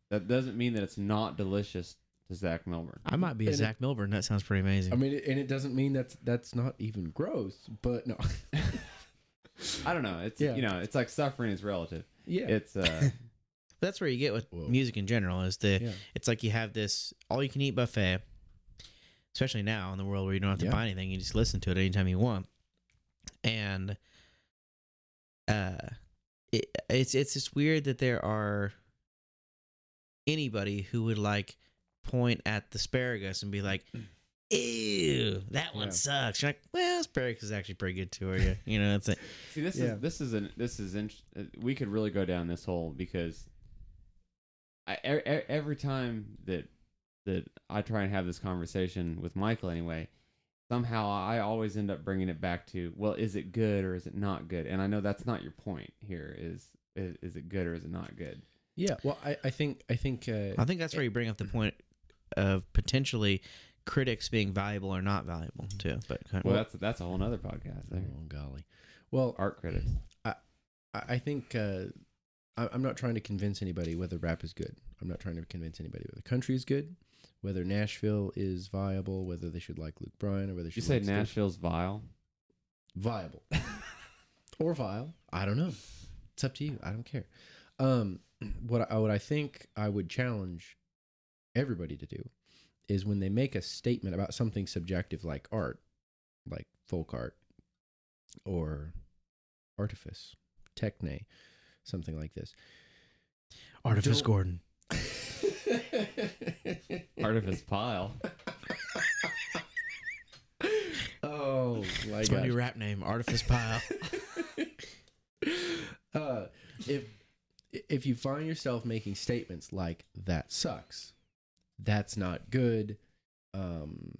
[SPEAKER 3] that doesn't mean that it's not delicious to Zach Milburn.
[SPEAKER 1] I might be a
[SPEAKER 2] And it-
[SPEAKER 1] Zach Milburn. That sounds pretty amazing.
[SPEAKER 2] I mean, and it doesn't mean that's that's not even gross, but no.
[SPEAKER 3] I don't know. It's
[SPEAKER 2] Yeah.
[SPEAKER 3] you know it's like suffering is relative.
[SPEAKER 2] yeah.
[SPEAKER 3] It's uh
[SPEAKER 1] That's where you get with
[SPEAKER 2] Whoa.
[SPEAKER 1] music in general. Is the
[SPEAKER 2] yeah.
[SPEAKER 1] it's like you have this all you can eat buffet especially now in the world where you don't have to
[SPEAKER 2] Yeah.
[SPEAKER 1] buy anything, you just listen to it anytime you want. And uh, it, it's it's just weird that there are anybody who would like point at the asparagus and be like, "Ew, that one
[SPEAKER 2] Yeah.
[SPEAKER 1] sucks." You're like, "Well, asparagus is actually pretty good too." Are you? You know, it's a,
[SPEAKER 3] See, this
[SPEAKER 2] Yeah.
[SPEAKER 3] is this is an this is int- uh, we could really go down this hole because I e- e- every time that that I try and have this conversation with Michael anyway, somehow I always end up bringing it back to well, is it good or is it not good? And I know that's not your point here. Is is, is it good or is it not good?
[SPEAKER 2] Yeah. Well, I, I think I think uh,
[SPEAKER 1] I think that's where you bring up the point of potentially critics being valuable or not valuable too. But kind of,
[SPEAKER 3] Well, that's that's a whole other podcast. There.
[SPEAKER 2] oh golly. Well,
[SPEAKER 3] Art critics.
[SPEAKER 2] I, I think uh, I, I'm not trying to convince anybody whether rap is good. I'm not trying to convince anybody whether country is good, whether Nashville is viable, whether they should like Luke Bryan, or whether they
[SPEAKER 3] Did you
[SPEAKER 2] should
[SPEAKER 3] say
[SPEAKER 2] like Steve-
[SPEAKER 3] Nashville's vile?
[SPEAKER 2] viable or vile. I don't know. It's up to you. I don't care. Um, what I, what I think I would challenge everybody to do is when they make a statement about something subjective like art, like folk art or artifice, techne, something like this.
[SPEAKER 1] Artifice
[SPEAKER 2] don't-
[SPEAKER 1] Gordon.
[SPEAKER 3] Artifice pile.
[SPEAKER 2] oh my
[SPEAKER 1] That's
[SPEAKER 2] god!
[SPEAKER 1] my new rap name, Artifice Pile.
[SPEAKER 2] uh, if if you find yourself making statements like "that sucks," "that's not good," um,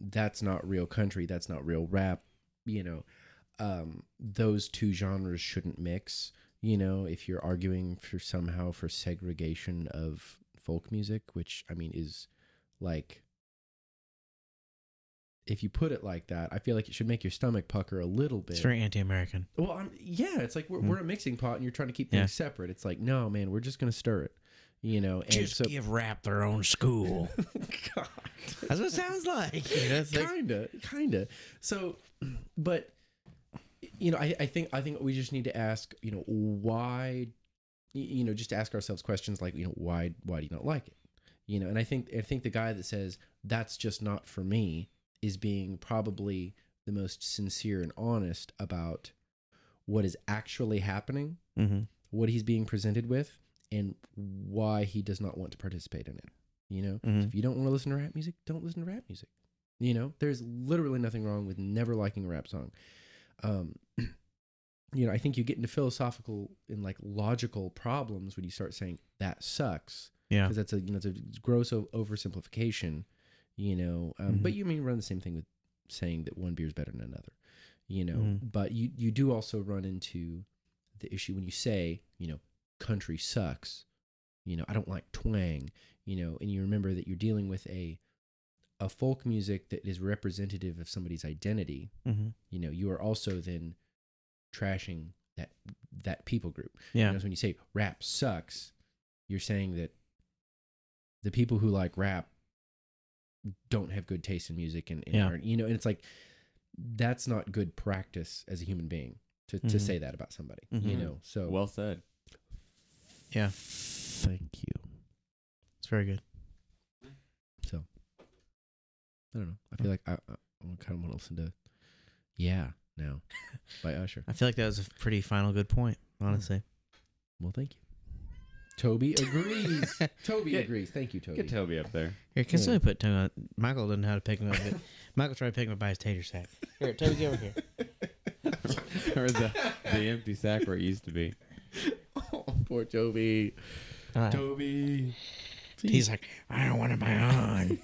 [SPEAKER 2] "that's not real country," "that's not real rap," you know, um, those two genres shouldn't mix. You know, if you're arguing for somehow for segregation of folk music, which I mean is like if you put it like that, I feel like it should make your stomach pucker a little bit.
[SPEAKER 1] It's very anti-American.
[SPEAKER 2] Well, I'm, yeah, it's like we're,
[SPEAKER 1] Mm.
[SPEAKER 2] we're a mixing pot, and you're trying to keep
[SPEAKER 1] Yeah.
[SPEAKER 2] things separate. It's like, no, man, we're just gonna stir it, you know. And
[SPEAKER 1] Just
[SPEAKER 2] so,
[SPEAKER 1] give rap their own school.
[SPEAKER 2] God.
[SPEAKER 1] That's what it sounds like. You know, like-
[SPEAKER 2] kinda, kinda. So, but you know, I, I think I think we just need to ask, you know, why, you know, just ask ourselves questions like, you know, why why do you not like it, you know? And I think I think the guy that says that's just not for me is being probably the most sincere and honest about what is actually happening
[SPEAKER 1] Mhm.
[SPEAKER 2] what he's being presented with and why he does not want to participate in it. You know,
[SPEAKER 1] Mhm.
[SPEAKER 2] if you don't want to listen to rap music, don't listen to rap music. You know, there's literally nothing wrong with never liking a rap song. Um, you know, I think you get into philosophical and like logical problems when you start saying that sucks
[SPEAKER 1] Yeah.
[SPEAKER 2] because that's a you know it's a gross o- oversimplification. You know, um, but
[SPEAKER 1] Mhm.
[SPEAKER 2] you mean run the same thing with saying that one beer is better than another. You know,
[SPEAKER 1] Mhm.
[SPEAKER 2] but you you do also run into the issue when you say you know country sucks. You know, I don't like twang. You know, and you remember that you're dealing with a a folk music that is representative of somebody's identity.
[SPEAKER 1] hmm
[SPEAKER 2] You know, you are also then trashing that that people group.
[SPEAKER 1] Yeah.
[SPEAKER 2] You know, so when you say rap sucks, you're saying that the people who like rap don't have good taste in music and, and
[SPEAKER 1] Yeah.
[SPEAKER 2] aren't- you know, and it's like that's not good practice as a human being to, to
[SPEAKER 1] Mhm.
[SPEAKER 2] say that about somebody. You
[SPEAKER 1] Mhm.
[SPEAKER 2] know, so
[SPEAKER 3] Well said.
[SPEAKER 1] Yeah.
[SPEAKER 2] thank you.
[SPEAKER 1] It's very good.
[SPEAKER 2] So I don't know. I feel hmm. like I, I kind of want to listen to "Yeah" now by Usher.
[SPEAKER 1] I feel like that was a pretty final good point, hmm. honestly.
[SPEAKER 2] Well, thank you. Toby agrees. Toby
[SPEAKER 3] Get-
[SPEAKER 2] agrees. Thank you, Toby.
[SPEAKER 3] Get Toby up there.
[SPEAKER 1] Here, can
[SPEAKER 2] Yeah.
[SPEAKER 1] somebody put Toby on? Michael doesn't know how to pick him up. but Michael tried to pick him up by his tater sack. Here, Toby, get over here.
[SPEAKER 3] or the the empty sack where it used to be.
[SPEAKER 2] oh, poor Toby.
[SPEAKER 1] All right.
[SPEAKER 2] Toby.
[SPEAKER 1] He's like, I don't want it my own.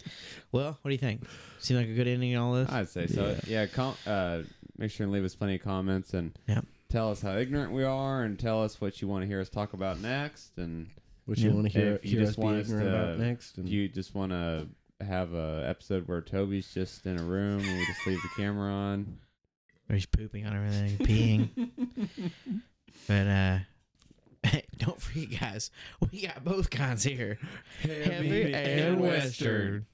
[SPEAKER 1] well, what do you think? Seem like a good ending in all this?
[SPEAKER 3] I'd say so. Yeah, com- uh, make sure and leave us plenty of comments and
[SPEAKER 1] Yep.
[SPEAKER 3] tell us how ignorant we are and tell us what you want to hear us talk about next. And
[SPEAKER 2] What you
[SPEAKER 1] Yeah.
[SPEAKER 2] want to hear,
[SPEAKER 3] If you
[SPEAKER 2] hear
[SPEAKER 3] just
[SPEAKER 2] us be
[SPEAKER 3] want us
[SPEAKER 2] ignorant
[SPEAKER 3] to-
[SPEAKER 2] about next? And
[SPEAKER 3] you just want to have a episode where Toby's just in a room and we just leave the camera on.
[SPEAKER 1] Or he's pooping on everything, peeing. But uh don't forget, guys, we got both kinds here. Heavy and Western.